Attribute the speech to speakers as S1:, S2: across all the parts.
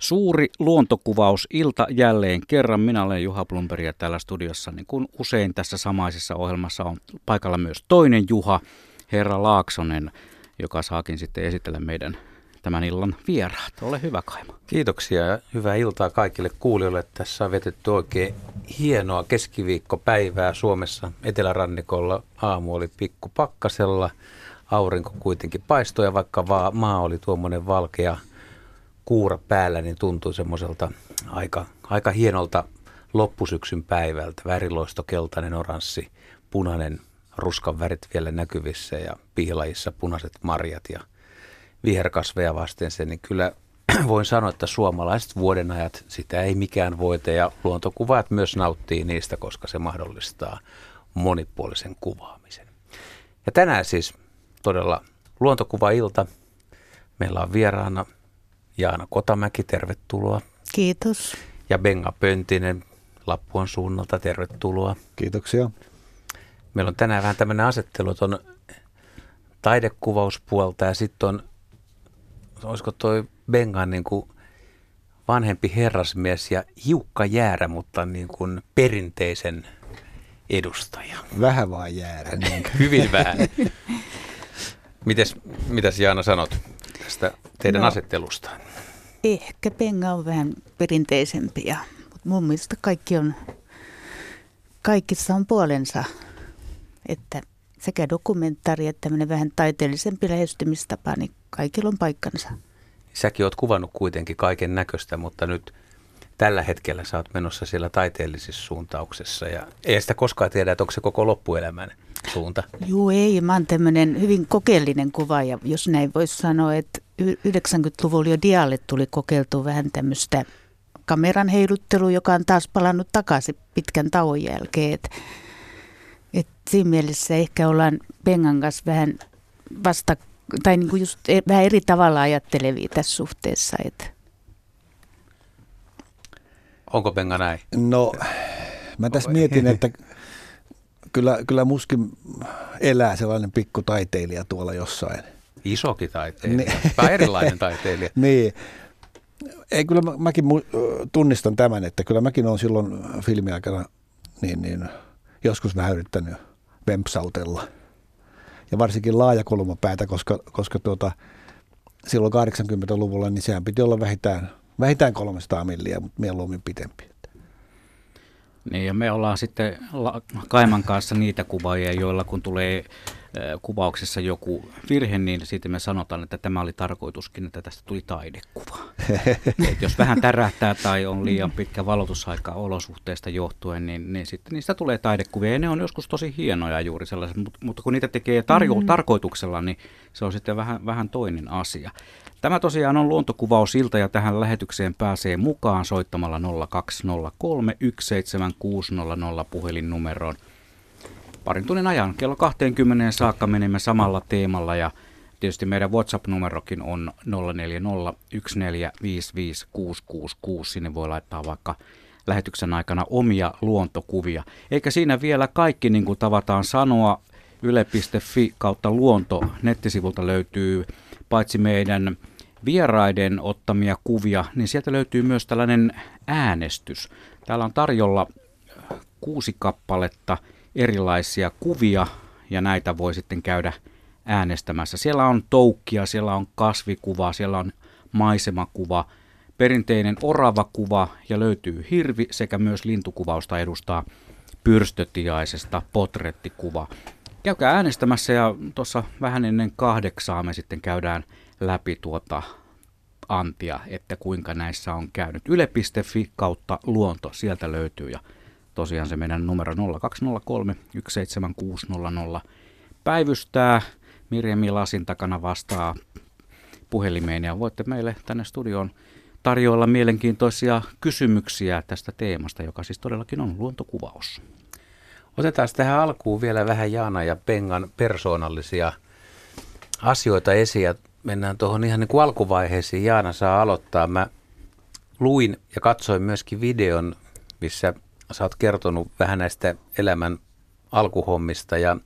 S1: Suuri luontokuvaus ilta jälleen kerran. Minä olen Juha Blumberg ja täällä studiossa, niin kuin usein tässä samaisessa ohjelmassa on paikalla myös toinen Juha, herra Laaksonen, joka saakin sitten esitellä meidän tämän illan vieraat. Ole hyvä Kaima.
S2: Kiitoksia ja hyvää iltaa kaikille kuulijoille. Tässä on vetetty oikein hienoa keskiviikkopäivää Suomessa. Etelärannikolla aamu oli pikku pakkasella, aurinko kuitenkin paistoi ja vaikka vaan maa oli tuommoinen valkea kuura päällä, niin tuntui semmoiselta aika, aika hienolta loppusyksyn päivältä. Väriloisto, keltainen, oranssi, punainen, ruskan värit vielä näkyvissä ja pihlajissa punaiset marjat ja viherkasveja vasten sen, niin kyllä voin sanoa, että suomalaiset vuodenajat, sitä ei mikään voita ja luontokuvaat myös nauttii niistä, koska se mahdollistaa monipuolisen kuvaamisen. Ja tänään siis todella luontokuva-ilta. Meillä on vieraana Jaana Kotamäki, tervetuloa.
S3: Kiitos.
S2: Ja Benga Pöntinen Lappuan suunnalta, tervetuloa.
S4: Kiitoksia.
S2: Meillä on tänään vähän tämmöinen asettelu, että on taidekuvauspuolta ja sitten on, olisiko toi Bengan niin kuin vanhempi herrasmies ja hiukka jäärä, mutta niin kuin perinteisen edustaja.
S4: Vähän vaan jäärä.
S2: Niin. Hyvin vähän. Mites, mitäs Jaana sanot tästä teidän no, asettelusta?
S3: Ehkä Benga on vähän perinteisempi, ja, mutta mun mielestä kaikki on, kaikissa on puolensa, että sekä dokumentaari että tämmöinen vähän taiteellisempi lähestymistapa, niin kaikilla on paikkansa.
S2: Säkin oot kuvannut kuitenkin kaiken näköistä, mutta nyt tällä hetkellä sä oot menossa siellä taiteellisessa suuntauksessa ja ei sitä koskaan tiedä, että onko se koko loppuelämän suunta.
S3: Joo ei, mä oon tämmöinen hyvin kokeellinen kuvaaja, jos näin voisi sanoa, että 90-luvulla jo Dialle tuli kokeiltua vähän tämmöistä kameran heiluttelua, joka on taas palannut takaisin pitkän tauon jälkeen. Et, et siinä mielessä ehkä ollaan Pengan kanssa vähän vasta, tai niinku just e, vähän eri tavalla ajattelevia tässä suhteessa. Et.
S2: Onko Penga näin?
S4: No, mä tässä mietin, että kyllä, kyllä muskin elää sellainen pikku taiteilija tuolla jossain –
S2: Isokin taiteilija, niin. tai erilainen taiteilija.
S4: niin. Ei, kyllä mä, mäkin tunnistan tämän, että kyllä mäkin olen silloin filmiaikana niin, niin, joskus vähän yrittänyt vempsautella. Ja varsinkin laajakulmapäätä, koska, koska tuota, silloin 80-luvulla niin sehän piti olla vähintään, vähintään 300 milliä, mutta mieluummin pitempi.
S1: Niin ja me ollaan sitten Kaiman kanssa niitä kuvaajia, joilla kun tulee kuvauksessa joku virhe, niin sitten me sanotaan, että tämä oli tarkoituskin, että tästä tuli taidekuva. Et jos vähän tärähtää tai on liian pitkä valotusaika olosuhteista johtuen, niin, niin sitten niistä tulee taidekuvia. Ja ne on joskus tosi hienoja juuri sellaiset, mutta, mutta kun niitä tekee tarjo- mm. tarkoituksella, niin se on sitten vähän, vähän toinen asia. Tämä tosiaan on luontokuvausilta ja tähän lähetykseen pääsee mukaan soittamalla 0203 17600 puhelinnumeroon parin tunnin ajan. Kello 20 saakka menemme samalla teemalla ja tietysti meidän WhatsApp-numerokin on 0401455666. Sinne voi laittaa vaikka lähetyksen aikana omia luontokuvia. Eikä siinä vielä kaikki, niin kuin tavataan sanoa, yle.fi kautta luonto nettisivulta löytyy paitsi meidän vieraiden ottamia kuvia, niin sieltä löytyy myös tällainen äänestys. Täällä on tarjolla kuusi kappaletta – erilaisia kuvia ja näitä voi sitten käydä äänestämässä. Siellä on toukkia, siellä on kasvikuva, siellä on maisemakuva, perinteinen oravakuva ja löytyy hirvi sekä myös lintukuvausta edustaa pyrstötiaisesta potrettikuva. Käykää äänestämässä ja tuossa vähän ennen kahdeksaa me sitten käydään läpi tuota antia, että kuinka näissä on käynyt. Yle.fi kautta luonto, sieltä löytyy ja tosiaan se meidän numero 0203 17600 päivystää. Mirjami Lasin takana vastaa puhelimeen ja voitte meille tänne studioon tarjoilla mielenkiintoisia kysymyksiä tästä teemasta, joka siis todellakin on luontokuvaus.
S2: Otetaan tähän alkuun vielä vähän Jaana ja Pengan persoonallisia asioita esiin ja mennään tuohon ihan niin kuin alkuvaiheisiin. Jaana saa aloittaa. Mä luin ja katsoin myöskin videon, missä sä oot kertonut vähän näistä elämän alkuhommista ja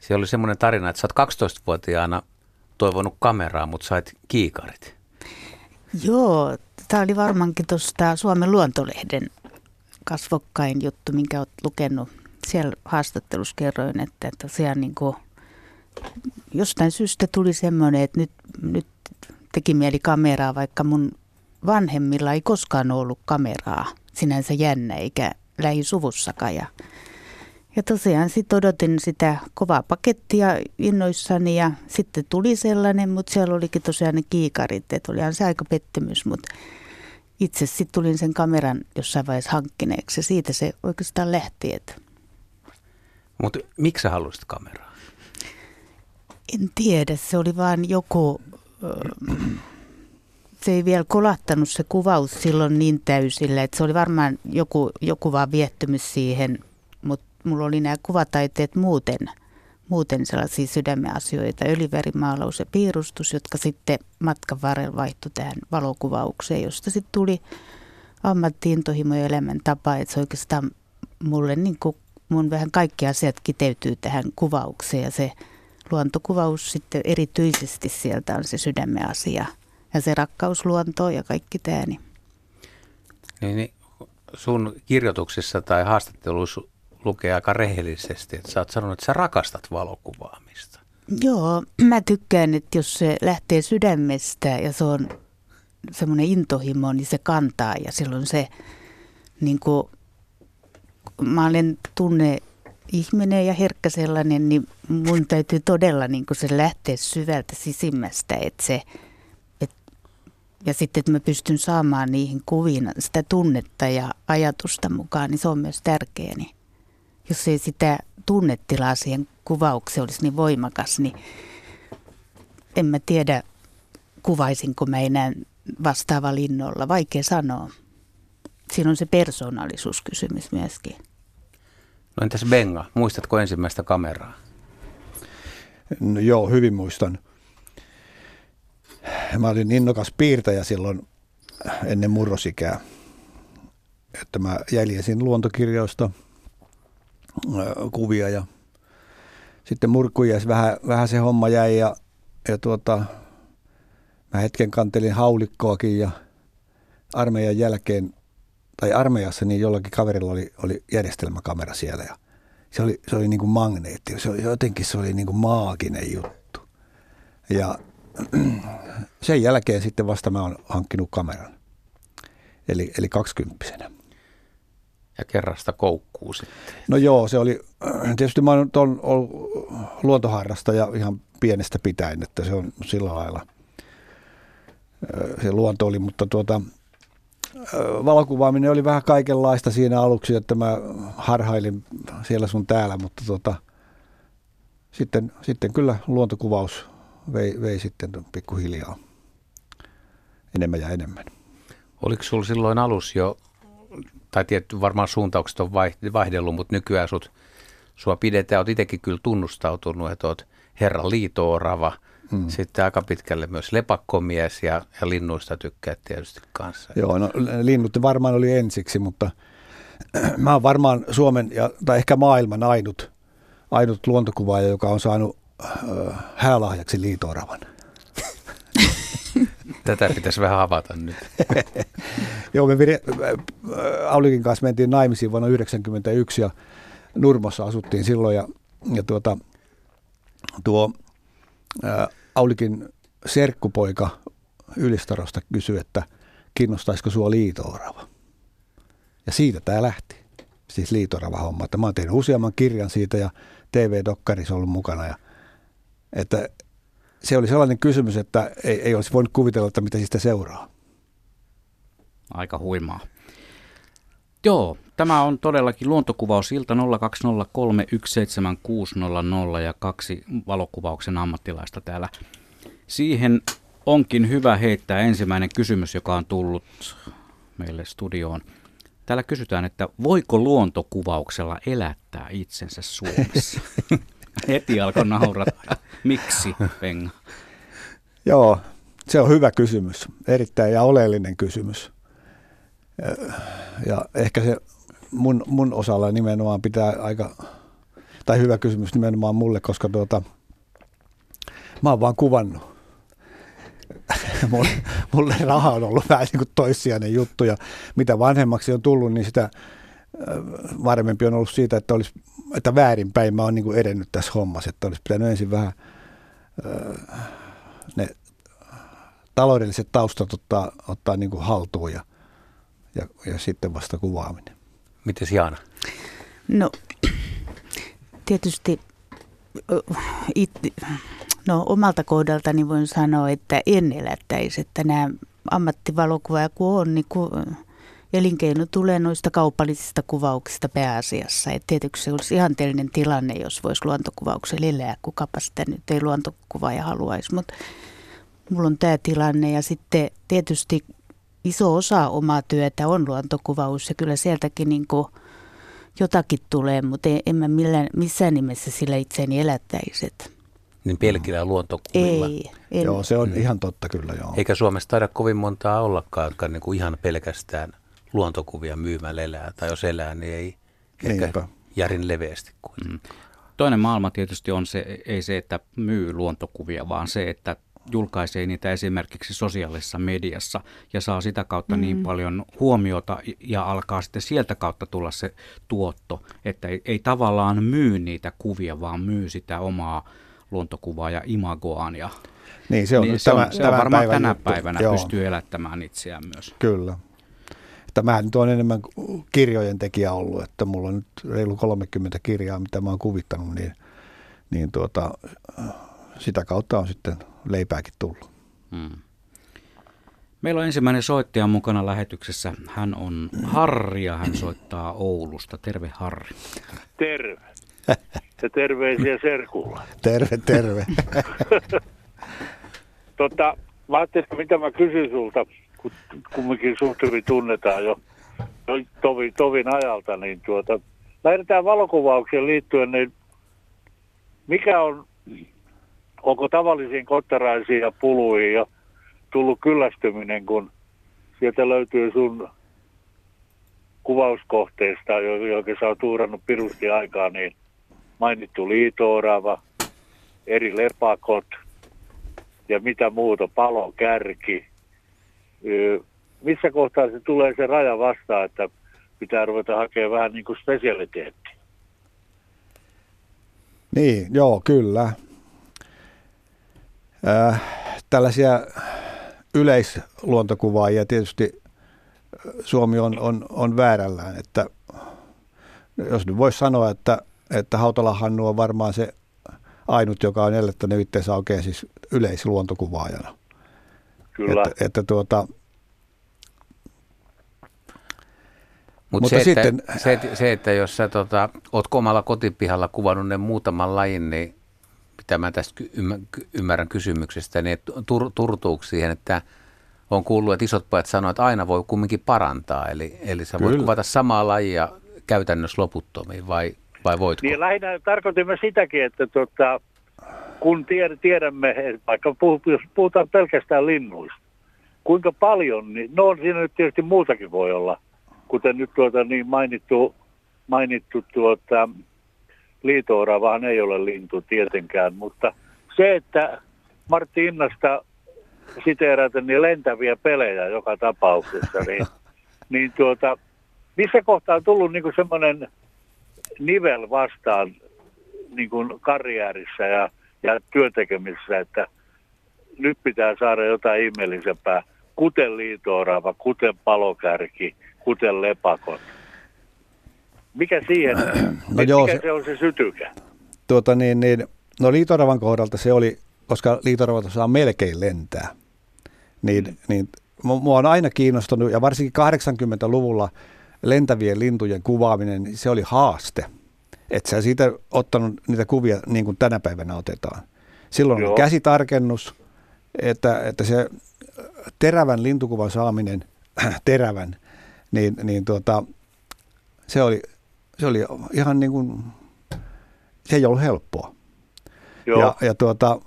S2: se oli semmoinen tarina, että sä oot 12-vuotiaana toivonut kameraa, mutta sait kiikarit.
S3: Joo, tämä oli varmaankin tuosta Suomen luontolehden kasvokkain juttu, minkä olet lukenut. Siellä haastattelussa kerroin, että tosiaan niin kuin, jostain syystä tuli semmoinen, että nyt, nyt teki mieli kameraa, vaikka mun vanhemmilla ei koskaan ollut kameraa. Sinänsä jännä, eikä lähisuvussakaan. Ja, ja tosiaan sitten odotin sitä kovaa pakettia innoissani ja sitten tuli sellainen, mutta siellä olikin tosiaan ne kiikarit, että olihan se aika pettymys, mutta itse sitten tulin sen kameran jossain vaiheessa hankkineeksi ja siitä se oikeastaan lähti. Että.
S2: Mutta miksi sä haluaisit kameraa?
S3: En tiedä, se oli vaan joku, se ei vielä kolahtanut se kuvaus silloin niin täysillä, että se oli varmaan joku, joku vaan viehtymys siihen, mutta mulla oli nämä kuvataiteet muuten, muuten sellaisia sydämen asioita, öljyvärimaalaus ja piirustus, jotka sitten matkan varrella vaihtui tähän valokuvaukseen, josta sitten tuli ammattiintohimo ja elämäntapa, että se oikeastaan mulle niin kuin mun vähän kaikki asiat kiteytyy tähän kuvaukseen ja se luontokuvaus sitten erityisesti sieltä on se sydämen asia ja se rakkaus luontoon ja kaikki tämä. Niin.
S2: Niin, niin sun kirjoituksissa tai haastatteluissa lukee aika rehellisesti, että sä oot sanonut, että sä rakastat valokuvaamista.
S3: Joo, mä tykkään, että jos se lähtee sydämestä ja se on semmoinen intohimo, niin se kantaa ja silloin se, niin kuin, mä olen tunne ihminen ja herkkä sellainen, niin mun täytyy todella niin se lähteä syvältä sisimmästä, että se, et, ja sitten, että mä pystyn saamaan niihin kuviin sitä tunnetta ja ajatusta mukaan, niin se on myös tärkeä. Niin jos ei sitä tunnetilaa siihen kuvaukseen olisi niin voimakas, niin en mä tiedä, kuvaisinko mä enää vastaava linnolla. Vaikea sanoa. Siinä on se persoonallisuuskysymys myöskin.
S2: No entäs Benga, muistatko ensimmäistä kameraa?
S4: No joo, hyvin muistan. Mä olin innokas piirtäjä silloin ennen murrosikää. Että mä jäljesin luontokirjoista kuvia ja sitten murkkujäs vähän, vähän se homma jäi ja, ja tuota, mä hetken kantelin haulikkoakin ja armeijan jälkeen tai armeijassa, niin jollakin kaverilla oli, oli järjestelmäkamera siellä ja se oli, se oli niin kuin magneetti. Se oli, jotenkin se oli niin kuin maaginen juttu. Ja sen jälkeen sitten vasta mä oon hankkinut kameran. Eli, eli kaksikymppisenä.
S2: Ja kerrasta koukkuu sitten.
S4: No joo, se oli, tietysti mä oon ollut luontoharrasta ja ihan pienestä pitäen, että se on sillä lailla, se luonto oli, mutta tuota, valokuvaaminen oli vähän kaikenlaista siinä aluksi, että mä harhailin siellä sun täällä, mutta tota, sitten, sitten kyllä luontokuvaus vei, vei sitten pikkuhiljaa enemmän ja enemmän.
S2: Oliko sulla silloin alus jo, tai tietty varmaan suuntaukset on vaihdellut, mutta nykyään sut, sua pidetään, olet itsekin kyllä tunnustautunut, että olet herra liitoorava – Mm. Sitten aika pitkälle myös lepakkomies ja, ja linnuista tykkää tietysti kanssa.
S4: Joo, no linnut varmaan oli ensiksi, mutta mä oon varmaan Suomen ja, tai ehkä maailman ainut, ainut luontokuvaaja, joka on saanut äh, häälahjaksi liitooravan.
S2: Tätä pitäisi vähän avata nyt.
S4: Joo, me vire, Aulikin kanssa mentiin naimisiin vuonna 1991 ja Nurmossa asuttiin silloin ja, ja tuota, tuo ää, Aulikin serkkupoika Ylistarosta kysyi, että kiinnostaisiko sua liitoorava. Ja siitä tämä lähti, siis liitoorava homma. Mä oon tehnyt useamman kirjan siitä ja TV-dokkarissa ollut mukana. Ja, että se oli sellainen kysymys, että ei, ei olisi voinut kuvitella, että mitä siitä seuraa.
S1: Aika huimaa. Joo, tämä on todellakin luontokuvausilta 020317600 ja kaksi valokuvauksen ammattilaista täällä. Siihen onkin hyvä heittää ensimmäinen kysymys, joka on tullut meille studioon. Täällä kysytään, että voiko luontokuvauksella elättää itsensä Suomessa? Heti alkoi naurata. Miksi, Penga?
S4: Joo, se on hyvä kysymys. Erittäin ja oleellinen kysymys. Ja ehkä se mun, mun osalla nimenomaan pitää aika, tai hyvä kysymys nimenomaan mulle, koska tuota, mä oon vaan kuvannut. mulle, mulle raha on ollut vähän niin kuin toissijainen juttu ja mitä vanhemmaksi on tullut, niin sitä varmempi on ollut siitä, että, olisi, että väärinpäin mä oon niin kuin edennyt tässä hommassa, että olisi pitänyt ensin vähän ne taloudelliset taustat ottaa, ottaa niin kuin haltuun ja, ja, ja sitten vasta kuvaaminen.
S2: Miten Jaana?
S3: No tietysti it, no, omalta kohdaltani voin sanoa, että en elättäisi, että nämä ammattivalokuva kun on, niin kun elinkeino tulee noista kaupallisista kuvauksista pääasiassa. Et tietysti se olisi ihanteellinen tilanne, jos voisi luontokuvauksen elää, kukapa sitä nyt ei luontokuvaaja haluaisi, mutta mulla on tämä tilanne ja sitten tietysti iso osa omaa työtä on luontokuvaus ja kyllä sieltäkin niin kuin jotakin tulee, mutta en mä millään, missään nimessä sillä itseäni elättäisi.
S2: Niin pelkillä luontokuvilla.
S3: Ei. En.
S4: Joo, se on mm. ihan totta kyllä joo.
S2: Eikä Suomessa taida kovin montaa ollakaan, jotka niin kuin ihan pelkästään luontokuvia myymällä elää. Tai jos elää, niin ei Niinpä. ehkä järin leveästi kuin. Mm.
S1: Toinen maailma tietysti on se, ei se, että myy luontokuvia, vaan se, että julkaisee niitä esimerkiksi sosiaalisessa mediassa ja saa sitä kautta niin mm. niin paljon huomiota ja alkaa sitten sieltä kautta tulla se tuotto, että ei, ei tavallaan myy niitä kuvia, vaan myy sitä omaa luontokuvaa ja imagoaan. Ja,
S4: niin, se on, niin se tämä,
S1: on, se on varmaan tänä juttu. päivänä Joo. pystyy elättämään itseään myös.
S4: Kyllä. Että mä nyt on enemmän kirjojen tekijä ollut, että mulla on nyt reilu 30 kirjaa, mitä mä oon kuvittanut, niin, niin tuota, sitä kautta on sitten leipääkin tullut. Hmm.
S1: Meillä on ensimmäinen soittaja mukana lähetyksessä. Hän on Harri ja hän soittaa Oulusta. Terve Harri.
S5: Terve. Ja terveisiä Serkulla.
S4: Terve, terve.
S5: tota, mä ajattelin, mitä mä kysyn sulta, kun kumminkin suht hyvin tunnetaan jo tovin, tovin ajalta, niin tuota, lähdetään valokuvaukseen liittyen, niin mikä on onko tavallisiin kottaraisiin ja puluihin ja tullut kyllästyminen, kun sieltä löytyy sun kuvauskohteista, joita sä oot uurannut pirusti aikaa, niin mainittu liitoorava, eri lepakot ja mitä muuta, palokärki. Missä kohtaa se tulee se raja vastaan, että pitää ruveta hakemaan vähän niin kuin spesialiteettia?
S4: Niin, joo, kyllä äh, tällaisia yleisluontokuvaajia tietysti Suomi on, on, on väärällään, että jos nyt voisi sanoa, että, että Hautala Hannu on varmaan se ainut, joka on elättänyt itseensä oikein siis yleisluontokuvaajana.
S5: Kyllä.
S4: Että, että tuota,
S2: Mut Mutta se, sitten, että, se, se, että jos sä tota, oot omalla kotipihalla kuvannut ne muutaman lajin, niin mitä mä tästä ymmärrän kysymyksestä, niin tur, turtuuko siihen, että on kuullut, että isot pojat sanoo, että aina voi kumminkin parantaa. Eli, eli sä Kyllä. voit kuvata samaa lajia käytännössä loputtomiin vai, vai voitko?
S5: Niin lähinnä tarkoitimme sitäkin, että tota, kun tiedämme, vaikka jos puhutaan pelkästään linnuista, kuinka paljon, niin no siinä nyt tietysti muutakin voi olla, kuten nyt tuota niin mainittu, mainittu tuota, liito ei ole lintu tietenkään, mutta se, että Martti Innasta siteerata niin lentäviä pelejä joka tapauksessa, niin, niin tuota, missä kohtaa on tullut niin semmoinen nivel vastaan niin kuin karjäärissä ja, ja työntekemisessä, että nyt pitää saada jotain ihmeellisempää, kuten liitoorava, kuten palokärki, kuten lepakot. Mikä siihen, no joo, mikä se, se on se sytykä?
S4: Tuota niin, niin, no liitoravan kohdalta se oli, koska liitoravat saa melkein lentää, niin, mm. niin mua on aina kiinnostunut, ja varsinkin 80-luvulla lentävien lintujen kuvaaminen, niin se oli haaste. Että sä siitä ottanut niitä kuvia niin kuin tänä päivänä otetaan. Silloin Joo. käsitarkennus, että, että se terävän lintukuvan saaminen, terävän, niin, niin tuota, se oli se oli ihan niin kuin, se ei ollut helppoa. Joo. Ja, ja tuota,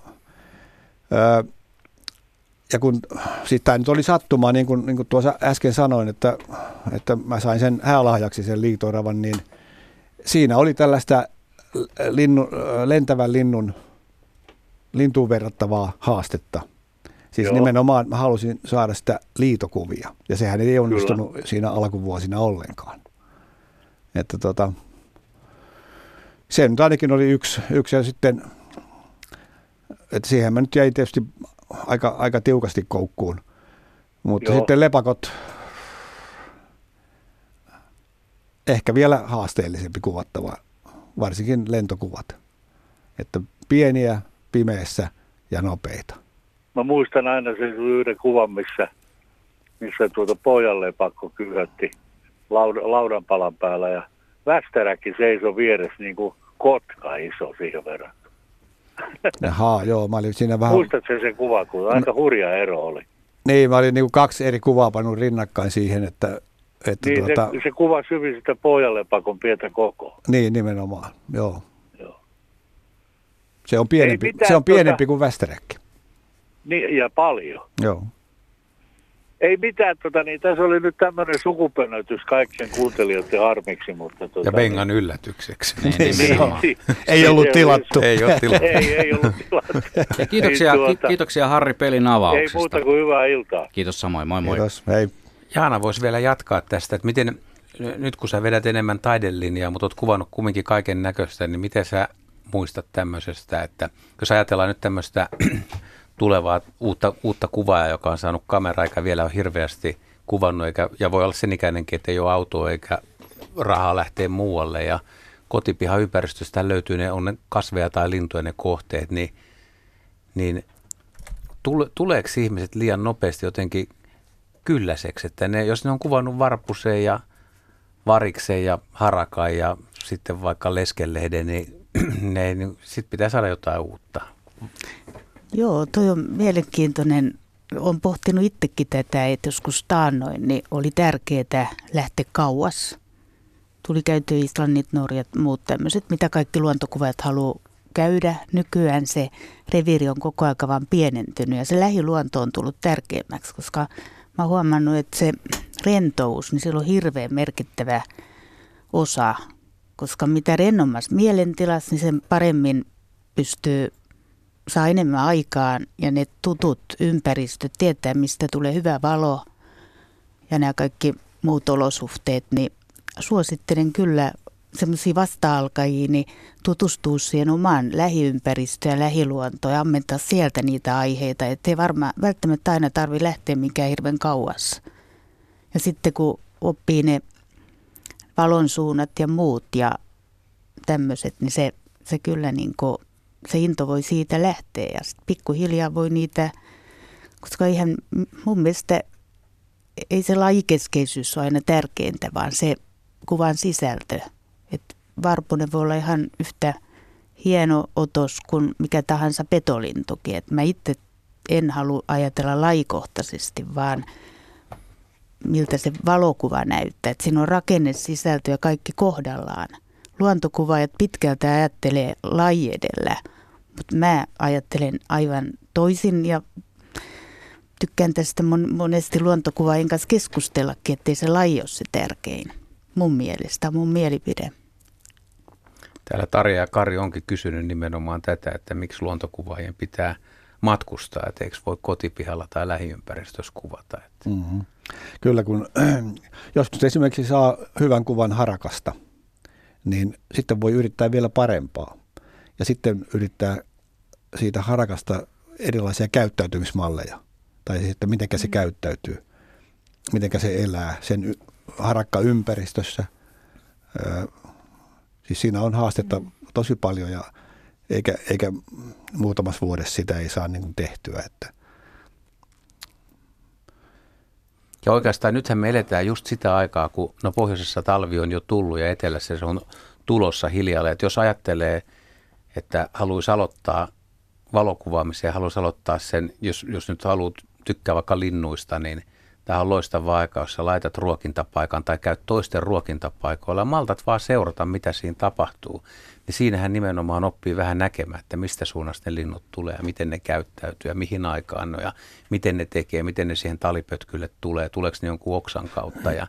S4: ja kun sitten tämä nyt oli sattumaa, niin kuin, niin kuin tuossa äsken sanoin, että, että mä sain sen häälahjaksi sen liitoravan, niin siinä oli tällaista linnu, lentävän linnun lintuun verrattavaa haastetta. Siis
S5: Joo.
S4: nimenomaan mä halusin saada sitä liitokuvia. Ja sehän ei onnistunut Kyllä. siinä alkuvuosina ollenkaan. Että tota, se nyt ainakin oli yksi, yksi ja sitten, että siihen mä nyt jäi tietysti aika, aika tiukasti koukkuun. Mutta
S5: Joo.
S4: sitten lepakot, ehkä vielä haasteellisempi kuvattava, varsinkin lentokuvat. Että pieniä, pimeässä ja nopeita.
S5: Mä muistan aina sen yhden kuvan, missä, missä tuota pojalle pakko kyhätti laudan, laudanpalan päällä ja Västeräkin seisoi vieressä niin kuin kotka iso siihen verran.
S4: Jaha, joo, mä olin siinä vähän...
S5: Muistatko sen, sen kuvan, kun aika hurja ero oli?
S4: Niin, mä olin niin kuin kaksi eri kuvaa pannut rinnakkain siihen, että, että
S5: Niin,
S4: tuota,
S5: se, se kuva hyvin sitä pojalle pakon pientä kokoa.
S4: niin nimenomaan, joo.
S5: Joo.
S4: Se on pienempi,
S5: mitään
S4: se on pienempi
S5: tota-
S4: kuin Västeräkki.
S5: Niin, ja paljon.
S4: Joo.
S5: Ei mitään, tota, niin tässä oli nyt tämmöinen sukupennötys kaikkien kuuntelijoiden harmiksi, mutta... Tota,
S2: Ja Bengan yllätykseksi.
S1: Niin,
S5: Niin,
S1: niin,
S5: niin,
S4: Ei ollut tilattu.
S2: Ei ole tilaa.
S5: Ei, ei ollut tilattu.
S1: Ja kiitoksia,
S5: Niin,
S1: ki- kiitoksia Harri pelin
S5: Ei
S1: avauksesta.
S5: muuta kuin hyvää iltaa.
S1: Kiitos samoin, moi moi.
S4: Kiitos. Hei.
S2: Jaana voisi vielä jatkaa tästä, että miten, nyt kun sä vedät enemmän taidelinjaa, mutta oot kuvannut kumminkin kaiken näköistä, niin miten sä muistat tämmöisestä, että jos ajatellaan nyt tämmöistä tulevaa uutta, uutta kuvaajaa, joka on saanut kameraa eikä vielä ole hirveästi kuvannut, eikä, ja voi olla sen ikäinenkin, että ei ole autoa eikä rahaa lähtee muualle, ja kotipihan ympäristöstä löytyy ne, on ne kasveja tai lintuja ne kohteet, niin, niin tule, tuleeko ihmiset liian nopeasti jotenkin kylläiseksi, että ne, jos ne on kuvannut varpuseen ja varikseen ja harakan ja sitten vaikka leskelehden, niin, ne, niin sitten pitää saada jotain uutta.
S3: Joo, toi on mielenkiintoinen. Olen pohtinut itsekin tätä, että joskus taannoin niin oli tärkeää lähteä kauas. Tuli käyty Islannit, Norjat, muut tämmöiset, mitä kaikki luontokuvat haluaa käydä. Nykyään se reviiri on koko ajan vaan pienentynyt ja se lähiluonto on tullut tärkeämmäksi, koska mä oon huomannut, että se rentous, niin sillä on hirveän merkittävä osa, koska mitä rennommassa mielentilassa, niin sen paremmin pystyy saa enemmän aikaan ja ne tutut ympäristöt, tietää mistä tulee hyvä valo ja nämä kaikki muut olosuhteet, niin suosittelen kyllä semmoisia vasta-alkajia, niin tutustua siihen omaan lähiympäristöön ja lähiluontoon ja ammentaa sieltä niitä aiheita, ettei varmaan välttämättä aina tarvi lähteä mikään hirveän kauas. Ja sitten kun oppii ne valonsuunnat ja muut ja tämmöiset, niin se, se kyllä niin kuin, se into voi siitä lähteä ja sitten pikkuhiljaa voi niitä, koska ihan mun mielestä ei se lajikeskeisyys ole aina tärkeintä, vaan se kuvan sisältö. Et varpunen voi olla ihan yhtä hieno otos kuin mikä tahansa petolintukin. Et mä itse en halua ajatella lajikohtaisesti, vaan miltä se valokuva näyttää. Et siinä on rakenne, sisältö ja kaikki kohdallaan. Luontokuvaajat pitkältä ajattelee laji edellä, mutta mä ajattelen aivan toisin ja tykkään tästä mon- monesti luontokuvaajien kanssa keskustellakin, ettei se laji ole se tärkein. Mun mielestä, mun mielipide.
S2: Täällä Tarja ja Kari onkin kysynyt nimenomaan tätä, että miksi luontokuvaajien pitää matkustaa, että eikö voi kotipihalla tai lähiympäristössä kuvata. Että.
S4: Mm-hmm. Kyllä, kun jos nyt esimerkiksi saa hyvän kuvan harakasta, niin sitten voi yrittää vielä parempaa. Ja sitten yrittää siitä harakasta erilaisia käyttäytymismalleja. Tai sitten miten se käyttäytyy, miten se elää sen y- harakkaympäristössä. Öö, siis siinä on haastetta tosi paljon ja eikä, eikä muutamassa vuodessa sitä ei saa niin kuin tehtyä. Että
S2: Ja oikeastaan nythän me eletään just sitä aikaa, kun no pohjoisessa talvi on jo tullut ja etelässä se on tulossa hiljalleen. Että jos ajattelee, että haluaisi aloittaa valokuvaamisen ja haluaisi aloittaa sen, jos, jos nyt haluat tykkää vaikka linnuista, niin tämä on loistava aika, jos sä laitat ruokintapaikan tai käyt toisten ruokintapaikoilla ja maltat vaan seurata, mitä siinä tapahtuu. Niin siinähän nimenomaan oppii vähän näkemään, että mistä suunnasta ne linnut tulee miten ne käyttäytyy ja mihin aikaan no ja miten ne tekee, miten ne siihen talipötkylle tulee, tuleeko ne jonkun oksan kautta. Ja,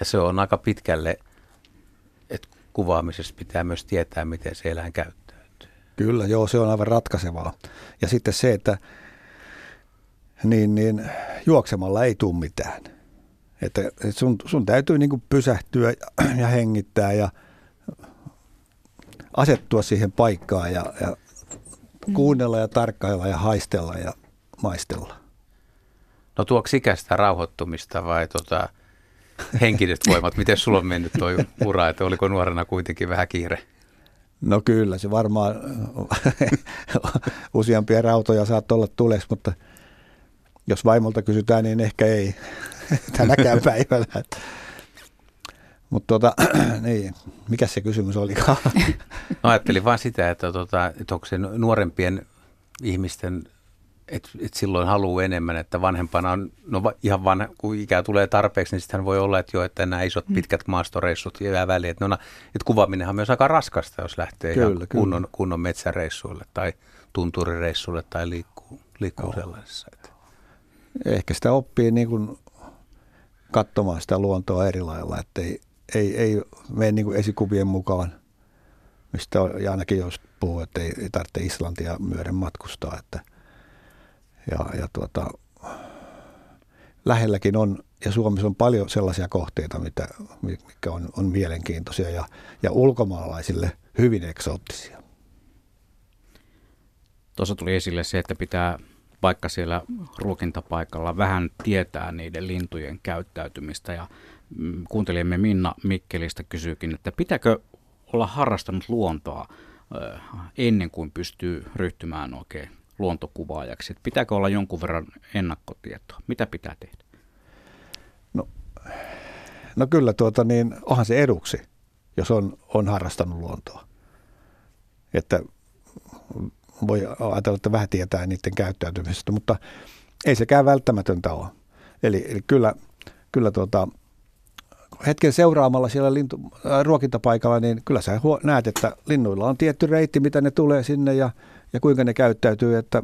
S2: ja se on aika pitkälle, että kuvaamisessa pitää myös tietää, miten se eläin käyttäytyy.
S4: Kyllä, joo, se on aivan ratkaisevaa. Ja sitten se, että niin, niin juoksemalla ei tule mitään. Että sun, sun täytyy niin kuin pysähtyä ja hengittää ja asettua siihen paikkaan ja, ja mm. kuunnella ja tarkkailla ja haistella ja maistella.
S2: No tuoksi ikäistä rauhoittumista vai tota, henkiset voimat? Miten sulla on mennyt tuo ura, että oliko nuorena kuitenkin vähän kiire?
S4: No kyllä, se varmaan useampia rautoja saat olla tuleeksi, mutta jos vaimolta kysytään, niin ehkä ei tänäkään päivänä. Mutta tota, niin, mikä se kysymys olikaan?
S2: No, ajattelin vain sitä, että, tota, että onko se nuorempien ihmisten, että et silloin haluaa enemmän, että vanhempana on, no ihan vanha, kun ikää tulee tarpeeksi, niin sitten voi olla, että jo, että nämä isot mm. pitkät maastoreissut jää väliin. Että, no, että kuvaaminenhan on myös aika raskasta, jos lähtee kyllä, ihan kunnon, kyllä. kunnon metsäreissuille tai tunturireissuille tai liikkuu, liikkuu sellaisessa. Että.
S4: Ehkä sitä oppii niin kuin katsomaan sitä luontoa eri lailla, että ei, ei, ei mene niin kuin esikuvien mukaan, mistä Jaanakin jos puhuu, että ei, ei tarvitse Islantia myöden matkustaa. Että, ja, ja tuota, lähelläkin on, ja Suomessa on paljon sellaisia kohteita, mitä, mikä on, on mielenkiintoisia ja, ja ulkomaalaisille hyvin eksoottisia.
S1: Tuossa tuli esille se, että pitää vaikka siellä ruokintapaikalla vähän tietää niiden lintujen käyttäytymistä. Ja mm, kuuntelijamme Minna Mikkelistä kysyykin, että pitääkö olla harrastanut luontoa ennen kuin pystyy ryhtymään oikein luontokuvaajaksi? Että pitääkö olla jonkun verran ennakkotietoa? Mitä pitää tehdä?
S4: No, no kyllä, tuota, niin onhan se eduksi, jos on, on harrastanut luontoa. Että voi ajatella, että vähän tietää niiden käyttäytymisestä, mutta ei sekään välttämätöntä ole. Eli, eli kyllä, kyllä tuota, hetken seuraamalla siellä lintu, äh, ruokintapaikalla, niin kyllä sä huo, näet, että linnuilla on tietty reitti, mitä ne tulee sinne ja, ja kuinka ne käyttäytyy, että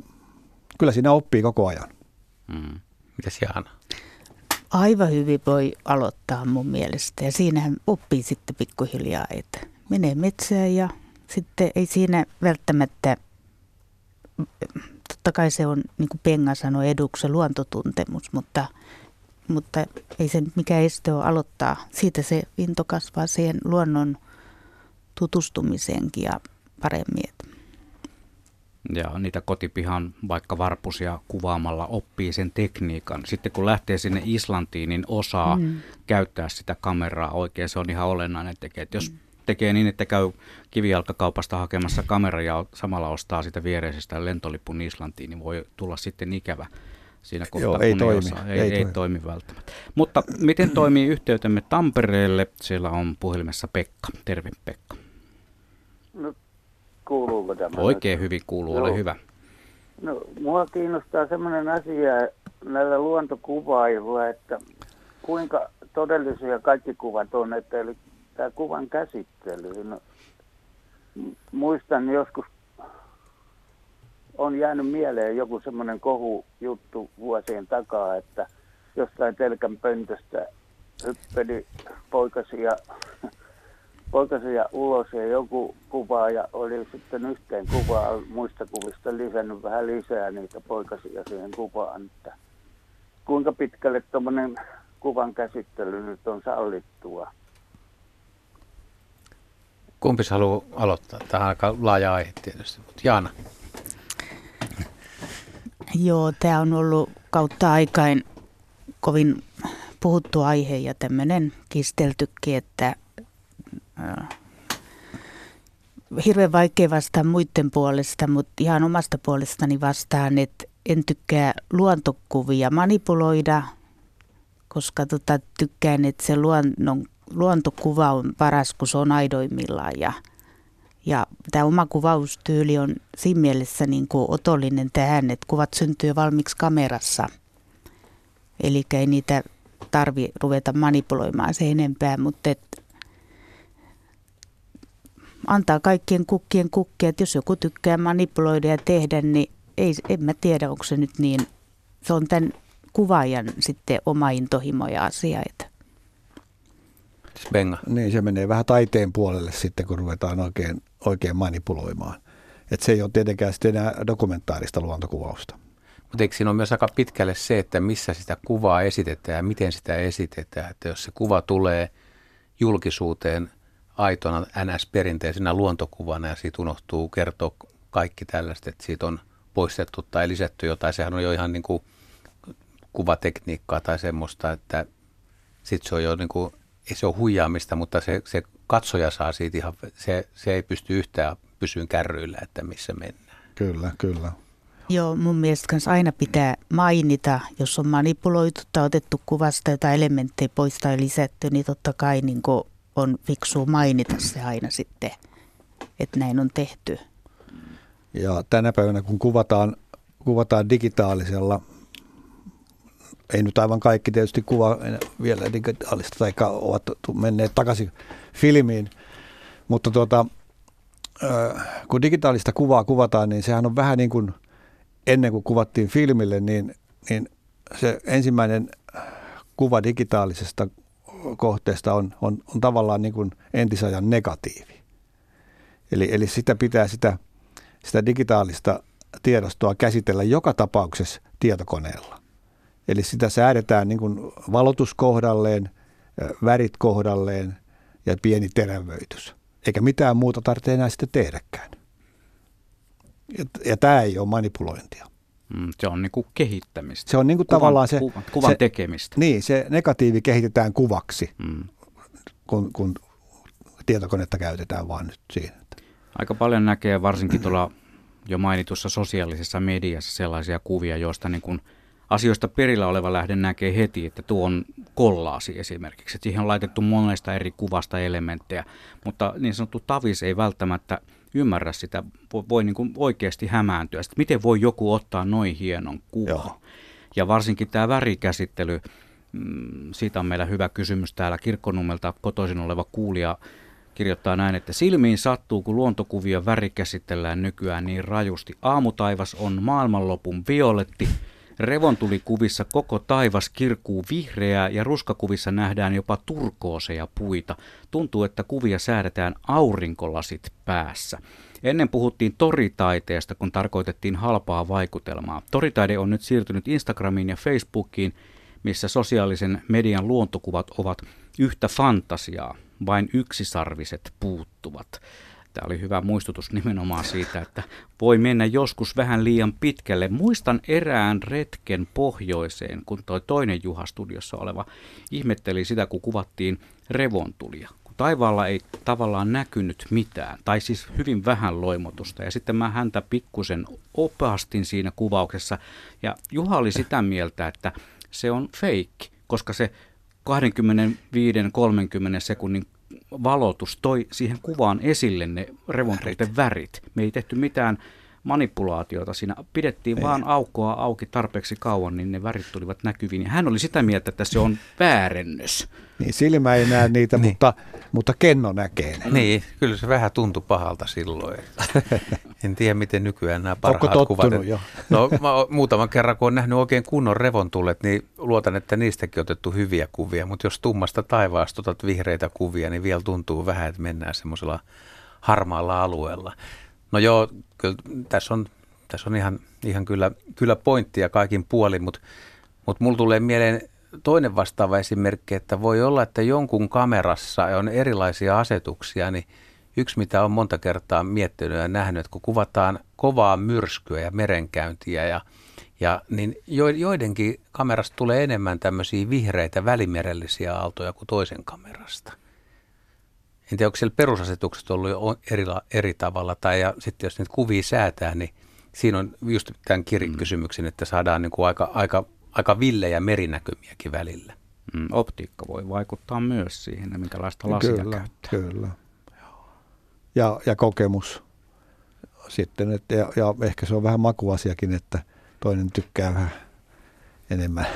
S4: kyllä siinä oppii koko ajan.
S2: Mm. Mitäs Jaana?
S3: Aivan hyvin voi aloittaa mun mielestä ja siinähän oppii sitten pikkuhiljaa, että menee metsään ja sitten ei siinä välttämättä totta kai se on, niin kuin Penga sanoi, eduksi luontotuntemus, mutta, mutta ei se mikä este ole aloittaa. Siitä se into kasvaa siihen luonnon tutustumiseenkin ja paremmin.
S1: Ja niitä kotipihan vaikka varpusia kuvaamalla oppii sen tekniikan. Sitten kun lähtee sinne Islantiin, niin osaa mm. käyttää sitä kameraa oikein. Se on ihan olennainen. Että jos tekee niin, että käy kivijalkakaupasta hakemassa kamera ja samalla ostaa sitä viereisestä lentolipun Islantiin, niin voi tulla sitten ikävä siinä kohtaa,
S4: Joo, ei
S1: kun
S4: toimi.
S1: Ei, osaa. ei, ei, ei toimi välttämättä. Mutta miten toimii yhteytemme Tampereelle? Siellä on puhelimessa Pekka. Terve Pekka.
S6: No, kuuluuko tämä?
S1: Oikein nyt? hyvin kuuluu, ole hyvä.
S6: No, mua kiinnostaa sellainen asia näillä luontokuvailla, että kuinka todellisia kaikki kuvat on, että eli tämä kuvan käsittely. No, muistan joskus on jäänyt mieleen joku semmoinen kohujuttu vuosien takaa, että jostain telkän pöntöstä hyppeli poikasia, poikasia ulos ja joku kuvaaja oli sitten yhteen kuvaa muista kuvista lisännyt vähän lisää niitä poikasia siihen kuvaan. Että kuinka pitkälle tuommoinen kuvan käsittely nyt on sallittua?
S2: Kumpi haluaa aloittaa? Tämä on aika laaja aihe tietysti, mutta Jaana.
S3: Joo, tämä on ollut kautta aikain kovin puhuttu aihe ja tämmöinen kisteltykin, että hirveän vaikea vastaa muiden puolesta, mutta ihan omasta puolestani vastaan, että en tykkää luontokuvia manipuloida, koska tota, tykkään, että se luonnon luontokuva on paras, kun se on aidoimmillaan ja, ja tämä oma kuvaustyyli on siinä mielessä niin kuin otollinen tähän, että kuvat syntyy valmiiksi kamerassa. Eli ei niitä tarvi ruveta manipuloimaan se enempää, mutta et antaa kaikkien kukkien kukkia, että jos joku tykkää manipuloida ja tehdä, niin ei, en mä tiedä, onko se nyt niin, se on tämän kuvaajan sitten oma intohimo ja asia, että
S2: Benga.
S4: Niin, se menee vähän taiteen puolelle sitten, kun ruvetaan oikein, oikein manipuloimaan. Et se ei ole tietenkään sitten enää dokumentaarista luontokuvausta.
S2: Mutta eikö siinä ole myös aika pitkälle se, että missä sitä kuvaa esitetään ja miten sitä esitetään. Että jos se kuva tulee julkisuuteen aitona NS-perinteisenä luontokuvana ja siitä unohtuu kertoa kaikki tällaista, että siitä on poistettu tai lisätty jotain, sehän on jo ihan niin kuin kuvatekniikkaa tai semmoista, että sitten se on jo niin kuin, ei se ole huijaamista, mutta se, se katsoja saa siitä ihan, se, se ei pysty yhtään pysyyn kärryillä, että missä mennään.
S4: Kyllä, kyllä.
S3: Joo, mun mielestä kanssa aina pitää mainita, jos on manipuloitu tai otettu kuvasta jotain elementtejä pois tai lisätty, niin totta kai niin on fiksu mainita se aina sitten, että näin on tehty.
S4: Ja tänä päivänä kun kuvataan, kuvataan digitaalisella, ei nyt aivan kaikki tietysti kuva vielä digitaalista tai ovat menneet takaisin filmiin, mutta tuota, kun digitaalista kuvaa kuvataan, niin sehän on vähän niin kuin ennen kuin kuvattiin filmille, niin, niin se ensimmäinen kuva digitaalisesta kohteesta on, on, on tavallaan niin kuin entisajan negatiivi. Eli, eli sitä pitää sitä, sitä digitaalista tiedostoa käsitellä joka tapauksessa tietokoneella. Eli sitä säädetään niin kuin valotus kohdalleen, värit kohdalleen ja pieni terävöitys. Eikä mitään muuta tarvitse enää sitten tehdäkään. Ja, ja tämä ei ole manipulointia.
S1: Mm, se on niin kuin kehittämistä.
S4: Se on niin kuin kuvan, tavallaan se...
S1: Kuvan, kuvan
S4: se,
S1: tekemistä.
S4: Niin, se negatiivi kehitetään kuvaksi, mm. kun, kun tietokonetta käytetään vaan nyt siinä.
S1: Aika paljon näkee varsinkin tuolla jo mainitussa sosiaalisessa mediassa sellaisia kuvia, joista niin kuin asioista perillä oleva lähde näkee heti, että tuo on kollaasi esimerkiksi. Että siihen on laitettu monesta eri kuvasta elementtejä, mutta niin sanottu tavis ei välttämättä – ymmärrä sitä, voi, voi niin kuin oikeasti hämääntyä. Sitten miten voi joku ottaa noin hienon kuvan? Ja varsinkin tämä värikäsittely, mm, siitä on meillä hyvä kysymys täällä Kirkkonummelta kotoisin oleva kuulija kirjoittaa näin, että silmiin sattuu, kun luontokuvia värikäsitellään nykyään niin rajusti. Aamutaivas on maailmanlopun violetti, Revontulikuvissa koko taivas kirkuu vihreää ja ruskakuvissa nähdään jopa turkooseja puita. Tuntuu, että kuvia säädetään aurinkolasit päässä. Ennen puhuttiin toritaiteesta, kun tarkoitettiin halpaa vaikutelmaa. Toritaide on nyt siirtynyt Instagramiin ja Facebookiin, missä sosiaalisen median luontokuvat ovat yhtä fantasiaa. Vain yksisarviset puuttuvat. Tämä oli hyvä muistutus nimenomaan siitä, että voi mennä joskus vähän liian pitkälle. Muistan erään retken pohjoiseen, kun toi toinen Juha studiossa oleva ihmetteli sitä, kun kuvattiin revontulia. Kun taivaalla ei tavallaan näkynyt mitään, tai siis hyvin vähän loimotusta. Ja sitten mä häntä pikkusen opastin siinä kuvauksessa. Ja Juha oli sitä mieltä, että se on feikki, koska se 25-30 sekunnin valotus toi siihen kuvaan esille ne revontuiden värit. Me ei tehty mitään manipulaatiota siinä. Pidettiin ei. vaan aukkoa auki tarpeeksi kauan, niin ne värit tulivat näkyviin. Ja hän oli sitä mieltä, että se on väärennös.
S4: Niin, silmä ei näe niitä, niin. mutta, mutta kenno näkee ne.
S2: Niin, kyllä se vähän tuntui pahalta silloin. en tiedä, miten nykyään nämä parhaat Onko kuvat.
S4: jo?
S2: No, mä muutaman kerran, kun on nähnyt oikein kunnon revontulet, niin luotan, että niistäkin on otettu hyviä kuvia. Mutta jos tummasta taivaasta otat vihreitä kuvia, niin vielä tuntuu vähän, että mennään semmoisella harmaalla alueella. No joo, kyllä tässä on, tässä on ihan, ihan kyllä, kyllä pointtia kaikin puolin, mutta mut mulla tulee mieleen toinen vastaava esimerkki, että voi olla, että jonkun kamerassa on erilaisia asetuksia, niin yksi mitä on monta kertaa miettinyt ja nähnyt, että kun kuvataan kovaa myrskyä ja merenkäyntiä ja ja niin joidenkin kamerasta tulee enemmän tämmöisiä vihreitä välimerellisiä aaltoja kuin toisen kamerasta. En tiedä, onko siellä perusasetukset ollut jo eri, eri tavalla, tai ja sitten jos niitä kuvia säätää, niin siinä on just tämän kirjakysymyksen, että saadaan niin kuin aika, aika, aika villejä merinäkymiäkin välillä.
S1: Mm, optiikka voi vaikuttaa myös siihen, minkälaista lasia
S4: kyllä,
S1: käyttää.
S4: Kyllä, ja, ja kokemus sitten, että, ja, ja ehkä se on vähän makuasiakin, että toinen tykkää vähän enemmän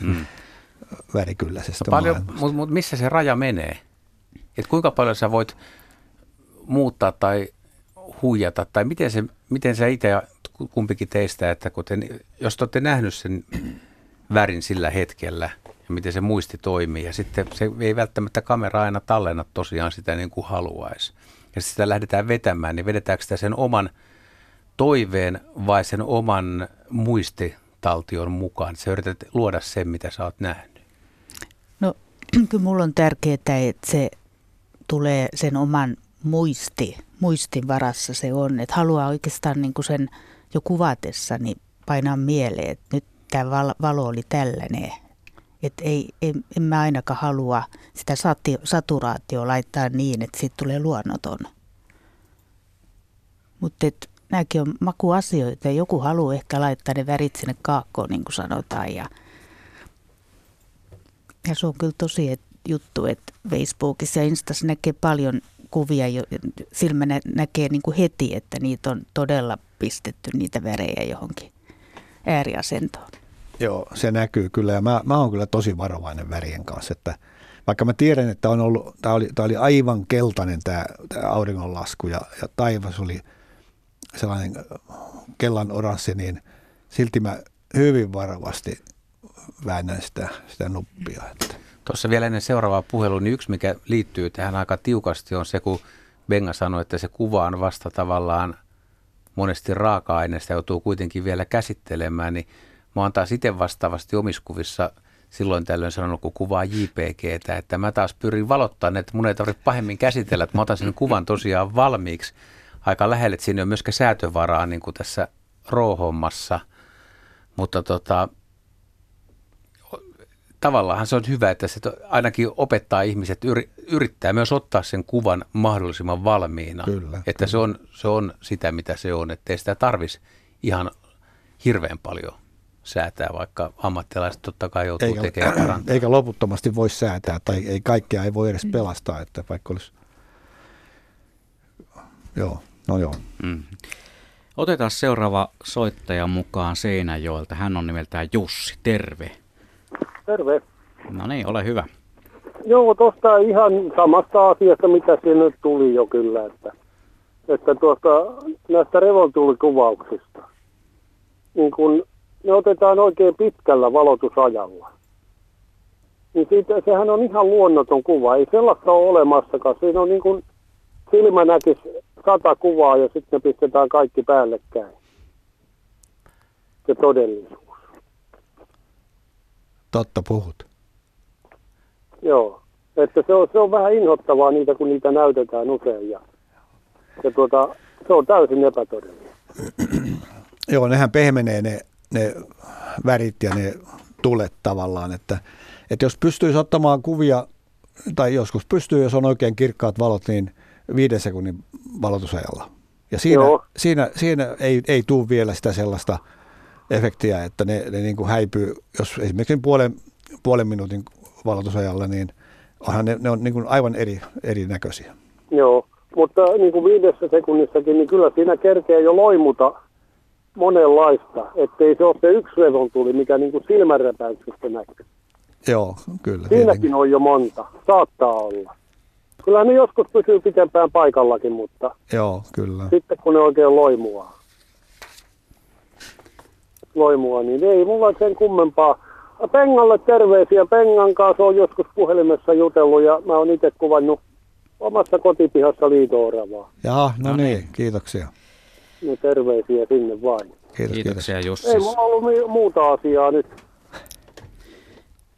S4: mm. värikylläisestä
S2: no paljon, Mutta mut missä se raja menee? Et kuinka paljon sä voit muuttaa tai huijata, tai miten, se, miten sä itse kumpikin teistä, että kun te, jos te olette nähnyt sen värin sillä hetkellä, ja miten se muisti toimii, ja sitten se ei välttämättä kamera aina tallenna tosiaan sitä niin kuin haluaisi, ja sitä lähdetään vetämään, niin vedetäänkö sitä sen oman toiveen vai sen oman muisti kuvataltion mukaan? Sä yrität luoda sen, mitä sä oot nähnyt.
S3: No kyllä mulla on tärkeää, että se tulee sen oman muisti, muistin varassa se on. Että haluaa oikeastaan niin kuin sen jo kuvatessa niin painaa mieleen, että nyt tämä valo oli tällainen. Että ei, en, en mä ainakaan halua sitä sati, saturaatio laittaa niin, että siitä tulee luonnoton. Mutta nämäkin on makuasioita joku haluaa ehkä laittaa ne värit sinne kaakkoon, niin kuin sanotaan. Ja, ja se on kyllä tosi et, juttu, että Facebookissa ja Instassa näkee paljon kuvia, jo, silmä nä, näkee niin kuin heti, että niitä on todella pistetty niitä värejä johonkin ääriasentoon.
S4: Joo, se näkyy kyllä ja mä, mä oon kyllä tosi varovainen värien kanssa, että vaikka mä tiedän, että on ollut, tää oli, oli aivan keltainen tämä auringonlasku ja, ja taivas oli sellainen kellan oranssi, niin silti mä hyvin varovasti väännän sitä, sitä nuppia. Että.
S2: Tuossa vielä ennen seuraavaa puhelua, niin yksi mikä liittyy tähän aika tiukasti on se, kun Benga sanoi, että se kuva on vasta tavallaan monesti raaka-aineesta joutuu kuitenkin vielä käsittelemään, niin mä oon taas itse vastaavasti omiskuvissa silloin tällöin sanonut, kun kuvaa JPGtä, että mä taas pyrin valottamaan, että mun ei tarvitse pahemmin käsitellä, että mä otan sen kuvan tosiaan valmiiksi. Aika lähelle, että siinä on myöskään säätövaraa niin kuin tässä rohommassa, mutta tota, tavallaan se on hyvä, että se ainakin opettaa ihmiset, yrittää myös ottaa sen kuvan mahdollisimman valmiina.
S4: Kyllä,
S2: että
S4: kyllä.
S2: Se, on, se on sitä, mitä se on, että ei sitä tarvisi ihan hirveän paljon säätää, vaikka ammattilaiset totta kai joutuu eikä, tekemään parantaa.
S4: Eikä loputtomasti voi säätää, tai ei kaikkea ei voi edes mm. pelastaa, että vaikka olisi... Joo, no joo. Mm.
S1: Otetaan seuraava soittaja mukaan Seinäjoelta. Hän on nimeltään Jussi. Terve.
S7: Terve.
S1: No niin, ole hyvä.
S7: Joo, tuosta ihan samasta asiasta, mitä siinä nyt tuli jo kyllä, että, että tuosta näistä revoltuulikuvauksista, niin kun ne otetaan oikein pitkällä valotusajalla, niin siitä, sehän on ihan luonnoton kuva. Ei sellaista ole olemassakaan. Siinä on niin kuin silmä näkisi sata kuvaa ja sitten ne pistetään kaikki päällekkäin. Se todellisuus.
S4: Totta puhut.
S7: Joo, että se on, se on vähän inhottavaa niitä, kun niitä näytetään usein ja, ja tuota, se on täysin epätodellista.
S4: Joo, nehän pehmenee ne, ne värit ja ne tulet tavallaan, että, että jos pystyisi ottamaan kuvia, tai joskus pystyy, jos on oikein kirkkaat valot, niin viiden sekunnin valotusajalla. Ja siinä, siinä, siinä ei, ei tule vielä sitä sellaista efektiä, että ne, ne niin kuin häipyy, jos esimerkiksi puolen, puolen minuutin valotusajalla, niin onhan ne, ne on niin kuin aivan eri, erinäköisiä.
S7: Joo, mutta niin kuin viidessä sekunnissakin, niin kyllä siinä kerkee jo loimuta monenlaista, ettei se ole se yksi revontuli, mikä niin kuin silmänräpäyksestä näkyy.
S4: Joo, kyllä.
S7: Siinäkin tietenkin. on jo monta, saattaa olla. Kyllä ne joskus pysyy pitempään paikallakin, mutta
S4: Joo, kyllä.
S7: sitten kun ne oikein loimua, loimua niin ei mulla sen kummempaa. Pengalle terveisiä. Pengan kanssa on joskus puhelimessa jutellut ja mä oon itse kuvannut omassa kotipihassa liitooravaa.
S4: Jaa, no, no niin, niin, kiitoksia.
S7: No terveisiä sinne vain.
S1: Kiitos, Kiitoksia Jussi.
S7: Ei mulla ollut muuta asiaa nyt.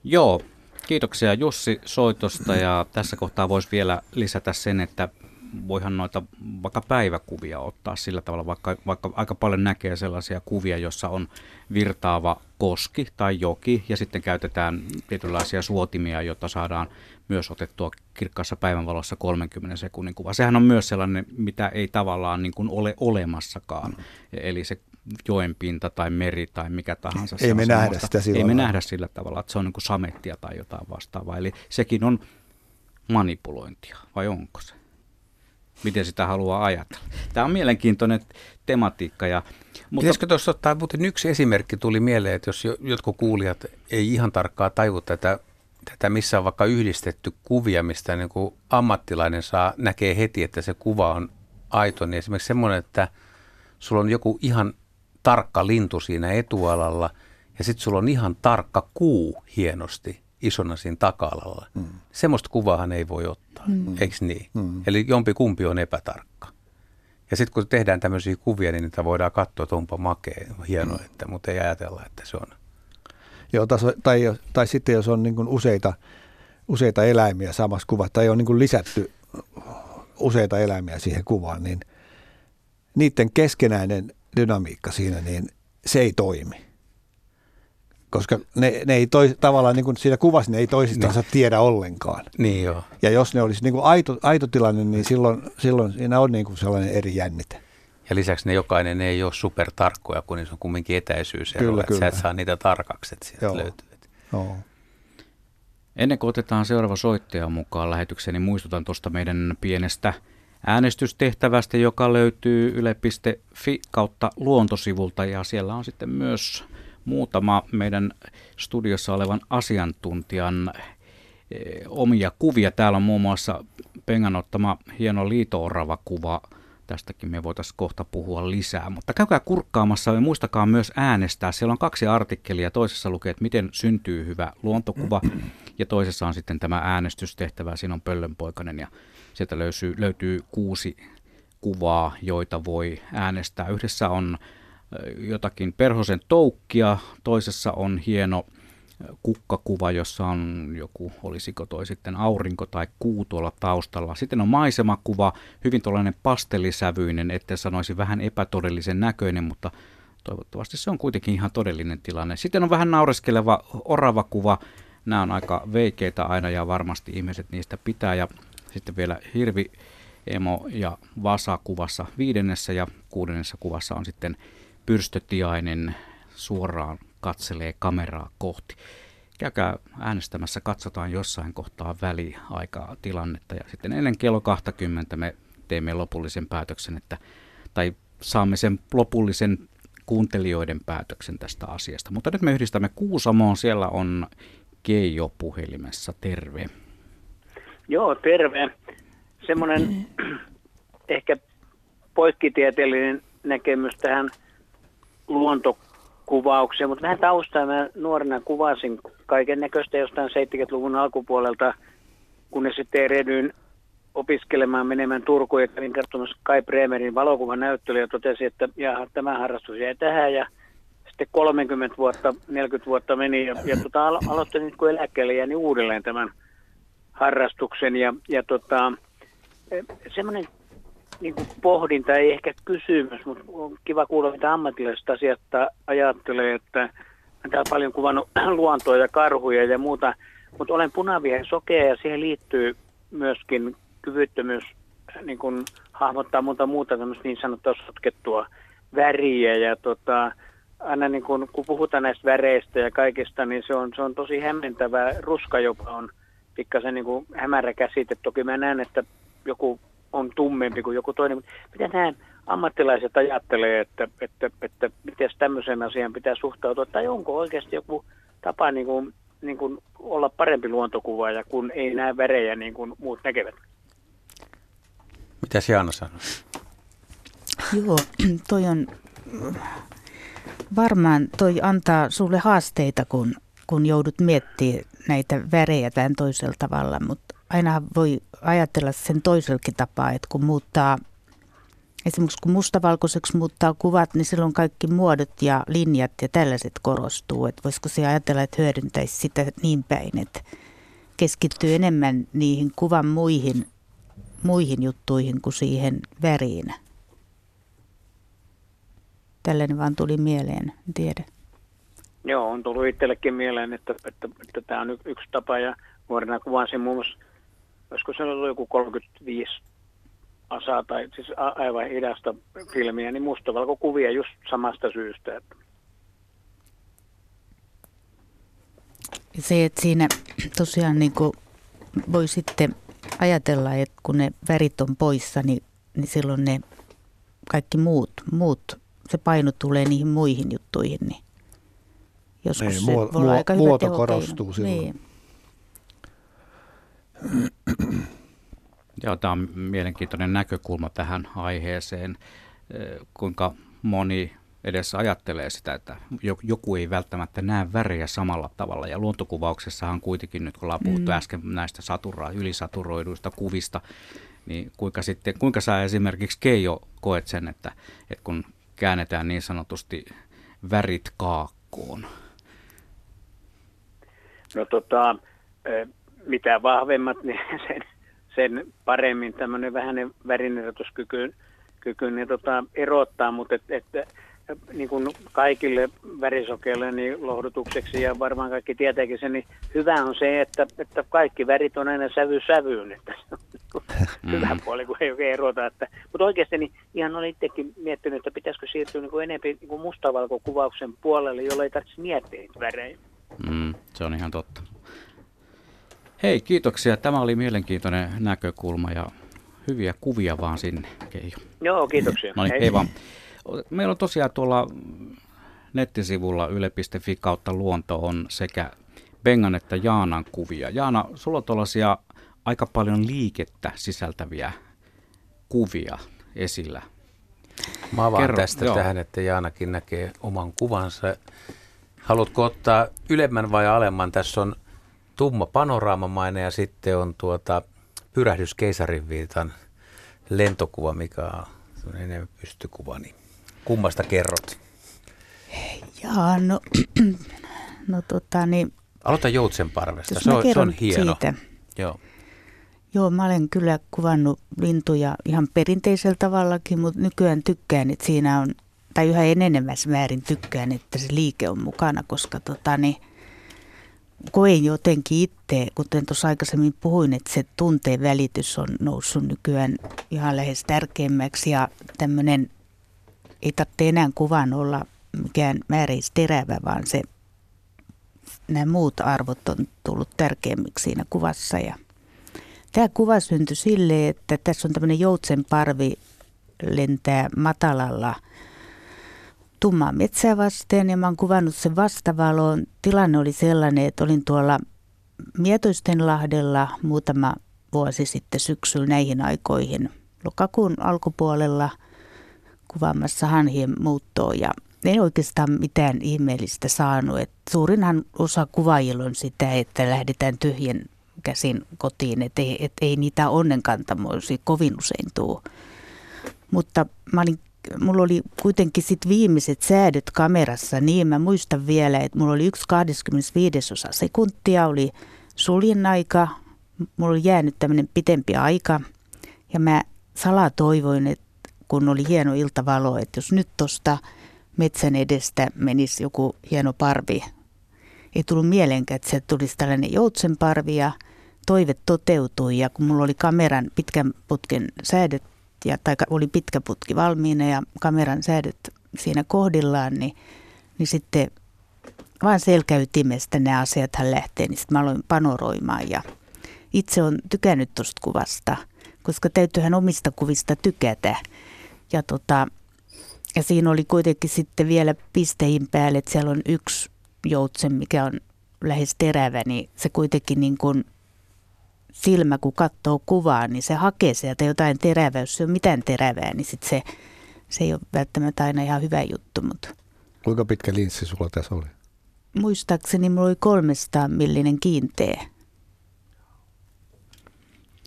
S1: Joo, kiitoksia Jussi soitosta ja tässä kohtaa voisi vielä lisätä sen, että voihan noita vaikka päiväkuvia ottaa sillä tavalla, vaikka, vaikka aika paljon näkee sellaisia kuvia, jossa on virtaava koski tai joki ja sitten käytetään tietynlaisia suotimia, jotta saadaan myös otettua kirkkaassa päivänvalossa 30 sekunnin kuva. Sehän on myös sellainen, mitä ei tavallaan niin kuin ole olemassakaan. Eli se joen pinta tai meri tai mikä tahansa.
S4: Ei me nähdä sitä
S1: sillä Ei me nähdä sillä tavalla, että se on niin kuin samettia tai jotain vastaavaa. Eli sekin on manipulointia, vai onko se? Miten sitä haluaa ajatella. Tämä on mielenkiintoinen tematiikka. Ja,
S2: mutta... Pitäisikö tuossa ottaa muuten yksi esimerkki tuli mieleen, että jos jotkut kuulijat ei ihan tarkkaa taju tätä, tätä missä on vaikka yhdistetty kuvia, mistä niin kuin ammattilainen saa, näkee heti, että se kuva on aito, niin esimerkiksi semmoinen, että sulla on joku ihan tarkka lintu siinä etualalla ja sitten sulla on ihan tarkka kuu hienosti isona siinä taka-alalla. Mm. Semmoista kuvaahan ei voi ottaa, mm. eikö niin? Mm. Eli jompi kumpi on epätarkka. Ja sitten kun tehdään tämmöisiä kuvia, niin niitä voidaan katsoa, että onpa makea, hienoa, että, mutta ei ajatella, että se on.
S4: Joo, tai, tai, tai sitten jos on niin kuin useita, useita eläimiä samassa kuvassa, tai on niin kuin lisätty useita eläimiä siihen kuvaan, niin niiden keskenäinen dynamiikka siinä, niin se ei toimi. Koska ne, ne ei toi, tavallaan niin kuin siinä kuvassa ne ei toisistansa niin. tiedä ollenkaan.
S2: Niin joo.
S4: Ja jos ne olisi niin kuin aito, aito tilanne, niin silloin, silloin siinä on niin kuin sellainen eri jännite.
S2: Ja lisäksi ne jokainen ei ole supertarkkoja, kun niissä on kumminkin etäisyys. Kyllä, kyllä. Sä et saa niitä tarkaksi, että sieltä Joo. löytyy. Joo.
S1: Ennen kuin otetaan seuraava soittaja mukaan lähetykseen, niin muistutan tuosta meidän pienestä äänestystehtävästä, joka löytyy yle.fi kautta luontosivulta ja siellä on sitten myös muutama meidän studiossa olevan asiantuntijan eh, omia kuvia. Täällä on muun muassa Pengan ottama hieno liito-orava kuva. Tästäkin me voitaisiin kohta puhua lisää, mutta käykää kurkkaamassa ja muistakaa myös äänestää. Siellä on kaksi artikkelia. Toisessa lukee, että miten syntyy hyvä luontokuva ja toisessa on sitten tämä äänestystehtävä. Siinä on Pöllönpoikainen ja sieltä löytyy, löytyy kuusi kuvaa, joita voi äänestää. Yhdessä on jotakin perhosen toukkia, toisessa on hieno kukkakuva, jossa on joku, olisiko toi sitten aurinko tai kuu tuolla taustalla. Sitten on maisemakuva, hyvin tuollainen pastellisävyinen, ettei sanoisi vähän epätodellisen näköinen, mutta toivottavasti se on kuitenkin ihan todellinen tilanne. Sitten on vähän naureskeleva orava kuva, nämä on aika veikeitä aina ja varmasti ihmiset niistä pitää. Ja sitten vielä hirvi, emo ja vasa kuvassa viidennessä ja kuudennessa kuvassa on sitten pyrstötiainen suoraan katselee kameraa kohti. Käykää äänestämässä, katsotaan jossain kohtaa väliaikaa tilannetta ja sitten ennen kello 20 me teemme lopullisen päätöksen, että, tai saamme sen lopullisen kuuntelijoiden päätöksen tästä asiasta. Mutta nyt me yhdistämme Kuusamoon, siellä on Keijo puhelimessa, terve.
S6: Joo, terve. Semmoinen ehkä poikkitieteellinen näkemys tähän luontokuvaukseen, mutta vähän taustaa. Mä nuorena kuvasin kaiken näköistä jostain 70-luvun alkupuolelta, kunnes sitten erehdyin opiskelemaan menemään Turkuun ja kävin katsomassa Kai Bremerin valokuvanäyttely ja totesin, että jaha, tämä harrastus jäi tähän. Ja sitten 30 vuotta, 40 vuotta meni ja, ja tota, alo- aloittelin nyt kun eläkkeelle ja niin uudelleen tämän harrastuksen. Ja, ja tota, semmoinen niin kuin pohdinta, ei ehkä kysymys, mutta on kiva kuulla, mitä ammatilliset asiasta ajattelee, että täällä paljon kuvannut luontoa ja karhuja ja muuta, mutta olen punaviehen sokea ja siihen liittyy myöskin kyvyttömyys niin kuin hahmottaa muuta muuta niin sanottua sotkettua väriä ja tota, aina niin kun, kun puhutaan näistä väreistä ja kaikista, niin se on, se on tosi hämmentävää. Ruska jopa on pikkasen niin kuin hämärä käsite. Toki mä näen, että joku on tummempi kuin joku toinen. Mitä nämä ammattilaiset ajattelee, että, että, että miten tämmöisen asian pitää suhtautua, tai onko oikeasti joku tapa niin kuin, niin kuin olla parempi luontokuvaaja, kun ei näe värejä niin kuin muut näkevät?
S2: Mitä Jaana sanoo?
S3: Joo, toi on varmaan toi antaa sulle haasteita, kun, kun joudut miettimään näitä värejä tämän toisella tavalla, mutta aina voi ajatella sen toisellakin tapaa, että kun muuttaa, esimerkiksi kun mustavalkoiseksi muuttaa kuvat, niin silloin kaikki muodot ja linjat ja tällaiset korostuu. Että voisiko se ajatella, että hyödyntäisi sitä niin päin, että keskittyy enemmän niihin kuvan muihin, muihin juttuihin kuin siihen väriin. Tällainen vaan tuli mieleen, en tiedä.
S6: Joo, on tullut itsellekin mieleen, että, että, että tämä on yksi tapa ja nuorena kuvasin muun muassa olisiko se ollut joku 35 asaa tai siis aivan hidasta filmiä, niin mustavalkokuvia just samasta syystä. Että.
S3: Se, että siinä tosiaan niin voi sitten ajatella, että kun ne värit on poissa, niin, niin silloin ne kaikki muut, muut, se paino tulee niihin muihin juttuihin, niin joskus niin, se muo, voi olla aika
S4: muoto hyvä korostuu silloin. Niin.
S1: Joo, tämä on mielenkiintoinen näkökulma tähän aiheeseen, kuinka moni edes ajattelee sitä, että joku ei välttämättä näe värejä samalla tavalla. Ja luontokuvauksessahan kuitenkin nyt, kun ollaan puhuttu mm. äsken näistä saturaa, ylisaturoiduista kuvista, Niin kuinka, sitten, kuinka sä esimerkiksi Keijo koet sen, että, että kun käännetään niin sanotusti värit kaakkoon?
S6: No tota, mitä vahvemmat, niin sen, sen paremmin tämmöinen vähän värinerotuskyky kyky, niin tota, erottaa, mutta et, et, niin kuin kaikille värisokeille niin lohdutukseksi ja varmaan kaikki tietääkin sen, niin hyvä on se, että, että kaikki värit on aina sävy sävyyn, että se on niin hyvä puoli, kun ei oikein erota. Että, mutta oikeasti niin ihan olen itsekin miettinyt, että pitäisikö siirtyä niin kuin enemmän niin kuin mustavalkokuvauksen puolelle, jolla ei tarvitse miettiä värejä.
S1: Mm, se on ihan totta. Hei, kiitoksia. Tämä oli mielenkiintoinen näkökulma ja hyviä kuvia vaan sinne, Keijo.
S6: Joo, kiitoksia.
S1: No niin, hei. hei vaan. Meillä on tosiaan tuolla nettisivulla yle.fi kautta luonto on sekä Bengan että Jaanan kuvia. Jaana, sulla on tuollaisia aika paljon liikettä sisältäviä kuvia esillä.
S2: Mä avaan Kerro, tästä joo. tähän, että Jaanakin näkee oman kuvansa. Haluatko ottaa ylemmän vai alemman? Tässä on tumma panoraamamainen ja sitten on tuota pyrähdys keisarin viitan lentokuva, mikä on enemmän pystykuva. Niin kummasta kerrot?
S3: Jaa, no, no tota niin.
S2: Aloita Joutsenparvesta, se on, se on hieno. Siitä. Joo.
S3: Joo, mä olen kyllä kuvannut lintuja ihan perinteisellä tavallakin, mutta nykyään tykkään, että siinä on, tai yhä enenevässä määrin tykkään, että se liike on mukana, koska tota, niin, koen jotenkin itse, kuten tuossa aikaisemmin puhuin, että se tunteen välitys on noussut nykyään ihan lähes tärkeimmäksi ja tämmöinen, ei tarvitse enää kuvan olla mikään määräisterävä, vaan se, nämä muut arvot on tullut tärkeimmiksi siinä kuvassa. Ja Tämä kuva syntyi sille, että tässä on tämmöinen joutsenparvi lentää matalalla tummaa metsää vasten ja mä oon kuvannut sen vastavaloon. Tilanne oli sellainen, että olin tuolla Mietoistenlahdella muutama vuosi sitten syksyllä näihin aikoihin lokakuun alkupuolella kuvaamassa hanhien muuttoa ja ei oikeastaan mitään ihmeellistä saanut. Et suurinhan osa kuvaajilla on sitä, että lähdetään tyhjen käsin kotiin, että ei, et ei niitä onnenkantamoisia kovin usein tuu. Mutta mä olin, mulla oli kuitenkin sit viimeiset säädöt kamerassa, niin mä muistan vielä, että mulla oli yksi 25 osa sekuntia, oli suljen aika, mulla oli jäänyt tämmöinen pitempi aika. Ja mä salaa toivoin, että kun oli hieno iltavalo, että jos nyt tuosta metsän edestä menisi joku hieno parvi. Ei tullut mieleenkään, että se tulisi tällainen joutsenparvi ja toive toteutui. Ja kun mulla oli kameran pitkän putken säädöt, ja, tai oli pitkä putki valmiina ja kameran säädöt siinä kohdillaan, niin, niin sitten vaan selkäytimestä nämä asiat hän lähtee, niin sitten mä aloin panoroimaan ja itse on tykännyt tuosta kuvasta, koska täytyyhän omista kuvista tykätä. Ja, tota, ja siinä oli kuitenkin sitten vielä pisteihin päälle, että siellä on yksi joutsen, mikä on lähes terävä, niin se kuitenkin niin kuin silmä, kun katsoo kuvaa, niin se hakee sieltä jotain terävää. Jos se on mitään terävää, niin sit se, se ei ole välttämättä aina ihan hyvä juttu. Mutta.
S4: Kuinka pitkä linssi sulla tässä oli?
S3: Muistaakseni mulla oli 300 millinen kiinteä.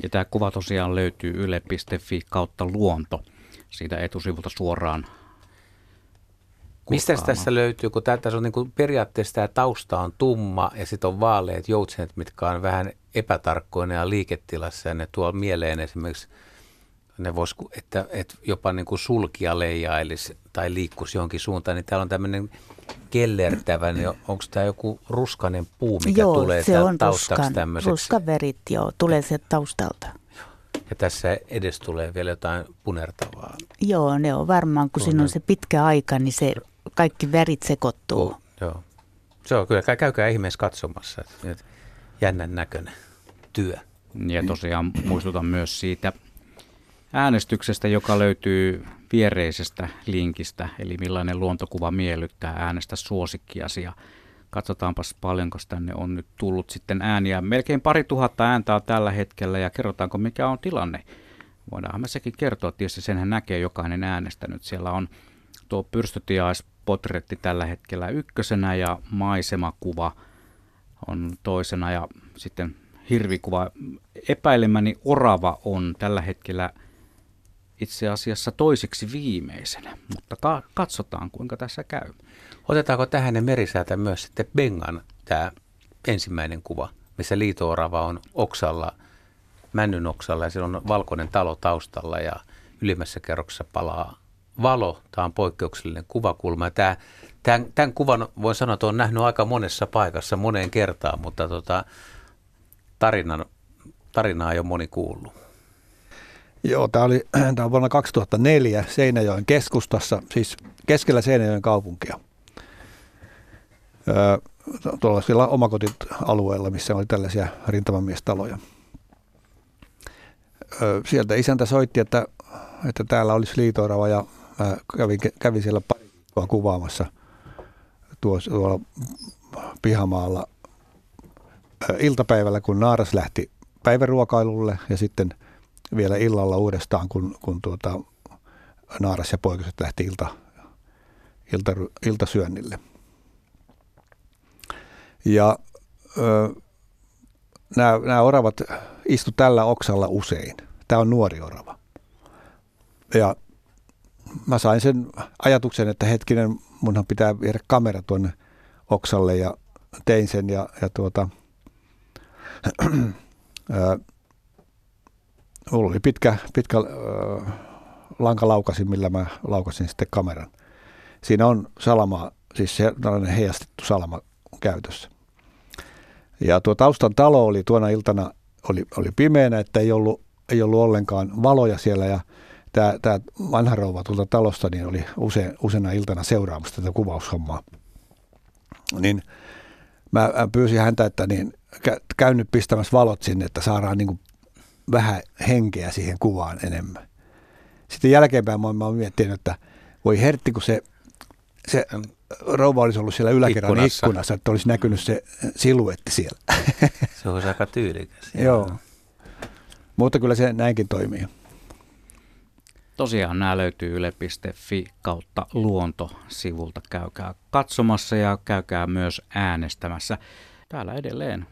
S1: Ja tämä kuva tosiaan löytyy yle.fi kautta luonto siitä etusivulta suoraan
S2: Mistä tässä löytyy, kun tässä on niin kuin periaatteessa tämä tausta on tumma ja sitten on vaaleet joutsenet, mitkä on vähän epätarkkoina ja liiketilassa ja ne tuo mieleen esimerkiksi, ne vois, että, että jopa niin kuin sulkia leijailisi tai liikkuisi johonkin suuntaan, niin täällä on tämmöinen kellertävä, niin onko tämä joku ruskanen puu, mikä
S3: joo,
S2: tulee
S3: se on ruskan, tämmöiseksi? ruskaverit, joo, tulee sieltä taustalta.
S2: Ja tässä edes tulee vielä jotain punertavaa.
S3: Joo, ne on varmaan, kun siinä on se pitkä aika, niin se kaikki värit sekoittuu. Oh,
S2: joo. Se on kyllä, käykää ihmeessä katsomassa. Että jännän näköinen työ.
S1: Ja tosiaan muistutan myös siitä äänestyksestä, joka löytyy viereisestä linkistä, eli millainen luontokuva miellyttää äänestä suosikkiasi. Ja katsotaanpas paljonko tänne on nyt tullut sitten ääniä. Melkein pari tuhatta ääntä on tällä hetkellä ja kerrotaanko mikä on tilanne. Voidaanhan me sekin kertoa, tietysti senhän näkee jokainen äänestänyt. Siellä on tuo pyrstötiaispotretti tällä hetkellä ykkösenä ja maisemakuva on toisena ja sitten hirvikuva epäilemäni orava on tällä hetkellä itse asiassa toiseksi viimeisenä, mutta ka- katsotaan kuinka tässä käy.
S2: Otetaanko tähän ne merisäätä myös sitten Bengan tämä ensimmäinen kuva, missä liitoorava on oksalla, männyn oksalla ja siellä on valkoinen talo taustalla ja ylimmässä kerroksessa palaa valo. Tämä on poikkeuksellinen kuvakulma. Tämä, tämän, tämän kuvan voin sanoa, että olen nähnyt aika monessa paikassa moneen kertaan, mutta tota, tarinan, tarinaa ei ole moni kuullut.
S4: Joo, tämä oli tämä on vuonna 2004 Seinäjoen keskustassa, siis keskellä Seinäjoen kaupunkia. Öö, tuolla siellä omakotialueella, missä oli tällaisia rintamamiestaloja. Öö, sieltä isäntä soitti, että, että täällä olisi liitoirava ja mä kävin, kävin siellä pari viikkoa kuvaamassa tuossa, tuolla pihamaalla iltapäivällä, kun Naaras lähti päiväruokailulle ja sitten vielä illalla uudestaan, kun, kun tuota, Naaras ja poikaset lähti ilta, ilta, iltasyönnille. Ja nämä, nämä oravat istu tällä oksalla usein. Tämä on nuori orava. Ja mä sain sen ajatuksen, että hetkinen, munhan pitää viedä kamera tuonne oksalle ja tein sen ja, ja tuota, mulla oli pitkä, pitkä ää, lankalaukasi, millä mä laukasin sitten kameran. Siinä on salama, siis se, tällainen heijastettu salama käytössä. Ja tuo taustan talo oli tuona iltana oli, oli pimeänä, että ei ollut, ei ollut ollenkaan valoja siellä ja tämä, tämä vanha rouva tuolta talosta niin oli usein, useina iltana seuraamassa tätä kuvaushommaa. Niin mä pyysin häntä, että niin, käy nyt pistämässä valot sinne, että saadaan niin kuin vähän henkeä siihen kuvaan enemmän. Sitten jälkeenpäin mä oon miettinyt, että voi hertti, kun se, se rouva olisi ollut siellä yläkerran ikkunassa. ikkunassa, että olisi näkynyt se siluetti siellä.
S2: Se olisi aika tyylikäs.
S4: Joo. Mutta kyllä se näinkin toimii.
S1: Tosiaan nämä löytyy yle.fi kautta luonto-sivulta. Käykää katsomassa ja käykää myös äänestämässä. Täällä edelleen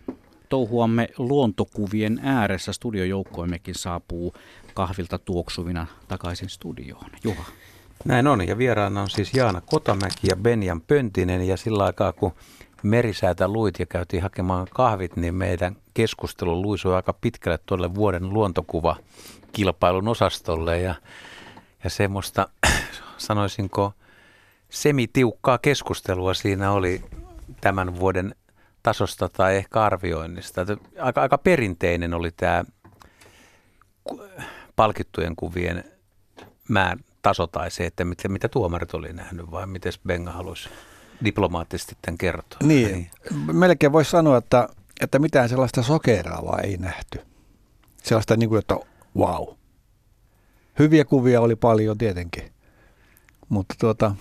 S1: touhuamme luontokuvien ääressä. Studiojoukkoimmekin saapuu kahvilta tuoksuvina takaisin studioon. Juha.
S2: Näin on, ja vieraana on siis Jaana Kotamäki ja Benjan Pöntinen, ja sillä aikaa kun merisäätä luit ja käytiin hakemaan kahvit, niin meidän keskustelu luisui aika pitkälle tuolle vuoden luontokuva kilpailun osastolle, ja, ja semmoista, sanoisinko, semitiukkaa keskustelua siinä oli tämän vuoden tasosta tai ehkä arvioinnista. Aika, aika perinteinen oli tämä palkittujen kuvien määrä, taso tai se, että mitä, mitä tuomarit oli nähnyt vai miten Benga halusi diplomaattisesti tämän kertoa?
S4: Niin, niin. melkein voisi sanoa, että, että mitään sellaista sokeraavaa ei nähty. Sellaista niin kuin, että wow. Hyviä kuvia oli paljon tietenkin, mutta tuota,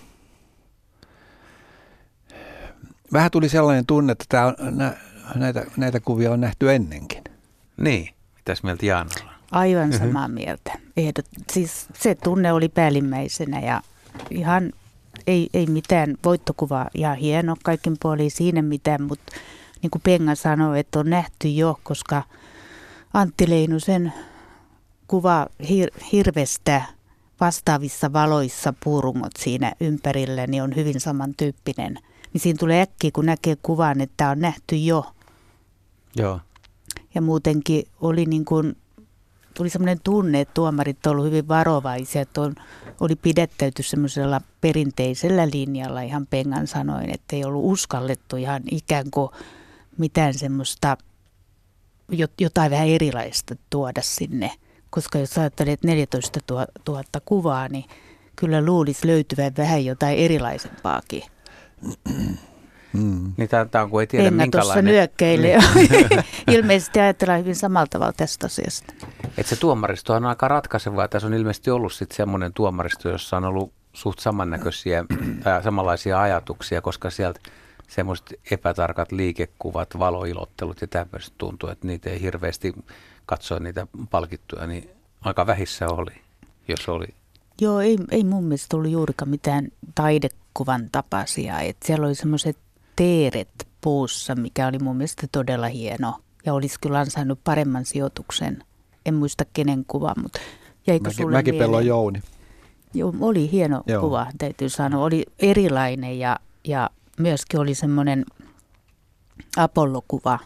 S4: vähän tuli sellainen tunne, että tämä on, nä, näitä, näitä kuvia on nähty ennenkin.
S2: Niin, mitäs mieltä Jaana
S3: Aivan mm-hmm. samaa mieltä. Ehdot, siis se tunne oli päällimmäisenä ja ihan ei, ei mitään voittokuvaa. Ihan hieno kaikin puolin siinä mitään, mutta niin kuin Penga sanoi, että on nähty jo, koska Antti Leinusen kuva hir- hirvestä vastaavissa valoissa puurumot siinä ympärillä, niin on hyvin samantyyppinen. Niin siinä tulee äkkiä, kun näkee kuvan, että tämä on nähty jo.
S2: Joo.
S3: Ja muutenkin oli niin kuin tuli semmoinen tunne, että tuomarit ovat hyvin varovaisia, että on, oli pidettäyty semmoisella perinteisellä linjalla ihan Pengan sanoin, että ei ollut uskallettu ihan ikään kuin mitään semmoista jotain vähän erilaista tuoda sinne. Koska jos ajattelee, että 14 000 kuvaa, niin kyllä luulisi löytyvän vähän jotain erilaisempaakin.
S2: Mm. Niin tämä on, kun ei tiedä Enna minkälainen...
S3: nyökkeilee. Niin. Ilmeisesti ajatellaan hyvin samalla tavalla tästä asiasta.
S2: Et se tuomaristo on aika ratkaiseva. Tässä on ilmeisesti ollut sitten semmoinen tuomaristo, jossa on ollut suht samannäköisiä tai samanlaisia ajatuksia, koska sieltä semmoiset epätarkat liikekuvat, valoilottelut ja tämmöiset tuntuu, että niitä ei hirveästi katsoa niitä palkittuja, niin aika vähissä oli, jos oli.
S3: Joo, ei, ei mun mielestä ollut juurikaan mitään taidekuvan tapaisia. Et siellä oli semmoiset teeret puussa, mikä oli mun mielestä todella hieno ja olisi kyllä ansainnut paremman sijoituksen. En muista kenen kuva, mutta jäikö
S4: Mäki,
S3: sulle
S4: Mäkipellon
S3: mieleen?
S4: Jouni.
S3: Joo, oli hieno.
S4: Joo.
S3: kuva, täytyy sanoa. Oli erilainen ja, ja myöskin oli semmoinen Apollo-kuva.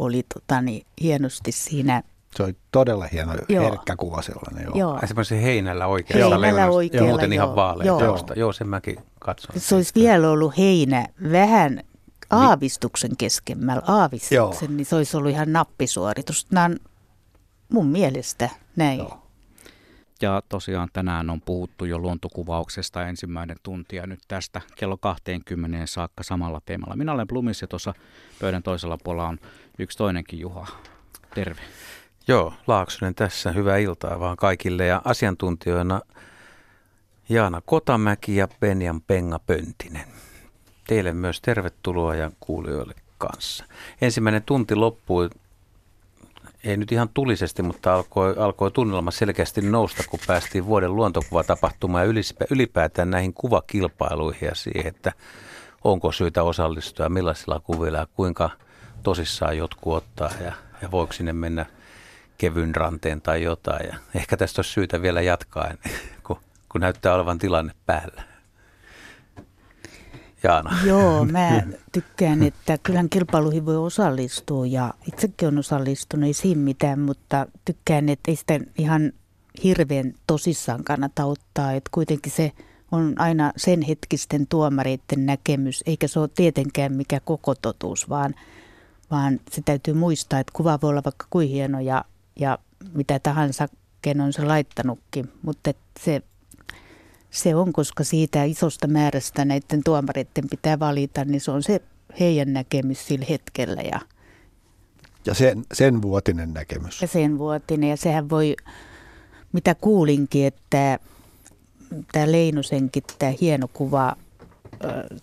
S3: Oli tota, niin, hienosti siinä.
S4: Se oli todella hieno,
S3: Joo.
S4: herkkä kuva sellainen. Joo.
S3: Joo.
S2: Semmoisen heinällä oikealla
S3: Heinällä
S2: leunalla.
S3: oikealla,
S2: muuten ihan
S3: joo.
S2: vaalea
S3: Joo.
S2: tausta. Joo, sen mäkin katson.
S3: Se olisi vielä ollut heinä vähän aavistuksen keskemmällä, aavistuksen, niin se olisi ollut ihan nappisuoritus. Nämä on mun mielestä näin.
S4: Joo.
S1: Ja tosiaan tänään on puhuttu jo luontokuvauksesta ensimmäinen tunti ja nyt tästä kello 20 saakka samalla teemalla. Minä olen Plumis ja tuossa pöydän toisella puolella on yksi toinenkin Juha. Terve.
S2: Joo, Laaksonen tässä. Hyvää iltaa vaan kaikille ja asiantuntijoina Jaana Kotamäki ja Benjan Penga Pöntinen. Teille myös tervetuloa ja kuulijoille kanssa. Ensimmäinen tunti loppui, ei nyt ihan tulisesti, mutta alkoi, alkoi tunnelma selkeästi nousta, kun päästiin vuoden luontokuvatapahtumaan ja ylipäätään näihin kuvakilpailuihin ja siihen, että onko syytä osallistua millaisilla kuvilla ja kuinka tosissaan jotkut ottaa ja, ja voiko sinne mennä kevyn ranteen tai jotain. Ja ehkä tästä olisi syytä vielä jatkaa, kun, kun näyttää olevan tilanne päällä. Jaana.
S3: Joo, mä tykkään, että kyllähän kilpailuihin voi osallistua ja itsekin on osallistunut, ei siinä mitään, mutta tykkään, että ei sitä ihan hirveän tosissaan kannata ottaa, että kuitenkin se on aina sen hetkisten tuomareiden näkemys, eikä se ole tietenkään mikä koko totuus, vaan, vaan se täytyy muistaa, että kuva voi olla vaikka kuin hieno ja, ja mitä tahansa, ken on se laittanutkin, mutta se se on, koska siitä isosta määrästä näiden tuomareiden pitää valita, niin se on se heidän näkemys sillä hetkellä ja,
S4: Ja sen, sen vuotinen näkemys.
S3: ja sen vuotinen. Ja sehän voi, mitä kuulinkin, että tämä Leinosenkin, tämä hieno kuva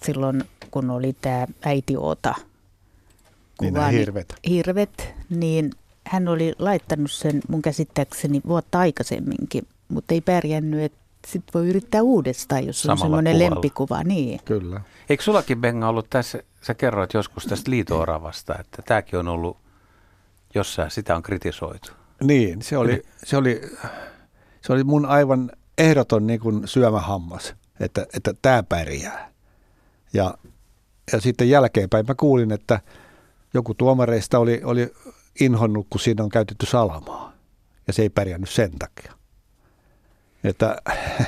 S3: silloin, kun oli tämä äiti
S4: Niin
S3: kuva,
S4: nämä hirvet.
S3: hirvet, niin hän oli laittanut sen mun käsittääkseni vuotta aikaisemminkin, mutta ei pärjännyt, että sitten voi yrittää uudestaan, jos on semmoinen lempikuva. Niin.
S4: Kyllä.
S2: Eikö sullakin Benga ollut tässä, sä kerroit joskus tästä liitooravasta, että tämäkin on ollut jossain, sitä on kritisoitu.
S4: Niin, se oli, se oli, se oli mun aivan ehdoton niin kuin syömähammas, että, että tämä pärjää. Ja, ja sitten jälkeenpäin mä kuulin, että joku tuomareista oli, oli inhonnut, kun siinä on käytetty salamaa. Ja se ei pärjännyt sen takia. Että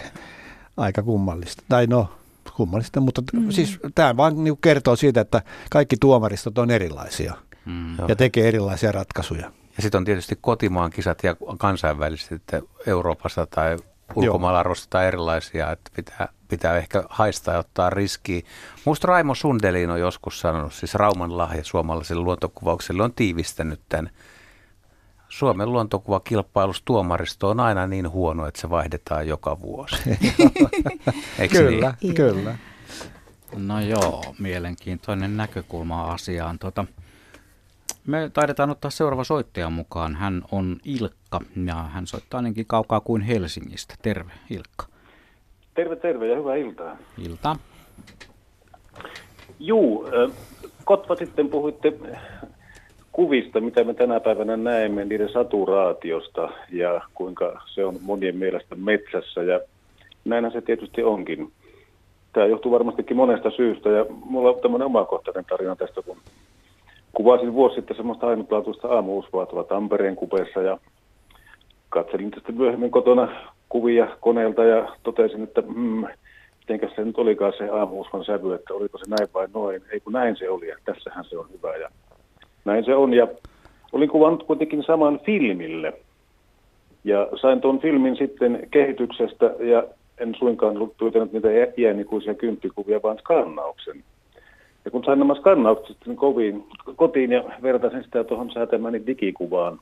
S4: aika kummallista. Tai no, kummallista, mutta mm. siis tämä vaan niin kertoo siitä, että kaikki tuomaristot on erilaisia
S1: Mm.
S4: Ja tekee erilaisia ratkaisuja.
S2: Ja sitten on tietysti kotimaan kisat ja kansainväliset, että Euroopassa tai ulkomailla arvostetaan erilaisia, että pitää, pitää ehkä haistaa ja ottaa riskiä. Musta Raimo Sundelin on joskus sanonut, siis Rauman lahja suomalaiselle luontokuvaukselle on tiivistänyt tämän. Suomen luontokuvakilpailussa tuomaristo on aina niin huono, että se vaihdetaan joka vuosi. Eikö
S4: Kyllä,
S2: Niin?
S4: kyllä.
S1: No joo, mielenkiintoinen näkökulma asiaan. Tota, me taidetaan ottaa seuraava soittaja mukaan. Hän on Ilkka ja hän soittaa ainakin kaukaa kuin Helsingistä. Terve Ilkka.
S8: Terve, terve ja hyvää iltaa.
S1: Ilta.
S8: Juu, Kotva sitten puhuitte kuvista, mitä me tänä päivänä näemme, niiden saturaatiosta ja kuinka se on monien mielestä metsässä ja näinhän se tietysti onkin. Tämä johtuu varmastikin monesta syystä ja mulla on tämmöinen omakohtainen tarina tästä, kun kuvasin vuosi sitten semmoista ainutlaatuista aamuusvaa tuolla Tampereen kupeessa ja katselin tästä myöhemmin kotona kuvia koneelta ja totesin, että mm, mitenkäs se nyt olikaan se aamuusvan sävy, että oliko se näin vai noin. Ei kun näin se oli ja tässähän se on hyvä ja näin se on. Ja olin kuvannut kuitenkin saman filmille ja sain tuon filmin sitten kehityksestä ja en suinkaan ollut pyytänyt niitä iänikuisia kymppikuvia, vaan skannauksen. Ja kun sain nämä skannaukset koviin, kotiin ja vertasin sitä tuohon säätämäni digikuvaan,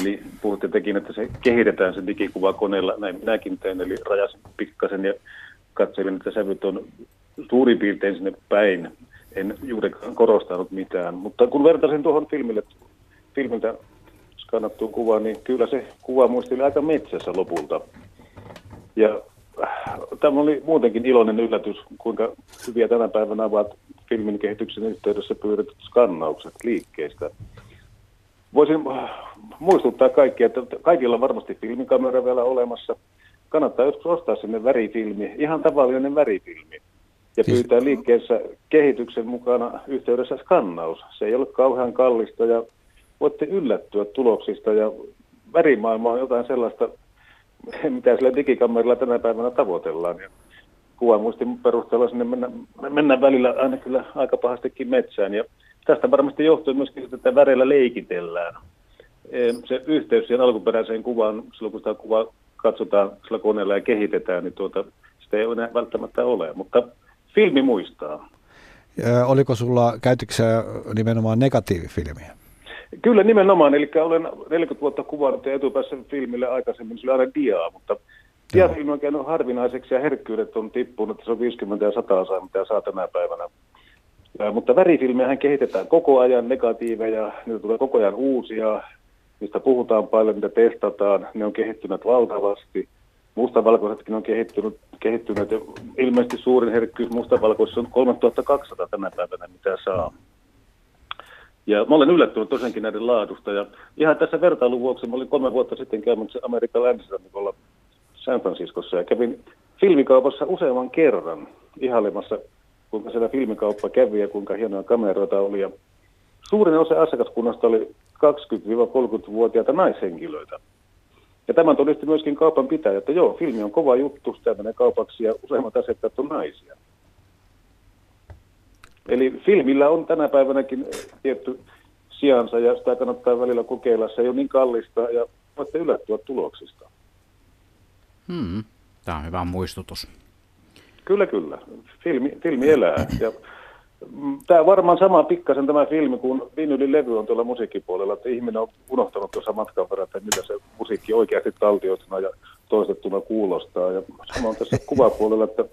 S8: Eli puhutte tekin, että se kehitetään se digikuva koneella, näin minäkin tein, eli rajasin pikkasen ja katselin, että sävyt on suurin piirtein sinne päin. En juurikaan korostanut mitään, mutta kun vertasin tuohon filmille, filmiltä skannattuun kuvaan, niin kyllä se kuva muisteli aika metsässä lopulta. Ja äh, tämä oli muutenkin iloinen yllätys, kuinka hyviä tänä päivänä ovat filmin kehityksen yhteydessä pyydetyt skannaukset liikkeistä. voisin muistuttaa kaikkia, että kaikilla on varmasti filmikamera vielä olemassa. Kannattaa joskus ostaa sinne värifilmi, ihan tavallinen värifilmi. Ja siis... pyytää liikkeessä kehityksen mukana yhteydessä skannaus. Se ei ole kauhean kallista ja voitte yllättyä tuloksista ja värimaailma on jotain sellaista, mitä sillä digikameralla tänä päivänä tavoitellaan. Ja kuvamuistin perusteella sinne mennä, mennään välillä aina kyllä aika pahastikin metsään. Ja tästä varmasti johtuu myöskin, että väreillä leikitellään. Se yhteys siihen alkuperäiseen kuvaan, silloin kun sitä kuvaa katsotaan sillä koneella ja kehitetään, niin tuota, sitä ei enää välttämättä ole. Mutta filmi muistaa.
S4: Ja oliko sulla, käytitkö nimenomaan negatiivifilmiä?
S8: Kyllä nimenomaan, eli olen 40 vuotta kuvannut ja etupäässä filmille aikaisemmin, se oli aina diaa, mutta diafilmi on käynyt harvinaiseksi ja herkkyydet on tippunut, se on 50 ja 100 osaa, mitä saa tänä päivänä. Ja, mutta värifilmejähän kehitetään koko ajan, negatiiveja, niitä tulee koko ajan uusia, mistä puhutaan paljon, mitä testataan, ne on kehittyneet valtavasti. Mustavalkoisetkin on kehittynyt, kehittyneet ja ilmeisesti suurin herkkyys mustavalkoisessa on 3200 tänä päivänä, mitä saa. Ja mä olen yllättynyt tosiaankin näiden laadusta. Ja ihan tässä vertailun vuoksi mä olin kolme vuotta sitten käymässä Amerikan länsirannikolla San Franciscossa ja kävin filmikaupassa useamman kerran ihailemassa, kuinka siellä filmikauppa kävi ja kuinka hienoja kameroita oli. Ja suurin osa asiakaskunnasta oli 20-30-vuotiaita naishenkilöitä. Ja tämän todisti myöskin kaupan pitäjä, että joo, filmi on kova juttu, sitä menee kaupaksi ja useimmat asiakkaat on naisia. Eli filmillä on tänä päivänäkin tietty sijansa ja sitä kannattaa välillä kokeilla. Se ei ole niin kallista ja voitte yllättyä tuloksista.
S1: Hmm. Tämä on hyvä muistutus.
S8: Kyllä, kyllä. Filmi, filmi elää. Ja tämä on varmaan sama pikkasen tämä filmi, kun vinylin levy on tuolla musiikkipuolella, että ihminen on unohtanut tuossa matkan verran, että mitä se musiikki oikeasti taltioituna ja toistettuna kuulostaa. Ja sama on tässä kuvapuolella, että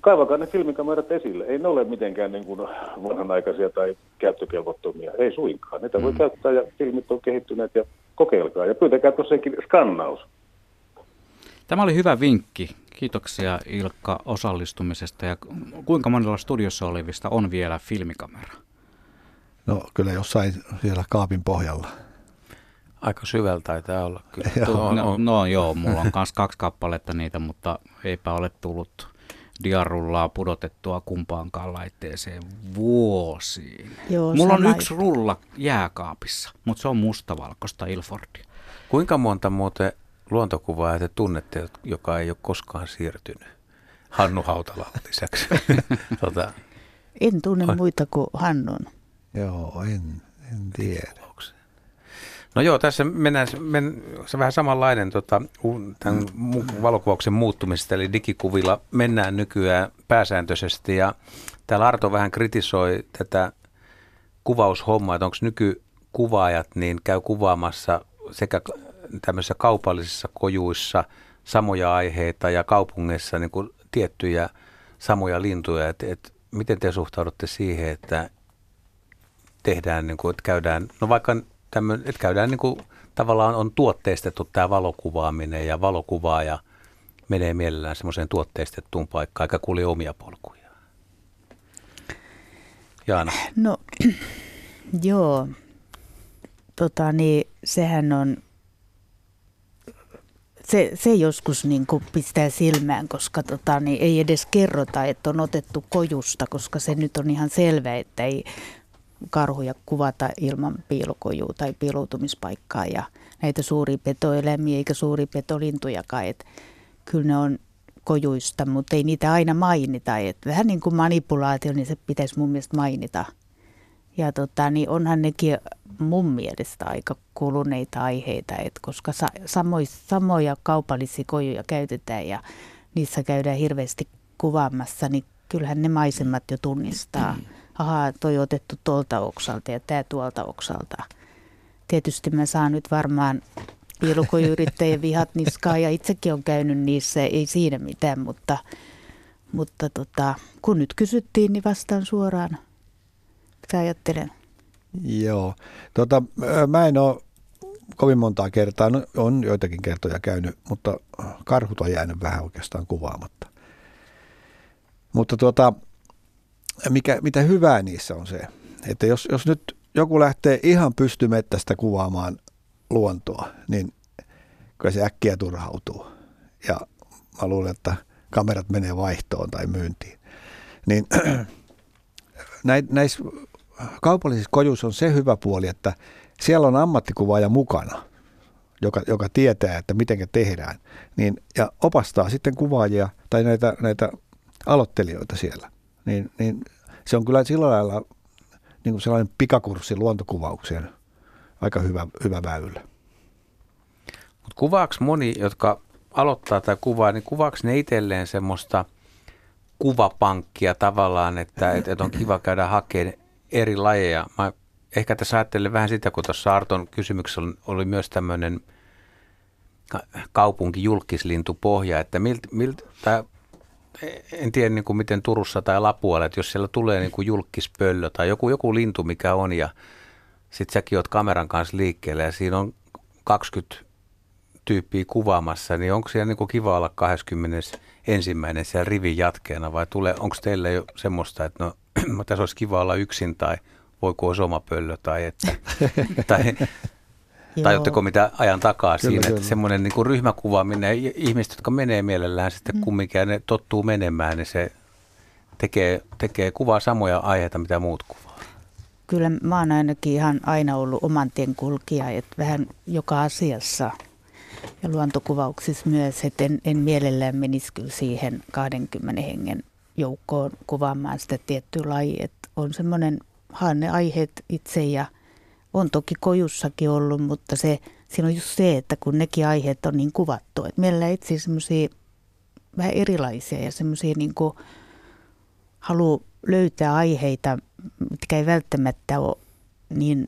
S8: kaivakaa ne filmikamerat esille. Ei ne ole mitenkään niin kuin vanhanaikaisia tai käyttökelvottomia. Ei suinkaan. Niitä voi mm. käyttää ja filmit on kehittyneet ja kokeilkaa. Ja pyytäkää tosiaankin skannaus.
S1: Tämä oli hyvä vinkki. Kiitoksia Ilkka osallistumisesta. Ja kuinka monella studiossa olevista on vielä filmikamera?
S4: No kyllä jossain siellä kaapin pohjalla.
S2: Aika syvältä taitaa olla kyllä.
S1: no, no, no joo, mulla on myös kaksi kappaletta niitä, mutta eipä ole tullut diarullaa pudotettua kumpaankaan laitteeseen vuosiin. Joo, Mulla on yksi rulla jääkaapissa, mutta se on mustavalkoista Ilfordia.
S2: Kuinka monta muuten luontokuvaa te tunnette, joka ei ole koskaan siirtynyt? Hannu Hautala lisäksi.
S3: tota, en tunne on. muita kuin Hannun.
S4: Joo, en, en tiedä.
S2: No joo, tässä mennään, men, se vähän samanlainen tota, tämän valokuvauksen muuttumisesta, eli digikuvilla mennään nykyään pääsääntöisesti, ja täällä Arto vähän kritisoi tätä kuvaushommaa, että onko nykykuvaajat niin käy kuvaamassa sekä tämmöisissä kaupallisissa kojuissa samoja aiheita ja kaupungeissa niin kuin tiettyjä samoja lintuja, että et, miten te suhtaudutte siihen, että tehdään, niin kuin, että käydään, no vaikka tämmöinen, että käydään niin kuin, tavallaan on tuotteistettu tämä valokuvaaminen ja valokuvaaja menee mielellään semmoiseen tuotteistettuun paikkaan eikä kulje omia polkuja. Jaana.
S3: No joo, tota niin, sehän on, se, se joskus niin kuin pistää silmään, koska tota, niin ei edes kerrota, että on otettu kojusta, koska se nyt on ihan selvä, että ei karhuja kuvata ilman piilokojua tai piiloutumispaikkaa ja näitä suuria petoeläimiä eikä suuria petolintujakaan. Et kyllä ne on kojuista, mutta ei niitä aina mainita. Et vähän niin kuin manipulaatio, niin se pitäisi mun mielestä mainita. Ja tota, niin onhan nekin mun mielestä aika kuluneita aiheita, et koska sa- samois, samoja kaupallisia kojuja käytetään ja niissä käydään hirveästi kuvaamassa, niin kyllähän ne maisemat jo tunnistaa. Mm ahaa, toi otettu tuolta oksalta ja tämä tuolta oksalta. Tietysti mä saan nyt varmaan piilukojuyrittäjien vihat niskaa ja itsekin on käynyt niissä, ei siinä mitään, mutta, mutta tota, kun nyt kysyttiin, niin vastaan suoraan. Mitä ajattelen?
S4: Joo, tota, mä en ole kovin montaa kertaa, no, on joitakin kertoja käynyt, mutta karhut on jäänyt vähän oikeastaan kuvaamatta. Mutta tuota, mikä, mitä hyvää niissä on se, että jos, jos nyt joku lähtee ihan pystymettästä kuvaamaan luontoa, niin kyllä se äkkiä turhautuu. Ja mä luulen, että kamerat menee vaihtoon tai myyntiin. Niin näissä kaupallisissa kojuissa on se hyvä puoli, että siellä on ammattikuvaaja mukana, joka, joka tietää, että miten tehdään, niin, ja opastaa sitten kuvaajia tai näitä, näitä aloittelijoita siellä. Niin, niin se on kyllä sillä lailla niin kuin sellainen pikakurssi luontokuvaukseen aika hyvä, hyvä väylä.
S2: Mut kuvaaks moni, jotka aloittaa tai kuvaa, niin kuvaaks ne itselleen semmoista kuvapankkia tavallaan, että, että on kiva käydä hakemaan eri lajeja. Mä ehkä tässä ajattelen vähän sitä, kun tuossa Arton kysymyksessä oli myös tämmöinen kaupunkijulkislintupohja, että miltä, milt, tai en tiedä niin kuin miten Turussa tai Lapualla, että jos siellä tulee niin kuin julkispöllö tai joku, joku lintu, mikä on, ja sitten säkin oot kameran kanssa liikkeelle ja siinä on 20 tyyppiä kuvaamassa, niin onko siellä niin kuin kiva olla 21. siellä rivin jatkeena vai tulee, onko teille jo semmoista, että no tässä olisi kiva olla yksin tai voiko olisi oma pöllö tai että, tai, tai oletteko mitä ajan takaa kyllä, siinä, kyllä. että semmoinen niin ryhmäkuvaaminen, ihmiset, jotka menee mielellään sitten mm. kumminkin ja ne tottuu menemään, niin se tekee, tekee kuvaa samoja aiheita, mitä muut kuvaa.
S3: Kyllä mä oon ainakin ihan aina ollut oman tien kulkija, että vähän joka asiassa ja luontokuvauksissa myös, että en, en mielellään menisi kyllä siihen 20 hengen joukkoon kuvaamaan sitä tiettyä lajia. Että on semmoinen, aiheet itse ja on toki kojussakin ollut, mutta se, siinä on just se, että kun nekin aiheet on niin kuvattu, että meillä itse semmoisia vähän erilaisia ja semmoisia niin halu löytää aiheita, mitkä ei välttämättä ole niin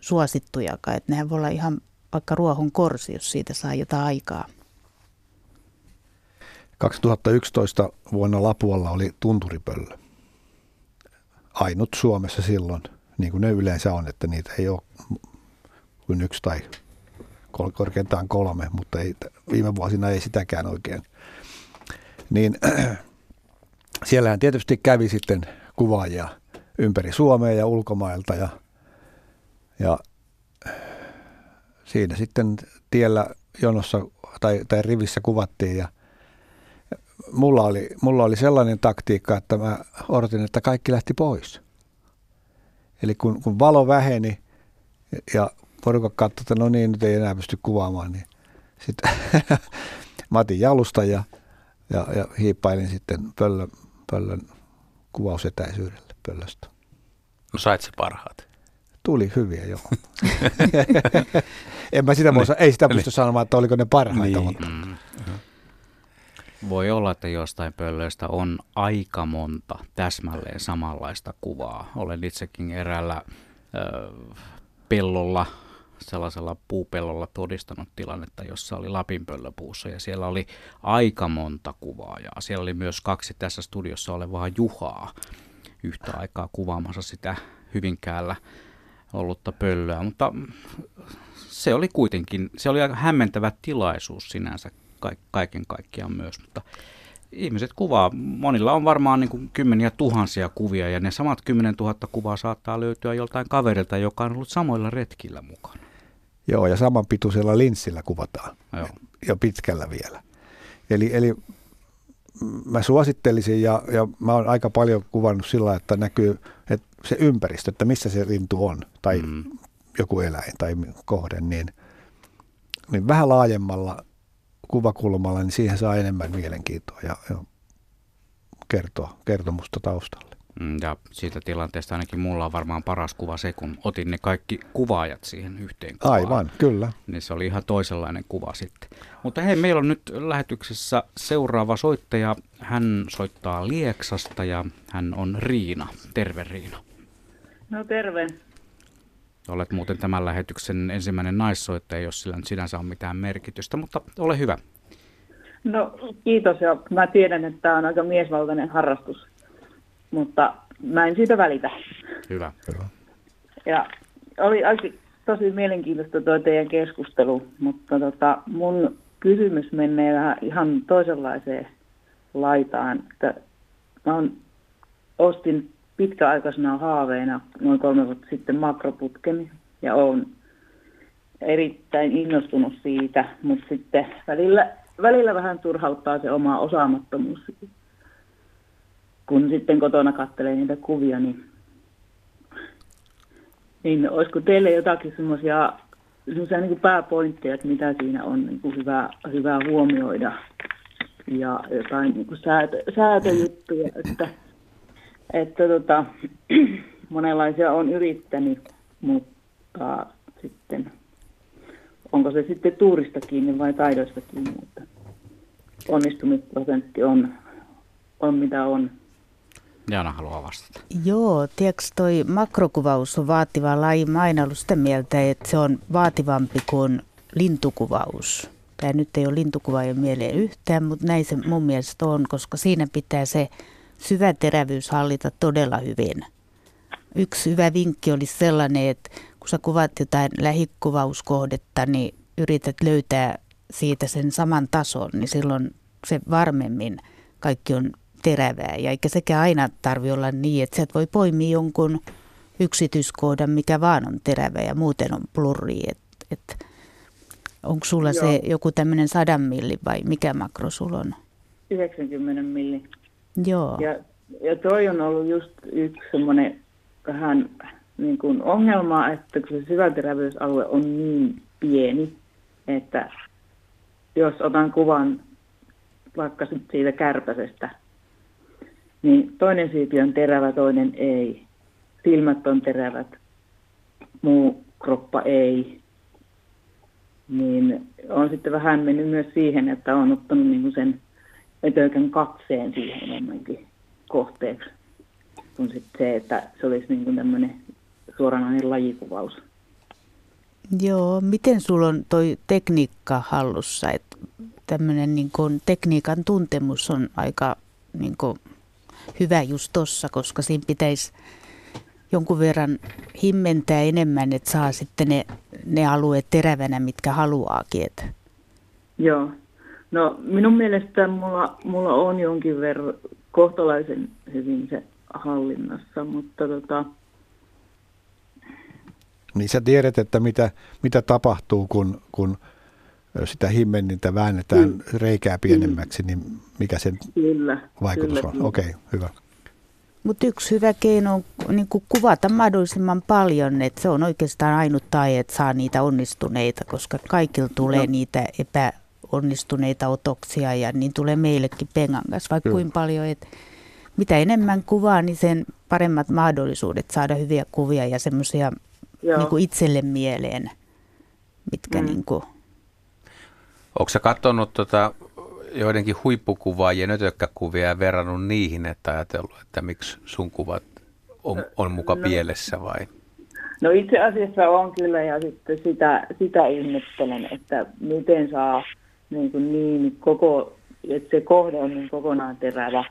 S3: suosittujakaan, että nehän voi olla ihan vaikka ruohon korsi, jos siitä saa jotain aikaa.
S4: 2011 vuonna Lapualla oli tunturipöllö. Ainut Suomessa silloin, niin kuin ne yleensä on, että niitä ei ole kuin yksi tai korkeintaan kolme, mutta ei, viime vuosina ei sitäkään oikein. Niin siellähän tietysti kävi sitten kuvaajia ympäri Suomea ja ulkomailta ja, ja siinä sitten tiellä jonossa tai, tai rivissä kuvattiin ja mulla oli, mulla oli sellainen taktiikka, että mä odotin, että kaikki lähti pois. Eli kun, kun valo väheni ja porukka katsoi, että no niin, nyt ei enää pysty kuvaamaan, niin sitten mä otin jalusta ja, ja, ja hiippailin sitten pöllön, pöllön kuvausetäisyydelle pöllöstä.
S2: No sait se parhaat?
S4: Tuli hyviä, joo. en mä sitä, niin. ei sitä pysty niin. sanomaan, että oliko ne parhaita, niin. mutta...
S1: Voi olla, että jostain pöllöistä on aika monta täsmälleen samanlaista kuvaa. Olen itsekin eräällä ö, pellolla, sellaisella puupellolla todistanut tilannetta, jossa oli lapinpöllöpuussa ja siellä oli aika monta kuvaajaa. Siellä oli myös kaksi tässä studiossa olevaa Juhaa yhtä aikaa kuvaamassa sitä Hyvinkäällä ollutta pöllöä, mutta se oli kuitenkin, se oli aika hämmentävä tilaisuus sinänsä kaiken kaikkiaan myös, mutta ihmiset kuvaa, monilla on varmaan niin kuin kymmeniä tuhansia kuvia ja ne samat kymmenen tuhatta kuvaa saattaa löytyä joltain kaverilta, joka on ollut samoilla retkillä mukana.
S4: Joo, ja samanpituisella linssillä kuvataan Joo. ja pitkällä vielä. Eli, eli mä suosittelisin ja, ja mä oon aika paljon kuvannut sillä, että näkyy että se ympäristö, että missä se lintu on tai mm. joku eläin tai kohde, niin, niin vähän laajemmalla kuvakulmalla, niin siihen saa enemmän mielenkiintoa ja, ja kertoa, kertomusta taustalle.
S1: Mm, ja siitä tilanteesta ainakin mulla on varmaan paras kuva se, kun otin ne kaikki kuvaajat siihen yhteen kuvaan.
S4: Aivan, kyllä.
S1: Niin se oli ihan toisenlainen kuva sitten. Mutta hei, meillä on nyt lähetyksessä seuraava soittaja. Hän soittaa Lieksasta ja hän on Riina. Terve Riina.
S9: No terve.
S1: Olet muuten tämän lähetyksen ensimmäinen naissoittaja, jos sillä nyt sinänsä on mitään merkitystä, mutta ole hyvä.
S9: No kiitos ja mä tiedän, että tämä on aika miesvaltainen harrastus, mutta mä en siitä välitä.
S1: Hyvä. hyvä.
S9: Ja oli aika tosi mielenkiintoista tuo teidän keskustelu, mutta tota, mun kysymys menee vähän ihan toisenlaiseen laitaan. Että mä on, ostin pitkäaikaisena haaveena noin kolme vuotta sitten makroputken ja olen erittäin innostunut siitä, mutta sitten välillä, välillä vähän turhauttaa se oma osaamattomuus. Kun sitten kotona katselee niitä kuvia, niin, niin olisiko teille jotakin semmoisia semmoisia niin pääpointteja, että mitä siinä on niin kuin hyvä, hyvä huomioida ja jotain niin kuin säätö, säätöjuttuja, että, että tota, monenlaisia on yrittänyt, mutta sitten onko se sitten tuurista kiinni vai taidoista kiinni, mutta onnistumisprosentti on, on mitä on.
S1: Jaana haluaa vastata.
S3: Joo, tiedätkö toi makrokuvaus on vaativa laji. Mä aina ollut sitä mieltä, että se on vaativampi kuin lintukuvaus. Tämä nyt ei ole lintukuvaajan mieleen yhtään, mutta näin se mun mielestä on, koska siinä pitää se syvä terävyys hallita todella hyvin. Yksi hyvä vinkki olisi sellainen, että kun sä kuvat jotain lähikuvauskohdetta, niin yrität löytää siitä sen saman tason, niin silloin se varmemmin kaikki on terävää. Ja eikä sekä aina tarvi olla niin, että sä et voi poimia jonkun yksityiskohdan, mikä vaan on terävä ja muuten on blurri. Et, et, onko sulla Joo. se joku tämmöinen sadan milli vai mikä makro sulla on?
S9: 90 milli.
S3: Joo.
S9: Ja, ja toi on ollut just yksi semmoinen vähän niin kuin ongelma, että kun se syväterävyysalue on niin pieni, että jos otan kuvan vaikka siitä kärpäsestä, niin toinen siipi on terävä, toinen ei. Silmät on terävät, muu kroppa ei. Niin on sitten vähän mennyt myös siihen, että on ottanut niin sen ötökän katseen siihen enemmänkin kohteeksi. Kun sitten se, että se olisi niin kuin tämmöinen suoranainen lajikuvaus.
S3: Joo, miten sulla on toi tekniikka hallussa? Että tämmöinen niin tekniikan tuntemus on aika niin kuin hyvä just tossa, koska siinä pitäisi jonkun verran himmentää enemmän, että saa sitten ne, ne alueet terävänä, mitkä haluaakin. Että.
S9: Joo. No minun mielestä mulla, mulla on jonkin verran kohtalaisen hyvin se hallinnassa, mutta tota...
S4: Niin sä tiedät, että mitä, mitä tapahtuu, kun, kun sitä himmennintä väännetään mm. reikää pienemmäksi, niin mikä sen kyllä, vaikutus kyllä, on? Okei, okay, hyvä.
S3: Mutta yksi hyvä keino on niin kuvata mahdollisimman paljon, että se on oikeastaan ainut tai, että saa niitä onnistuneita, koska kaikilla tulee no. niitä epäonnistuneita otoksia ja niin tulee meillekin pengan kanssa, vaikka kuin paljon, että mitä enemmän kuvaa, niin sen paremmat mahdollisuudet saada hyviä kuvia ja semmoisia niin itselle mieleen, mitkä mm. niin kuin,
S2: Onko sä katsonut tota joidenkin huippukuvaajien ötökkäkuvia ja verrannut niihin, että ajatellut, että miksi sun kuvat on, on muka no, pielessä vai?
S9: No itse asiassa on kyllä ja sitten sitä, sitä ihmettelen, että miten saa niin, kuin niin koko, että se kohde on niin kokonaan terävä,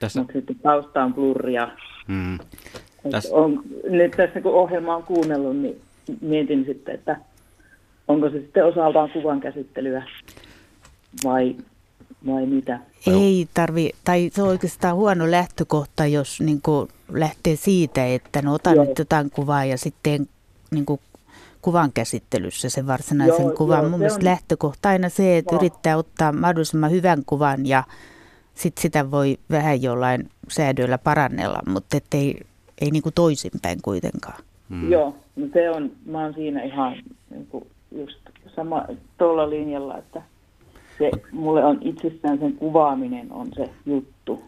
S9: tässä. mutta sitten tausta on blurria. Mm. Tässä. On, nyt tässä kun ohjelma on kuunnellut, niin mietin sitten, että onko se sitten osaltaan kuvan käsittelyä vai, vai mitä?
S3: Ei tarvi, tai se on oikeastaan huono lähtökohta, jos niin lähtee siitä, että no otan Joo. nyt jotain kuvaa ja sitten niin kuin kuvan käsittelyssä sen varsinaisen joo, kuvan. Joo, Mun mielestä on... lähtökohta aina se, että joo. yrittää ottaa mahdollisimman hyvän kuvan ja sitten sitä voi vähän jollain säädöillä parannella, mutta ettei, ei niin kuin toisinpäin kuitenkaan.
S9: Hmm. Joo, no se on, mä oon siinä ihan niin kuin just sama tuolla linjalla, että se, mulle on itsestään sen kuvaaminen on se juttu.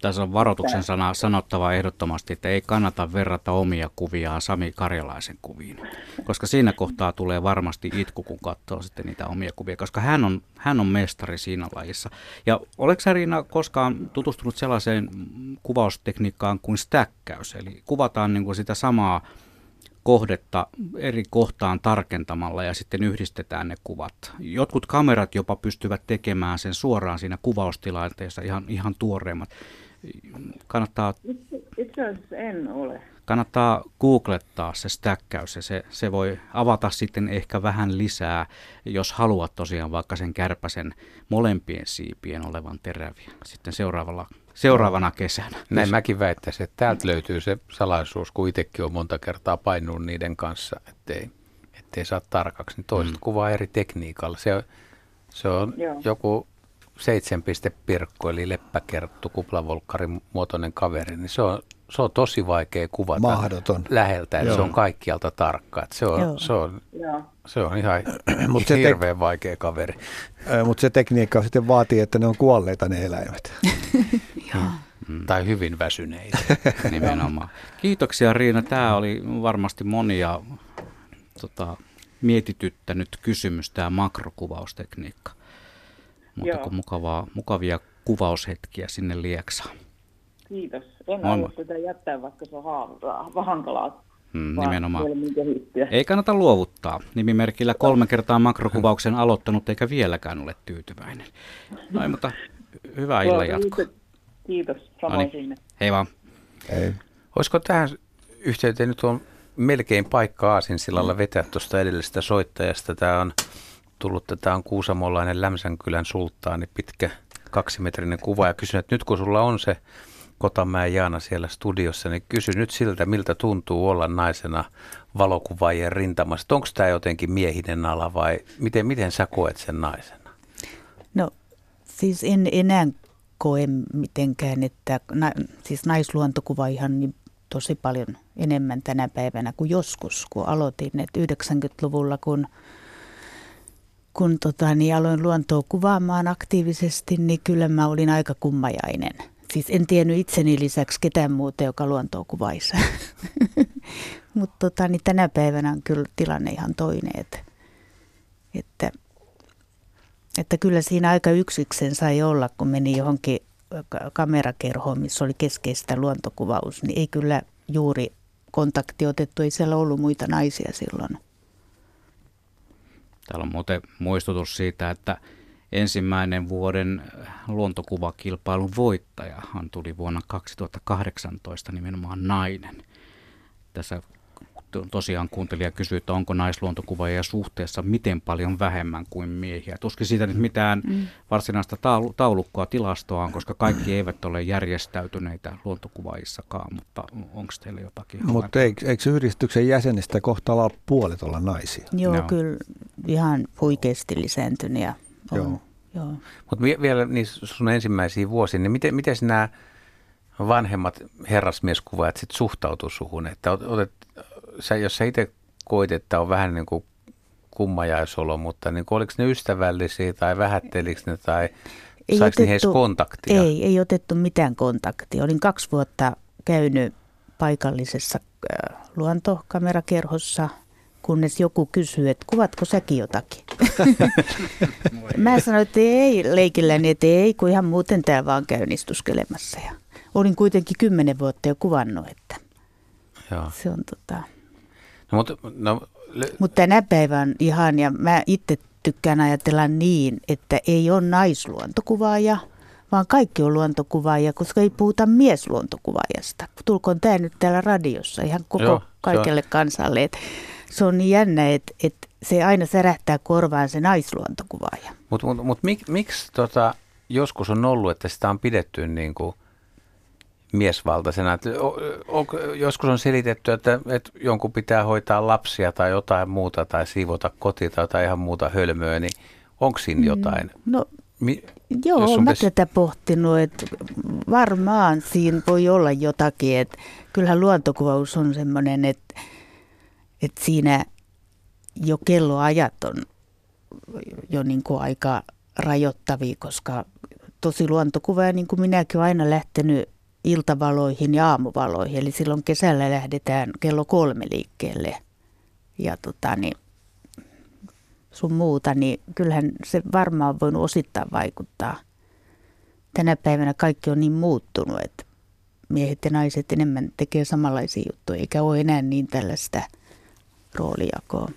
S1: Tässä on varoituksen sana sanottava ehdottomasti, että ei kannata verrata omia kuviaan Sami Karjalaisen kuviin, koska siinä kohtaa tulee varmasti itku, kun katsoo sitten niitä omia kuvia, koska hän on, hän on mestari siinä lajissa. Ja oletko Riina koskaan tutustunut sellaiseen kuvaustekniikkaan kuin stäkkäys, eli kuvataan niin kuin sitä samaa kohdetta eri kohtaan tarkentamalla ja sitten yhdistetään ne kuvat. Jotkut kamerat jopa pystyvät tekemään sen suoraan siinä kuvaustilanteessa ihan, ihan tuoreimmat. Kannattaa,
S9: itse asiassa en ole.
S1: Kannattaa googlettaa se stäkkäys ja se, se voi avata sitten ehkä vähän lisää, jos haluat tosiaan vaikka sen kärpäsen molempien siipien olevan teräviä. Sitten seuraavalla seuraavana kesänä.
S2: Näin Jos... mäkin väittäisin, että täältä löytyy se salaisuus, kun itsekin on monta kertaa painunut niiden kanssa, ettei, ettei saa tarkaksi. Niin toiset mm. kuvaa eri tekniikalla. Se, se on Joo. joku seitsemänpistepirkku, eli leppäkerttu, kuplavolkkarin muotoinen kaveri, niin se on, se on tosi vaikea kuvata
S4: Mahdoton.
S2: läheltä, että Joo. se on kaikkialta tarkka. Että se, on, se, on, se on ihan Mut se hirveän te- vaikea kaveri.
S4: Mutta se tekniikka sitten vaatii, että ne on kuolleita ne eläimet.
S2: Mm. Tai hyvin väsyneitä.
S1: Nimenomaan. Kiitoksia Riina. Tämä oli varmasti monia tota, mietityttänyt kysymys, tämä makrokuvaustekniikka. Mutta mukavaa, mukavia kuvaushetkiä sinne Lieksaan.
S9: Kiitos. En aio sitä jättää, vaikka se on hankalaa.
S1: Hmm, nimenomaan. Ei kannata luovuttaa. Nimimerkillä kolme kertaa makrokuvauksen aloittanut eikä vieläkään ole tyytyväinen. No, mutta hyvää illan jatkoa.
S9: Kiitos, samoin no niin.
S1: Hei vaan.
S2: Hei. Olisiko tähän yhteyteen nyt on melkein paikka Aasinsillalla vetää tuosta edellisestä soittajasta. Tämä on tullut, että tämä on kuusamolainen Lämsänkylän sulttaani, pitkä kaksimetrinen kuva ja kysyn, että nyt kun sulla on se Kotamäen Jaana siellä studiossa, niin kysy nyt siltä, miltä tuntuu olla naisena valokuvaajien rintamassa. Onko tämä jotenkin miehinen ala vai miten, miten sä koet sen naisena?
S3: No siis en enää koe mitenkään, että na, siis naisluontokuva ihan niin tosi paljon enemmän tänä päivänä kuin joskus, kun aloitin. että 90-luvulla, kun kun tota, niin aloin luontoa kuvaamaan aktiivisesti, niin kyllä mä olin aika kummajainen. Siis en tiennyt itseni lisäksi ketään muuta, joka luontoa kuvaisi. Mutta tota, niin tänä päivänä on kyllä tilanne ihan toinen. Että, että, että kyllä siinä aika yksiksen sai olla, kun meni johonkin kamerakerhoon, missä oli keskeistä luontokuvaus, niin ei kyllä juuri kontakti otettu. Ei siellä ollut muita naisia silloin.
S1: Täällä on muuten muistutus siitä, että ensimmäinen vuoden luontokuvakilpailun voittajahan tuli vuonna 2018 nimenomaan nainen. Tässä tosiaan kuuntelija kysyi, että onko naisluontokuvaajia suhteessa miten paljon vähemmän kuin miehiä. Tuskin siitä nyt mitään mm. varsinaista taulukkoa tilastoa on, koska kaikki eivät ole järjestäytyneitä luontokuvaajissakaan, mutta onko teillä jotakin?
S4: Mutta eikö, eikö yhdistyksen jäsenistä kohta olla puolet olla naisia?
S3: Joo, no. kyllä ihan huikeasti lisääntyneet.
S4: Joo.
S3: Joo.
S2: Mutta vielä niissä sun ensimmäisiä vuosia, niin miten, miten nämä vanhemmat herrasmieskuvaajat sitten suhtautuu suhun? Että otet, sä, jos sä itse koit, että on vähän niin kuin kummajaisolo, mutta niin kuin, oliko ne ystävällisiä tai vähättelikö ne tai ei saiko otettu, edes kontaktia?
S3: Ei, ei otettu mitään kontaktia. Olin kaksi vuotta käynyt paikallisessa äh, luontokamerakerhossa, kunnes joku kysyi, että kuvatko säkin jotakin? Mä sanoin, että ei leikilläni, että ei, kun ihan muuten tämä vaan käynnistuskelemassa. Ja olin kuitenkin kymmenen vuotta jo kuvannut, että Joo. se on tota...
S2: No, mutta no,
S3: le- Mut tänä päivänä ihan, ja mä itse tykkään ajatella niin, että ei ole naisluontokuvaaja, vaan kaikki on luontokuvaaja, koska ei puhuta miesluontokuvaajasta. Tulkoon tämä nyt täällä radiossa ihan koko Joo, kaikelle kansalle. Et se on niin jännä, että et se aina särähtää korvaan se naisluontokuvaaja.
S2: Mutta mut, mut mik, miksi tota, joskus on ollut, että sitä on pidetty niin kuin – miesvaltaisena. Että on, joskus on selitetty, että, että jonkun pitää hoitaa lapsia tai jotain muuta tai siivota koti tai jotain ihan muuta hölmöä, niin onko siinä mm, jotain?
S3: No Mi- joo, mä tätä pohtinut, että varmaan siinä voi olla jotakin, että kyllähän luontokuvaus on semmoinen, että, että siinä jo kelloajat on jo niin kuin aika rajoittavia, koska tosi luontokuva, niin kuin minäkin olen aina lähtenyt iltavaloihin ja aamuvaloihin. Eli silloin kesällä lähdetään kello kolme liikkeelle ja tota, niin, sun muuta, niin kyllähän se varmaan on voinut osittain vaikuttaa. Tänä päivänä kaikki on niin muuttunut, että miehet ja naiset enemmän tekee samanlaisia juttuja, eikä ole enää niin tällaista roolijakoa.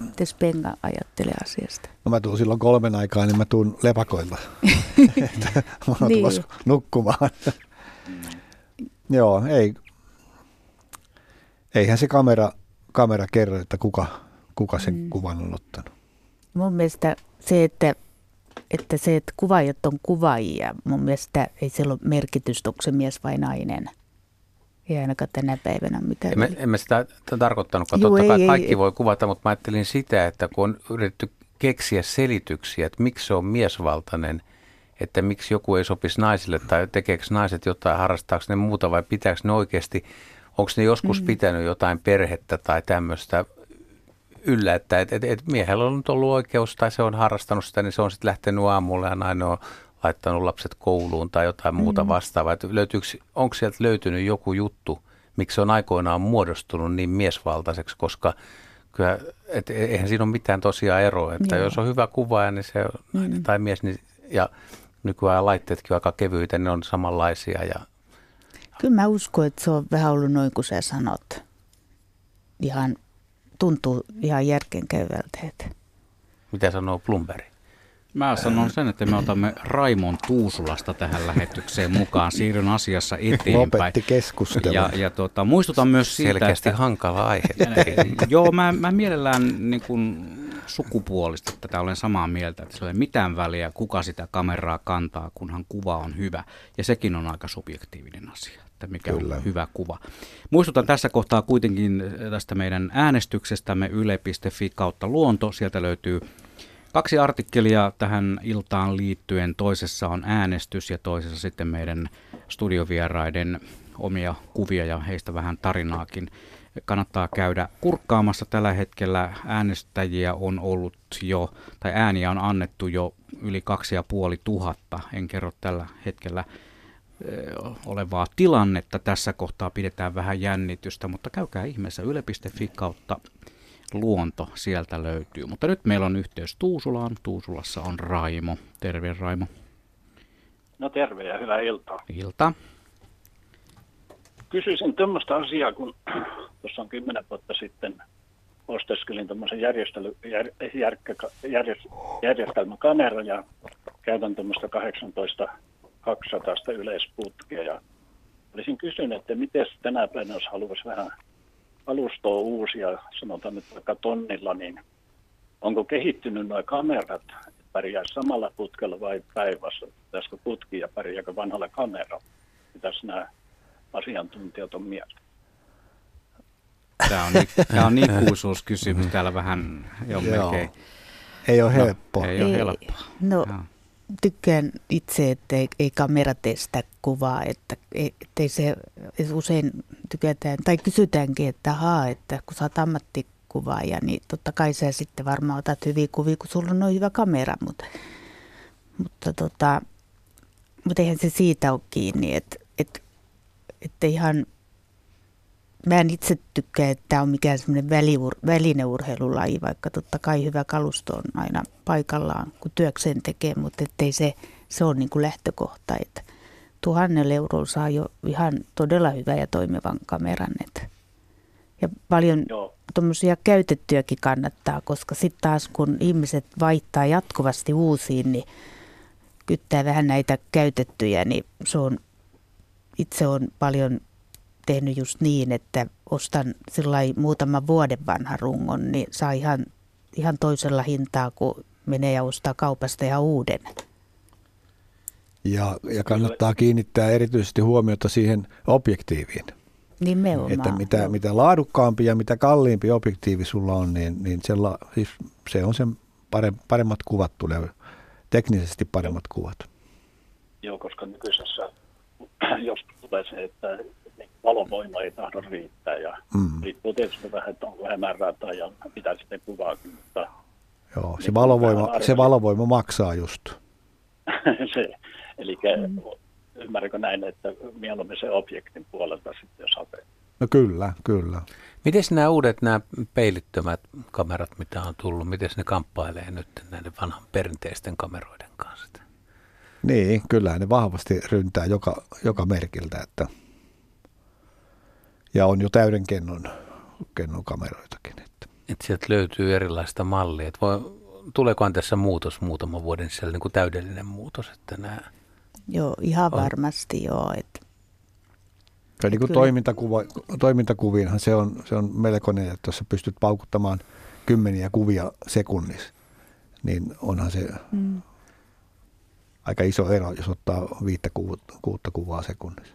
S3: Miten Spenga ajattelee asiasta?
S4: No mä tuun silloin kolmen aikaa, niin mä tuun lepakoilla. mä oon niin. nukkumaan. Joo, ei. Eihän se kamera, kamera kerro, että kuka, kuka sen mm. kuvan on ottanut.
S3: Mun mielestä se, että että se, että kuvaajat on kuvaajia, mun mielestä ei sillä ole merkitystä, onko se mies vai nainen. Ei ainakaan tänä päivänä mitään.
S2: En mä, en mä sitä tarkoittanutkaan.
S3: Juu,
S2: Totta
S3: ei,
S2: kai
S3: ei,
S2: kaikki
S3: ei.
S2: voi kuvata, mutta mä ajattelin sitä, että kun on yritetty keksiä selityksiä, että miksi se on miesvaltainen, että miksi joku ei sopisi naisille tai tekeekö naiset jotain, harrastaako ne muuta vai pitääkö ne oikeasti, onko ne joskus mm. pitänyt jotain perhettä tai tämmöistä yllä, että et, et, et miehellä on nyt ollut oikeus tai se on harrastanut sitä, niin se on sitten lähtenyt aamulla ja nainen on laittanut lapset kouluun tai jotain muuta
S3: Mm.
S2: vastaavaa. Että löytyykö, onko sieltä löytynyt joku juttu, miksi se on aikoinaan muodostunut niin miesvaltaiseksi, koska kyllä, et, eihän siinä ole mitään tosiaan eroa, että
S3: Joo.
S2: jos on hyvä kuvaaja niin se
S3: Mm.
S2: tai mies, niin, ja nykyään laitteetkin on aika kevyitä, ne on samanlaisia ja
S3: Kyllä mä uskon, että se on vähän ollut noin kuin sä sanot. Ihan tuntuu ihan järkeenkäyvältä. Että.
S2: mitä sanoo Blumberg?
S1: Mä sanon sen, että me otamme Raimon Tuusulasta tähän lähetykseen mukaan. Siirryn asiassa eteenpäin.
S4: Lopetti keskustelun.
S1: Ja, ja tota, muistutan myös siitä,
S2: Selkeästi
S1: että...
S2: hankala aihe.
S1: Joo, mä, mä mielellään niin kun sukupuolista tätä olen samaa mieltä, että sillä ei ole mitään väliä, kuka sitä kameraa kantaa, kunhan kuva on hyvä. Ja sekin on aika subjektiivinen asia, että mikä
S4: Kyllä.
S1: on hyvä kuva. Muistutan tässä kohtaa kuitenkin tästä meidän äänestyksestämme yle.fi kautta luonto. Sieltä löytyy kaksi artikkelia tähän iltaan liittyen. Toisessa on äänestys ja toisessa sitten meidän studiovieraiden omia kuvia ja heistä vähän tarinaakin. Kannattaa käydä kurkkaamassa tällä hetkellä. Äänestäjiä on ollut jo, tai ääniä on annettu jo yli kaksi ja puoli tuhatta. En kerro tällä hetkellä ö, olevaa tilannetta. Tässä kohtaa pidetään vähän jännitystä, mutta käykää ihmeessä yle.fi kautta luonto sieltä löytyy. Mutta nyt meillä on yhteys Tuusulaan. Tuusulassa on Raimo. Terve Raimo.
S10: No terve ja hyvää iltaa.
S1: Ilta.
S10: Kysyisin tämmöistä asiaa, kun tuossa on kymmenen vuotta sitten osteskelin tämmöisen järjestely, jär, järkkä, järjest, järjestelmäkamera ja käytän tämmöistä 18 200 yleisputkea. Ja olisin kysynyt, että miten tänä päivänä, jos haluaisi vähän alustoa uusia, sanotaan nyt vaikka tonnilla, niin onko kehittynyt nuo kamerat, että pärjää samalla putkella vai päivässä? Pitäisikö putki ja pärjääkö vanhalla kameralla? Mitäs nämä asiantuntijat on mieltä?
S1: Tämä on, tämä on ikuisuuskysymys täällä vähän jo
S4: Joo.
S1: melkein.
S4: Ei ole helppoa.
S1: Ei ole helppoa.
S3: No,
S1: Joo.
S3: Tykkään itse, että ei, ei kamera tee sitä kuvaa, että ei, se usein tykätään, tai kysytäänkin, että haa, että kun sä oot ammattikuvaaja, niin totta kai sä sitten varmaan otat hyviä kuvia, kun sulla on noin hyvä kamera, mutta, mutta, tota, mutta eihän se siitä ole kiinni, että, että, että ihan, mä en itse tykkää, että tämä on mikään semmoinen väliur, välineurheilulaji, vaikka totta kai hyvä kalusto on aina paikallaan, kun työkseen tekee, mutta ettei se, se on niin kuin lähtökohta, että tuhannella eurolla saa jo ihan todella hyvä ja toimivan kameran. Että. Ja paljon tuommoisia käytettyjäkin kannattaa, koska sitten taas kun ihmiset vaihtaa jatkuvasti uusiin, niin kyttää vähän näitä käytettyjä, niin se on, itse on paljon tehnyt just niin, että ostan muutaman vuoden vanhan rungon, niin saa ihan, ihan toisella hintaa, kun menee ja ostaa kaupasta ihan uuden.
S4: Ja, ja kannattaa kiinnittää erityisesti huomiota siihen objektiiviin.
S3: Nimenomaan.
S4: Että mitä, mitä laadukkaampi ja mitä kalliimpi objektiivi sulla on, niin, niin sella, siis se on sen pare, paremmat kuvat tulee, teknisesti paremmat kuvat.
S10: Joo, koska nykyisessä, jos tulee se, että valovoima ei tahdo riittää ja
S4: Mm.
S10: mm. riippuu tietysti vähän, että onko hämärää ja mitä sitten kuvaakin, mutta
S4: Joo, se
S10: Niin,
S4: valovoima,
S10: vähän
S4: se valovoima maksaa just.
S10: se, eli mm. ymmärränkö näin, että mieluummin se objektin puolelta sitten, jos hakee.
S4: No kyllä, kyllä.
S2: Miten nämä uudet, nämä peilittömät kamerat, mitä on tullut, miten ne kamppailee nyt näiden vanhan perinteisten kameroiden kanssa?
S4: Niin, kyllähän ne vahvasti ryntää joka, joka merkiltä, että ja on jo täyden kennon, kennon kameroitakin. Että.
S2: Että sieltä löytyy erilaista mallia. Että voi, tuleekohan tässä muutos muutaman vuoden sisällä, niin kuin täydellinen muutos, että nämä
S3: Joo, ihan
S2: On.
S3: varmasti joo. Että
S4: Ja niin kuin toimintakuva, toimintakuviinhan se on, se on melkoinen, että jos pystyt paukuttamaan kymmeniä kuvia sekunnissa, niin onhan se
S3: mm,
S4: aika iso ero, jos ottaa viittä kuutta kuvaa sekunnissa.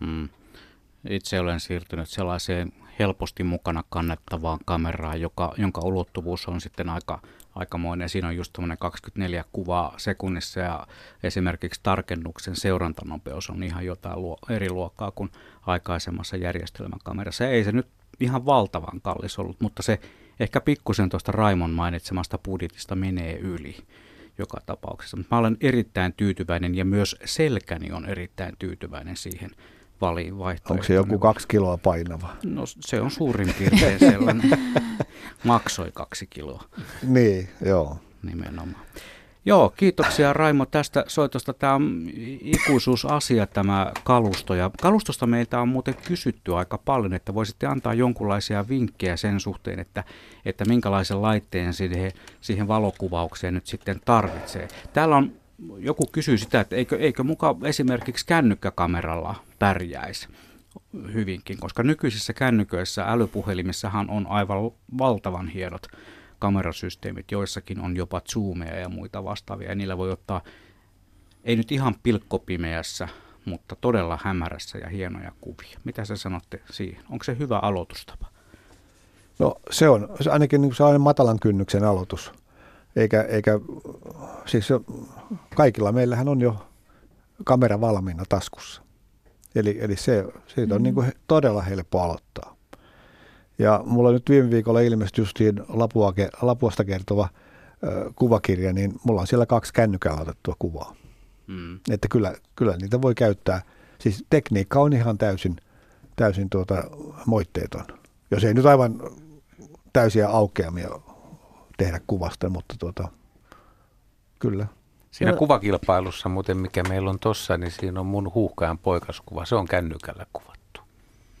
S4: Mm.
S1: Itse olen siirtynyt sellaiseen helposti mukana kannettavaan kameraan, joka, jonka ulottuvuus on sitten aika, aikamoinen. Siinä on just 24 kuvaa sekunnissa ja esimerkiksi tarkennuksen seurantanopeus on ihan jotain luo, eri luokkaa kuin aikaisemmassa järjestelmäkamerassa. Ei se nyt ihan valtavan kallis ollut, mutta se ehkä pikkusen tuosta Raimon mainitsemasta budjetista menee yli joka tapauksessa. Mä olen erittäin tyytyväinen ja myös selkäni on erittäin tyytyväinen siihen valiin
S4: Onko se joku kaksi kiloa painava?
S1: No se on suurin piirtein sellainen. Maksoi kaksi kiloa.
S4: Niin, joo.
S1: Nimenomaan. Joo, kiitoksia Raimo tästä soitosta. Tämä on ikuisuusasia tämä kalusto. Ja kalustosta meiltä on muuten kysytty aika paljon, että voisitte antaa jonkunlaisia vinkkejä sen suhteen, että, että minkälaisen laitteen siihen, siihen valokuvaukseen nyt sitten tarvitsee. Täällä on, joku kysyy sitä, että eikö, eikö muka esimerkiksi kännykkäkameralla pärjäisi hyvinkin, koska nykyisissä kännyköissä älypuhelimissahan on aivan valtavan hienot kamerasysteemit, joissakin on jopa zoomeja ja muita vastaavia, ja niillä voi ottaa, ei nyt ihan pilkkopimeässä, mutta todella hämärässä ja hienoja kuvia. Mitä sä sanotte siihen? Onko se hyvä aloitustapa?
S4: No se on se ainakin niin sellainen matalan kynnyksen aloitus. Eikä, eikä siis kaikilla meillähän on jo kamera valmiina taskussa. Eli, eli se, siitä on mm. niin kuin todella helppo aloittaa. Ja mulla nyt viime viikolla ilmestyi justiin Lapuake, Lapuasta kertova ö, kuvakirja, niin mulla on siellä kaksi kännykällä otettua kuvaa. Mm. Että kyllä, kyllä niitä voi käyttää. Siis tekniikka on ihan täysin, täysin tuota, moitteeton. Jos ei nyt aivan täysiä aukeamia tehdä kuvasta, mutta tuota, kyllä.
S2: Siinä kuvakilpailussa muuten, mikä meillä on tossa, niin siinä on mun huuhkajan poikaskuva. Se on kännykällä kuvattu.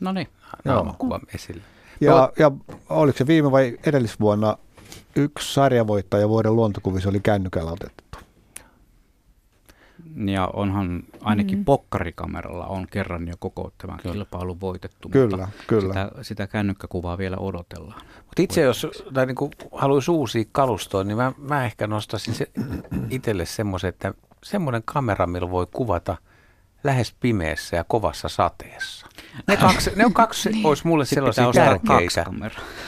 S1: No niin.
S2: Naamakuva esille.
S4: Ja, no. ja oliko se viime vai edellisvuonna yksi sarjavoittaja vuoden luontokuvissa oli kännykällä otettu.
S1: Ja onhan ainakin mm. pokkarikameralla on kerran jo koko tämän kyllä. kilpailun voitettu,
S4: kyllä, mutta kyllä.
S1: Sitä, sitä kännykkäkuvaa vielä odotellaan.
S2: Mutta itse jos tai niin haluaisi uusia kalustoa, niin mä, mä ehkä nostaisin se, itselle semmoisen, että semmoinen kamera, millä voi kuvata – lähes pimeässä ja kovassa sateessa. Ne, kaksi, ne on kaksi, niin. olisi mulle sellaisia tärkeitä.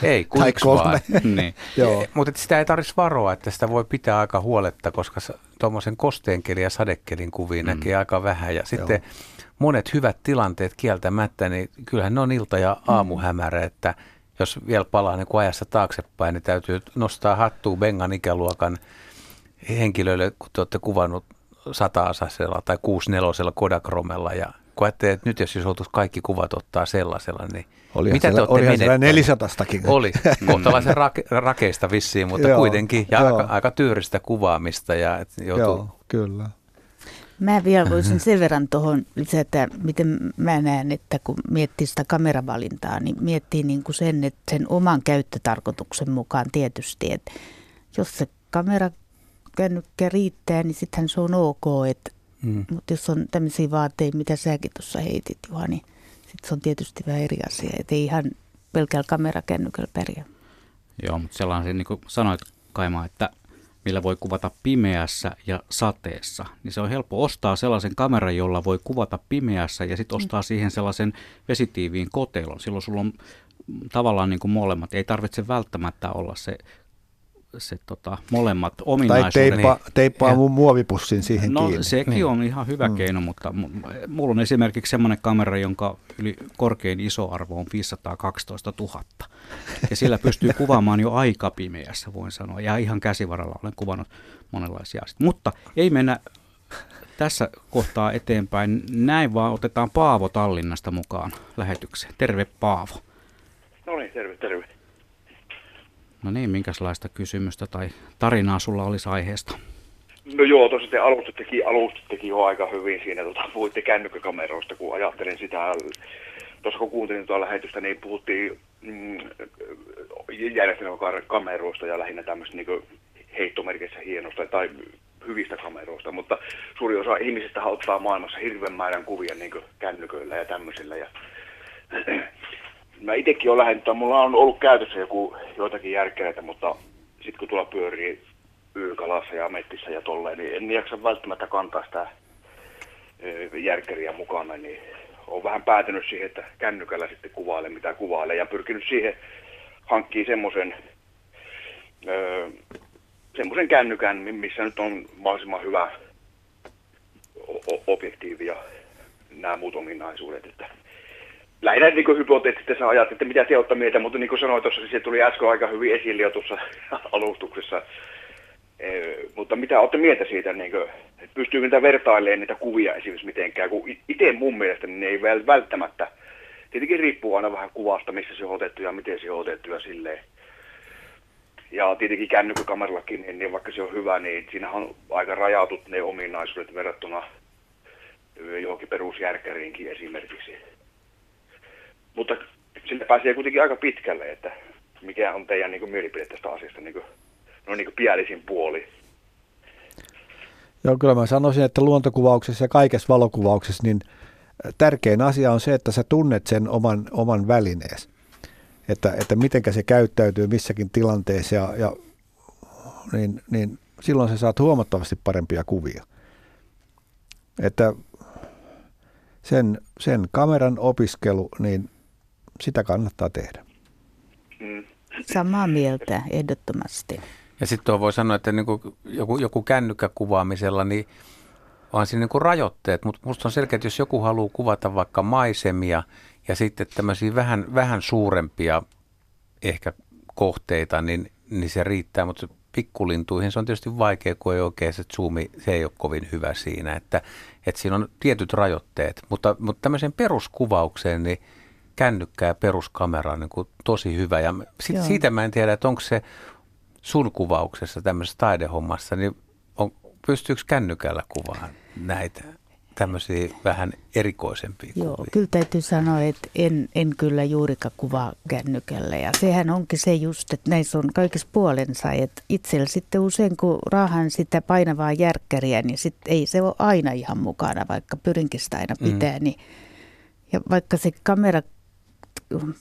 S2: Ei, kuin yksi vaan. niin. Joo. Mutta sitä ei tarvitsisi varoa, että sitä voi pitää aika huoletta, koska tuommoisen kosteenkelin ja sadekelin kuviin mm. näkee aika vähän. Ja sitten Joo. monet hyvät tilanteet kieltämättä, niin kyllähän ne on ilta- ja mm. aamuhämärä, että jos vielä palaa niin ajassa taaksepäin, niin täytyy nostaa hattua Bengan ikäluokan henkilöille, kun te olette kuvannut sata-asasella tai kuusi-nelosella Kodakromella ja kun että nyt jos siis oltaisiin kaikki kuvat ottaa sellaisella, niin
S4: Olihan mitä siellä, te olette siellä 400
S2: Oli, kohtalaisen rake, rakeista vissiin, mutta joo, kuitenkin ja joo. aika, aika tyyristä kuvaamista. Ja joutuu... Joo,
S4: kyllä.
S3: Mä vielä voisin sen verran tuohon lisätä, miten mä näen, että kun miettii sitä kameravalintaa, niin miettii niin kuin sen, että sen oman käyttötarkoituksen mukaan tietysti, että jos se kamera kännykkä riittää, niin sittenhän se on ok. Että, mm. Mutta jos on tämmöisiä vaatteita, mitä säkin tuossa heitit, Juha, niin sitten se on tietysti vähän eri asia. Että ei ihan pelkällä kamerakännykällä pärjää.
S1: Joo, mutta sellainen, niin kuin sanoit Kaima, että millä voi kuvata pimeässä ja sateessa, niin se on helppo ostaa sellaisen kameran, jolla voi kuvata pimeässä ja sitten ostaa mm. siihen sellaisen vesitiiviin kotelon. Silloin sulla on tavallaan niin kuin molemmat. Ei tarvitse välttämättä olla se se tota, molemmat ominaisuudet.
S4: Tai teippa, teippaa ja, mun muovipussin siihen
S1: no,
S4: kiinni.
S1: sekin niin. on ihan hyvä mm. keino, mutta mulla on esimerkiksi semmoinen kamera, jonka yli korkein iso arvo on 512 000. Ja sillä pystyy kuvaamaan jo aika pimeässä, voin sanoa. Ja ihan käsivaralla olen kuvannut monenlaisia asioita. Mutta ei mennä tässä kohtaa eteenpäin. Näin vaan otetaan Paavo Tallinnasta mukaan lähetykseen. Terve Paavo.
S11: No niin, terve, terve.
S1: No niin, minkälaista kysymystä tai tarinaa sulla olisi aiheesta?
S11: No joo, tuossa te alustattekin, alustattekin jo aika hyvin siinä, tuota, puhuitte kännykkäkameroista, kun ajattelin sitä, tuossa kun kuuntelin tuolla lähetystä, niin puhuttiin mm, järjestelmäkameroista ja lähinnä tämmöistä niin heittomerkissä hienosta tai hyvistä kameroista, mutta suuri osa ihmisistä ottaa maailmassa hirveän määrän kuvia niin kännyköillä ja tämmöisillä. Ja mä itsekin olen lähennyt, mulla on ollut käytössä joku, joitakin järkkäreitä, mutta sitten kun tuolla pyörii yökalassa ja mettissä ja tolleen, niin en jaksa välttämättä kantaa sitä järkkäriä mukana, niin olen vähän päätynyt siihen, että kännykällä sitten kuvailen mitä kuvailen ja pyrkinyt siihen hankkimaan semmoisen semmoisen kännykän, missä nyt on mahdollisimman hyvä objektiivi ja nämä muut ominaisuudet. Että lähinnä niin hypoteettisesti sä ajat, että mitä te olette mieltä, mutta niin kuin sanoin tuossa, se tuli äsken aika hyvin esille jo tuossa alustuksessa. E, mutta mitä olette mieltä siitä, niin kuin, että pystyykö niitä vertailemaan niitä kuvia esimerkiksi mitenkään, kun itse mun mielestä niin ne ei välttämättä, tietenkin riippuu aina vähän kuvasta, missä se on otettu ja miten se on otettu ja silleen. Ja tietenkin kännykkäkamerallakin, niin, niin vaikka se on hyvä, niin siinä on aika rajatut ne ominaisuudet verrattuna johonkin perusjärkäriinkin esimerkiksi. Mutta sinne pääsee kuitenkin aika pitkälle, että mikä on teidän niin kuin, mielipide tästä asiasta, niin kuin, no niin kuin pielisin puoli.
S4: Joo, kyllä mä sanoisin, että luontokuvauksessa ja kaikessa valokuvauksessa niin tärkein asia on se, että sä tunnet sen oman, oman välineesi. Että, että mitenkä se käyttäytyy missäkin tilanteessa ja, ja niin, niin silloin sä saat huomattavasti parempia kuvia. Että sen, sen kameran opiskelu, niin sitä kannattaa tehdä.
S3: Mm. Samaa mieltä, ehdottomasti.
S2: Ja sitten voi sanoa, että niin joku, joku kännykkäkuvaamisella, niin on siinä niin rajoitteet, mutta minusta on selkeä, että jos joku haluaa kuvata vaikka maisemia ja sitten tämmöisiä vähän, vähän suurempia ehkä kohteita, niin, niin se riittää, mutta pikkulintuihin se on tietysti vaikea, kun ei oikein se zoomi, se ei ole kovin hyvä siinä, että, että siinä on tietyt rajoitteet, mutta, mutta tämmöiseen peruskuvaukseen, niin kännykkää peruskamera on niin kuin tosi hyvä. Ja sit, siitä mä en tiedä, että onko se sun kuvauksessa tämmöisessä taidehommassa, niin on, pystyykö kännykällä kuvaan näitä tämmöisiä vähän erikoisempia
S3: Joo, kuvia? kyllä täytyy sanoa, että en, en kyllä juurikaan kuvaa kännykällä. Ja sehän onkin se just, että näissä on kaikissa puolensa. Että itsellä sitten usein, kun raahan sitä painavaa järkkäriä, niin sit ei se ole aina ihan mukana, vaikka pyrinkin sitä aina mm. pitää. Mm. Niin, ja vaikka se kamera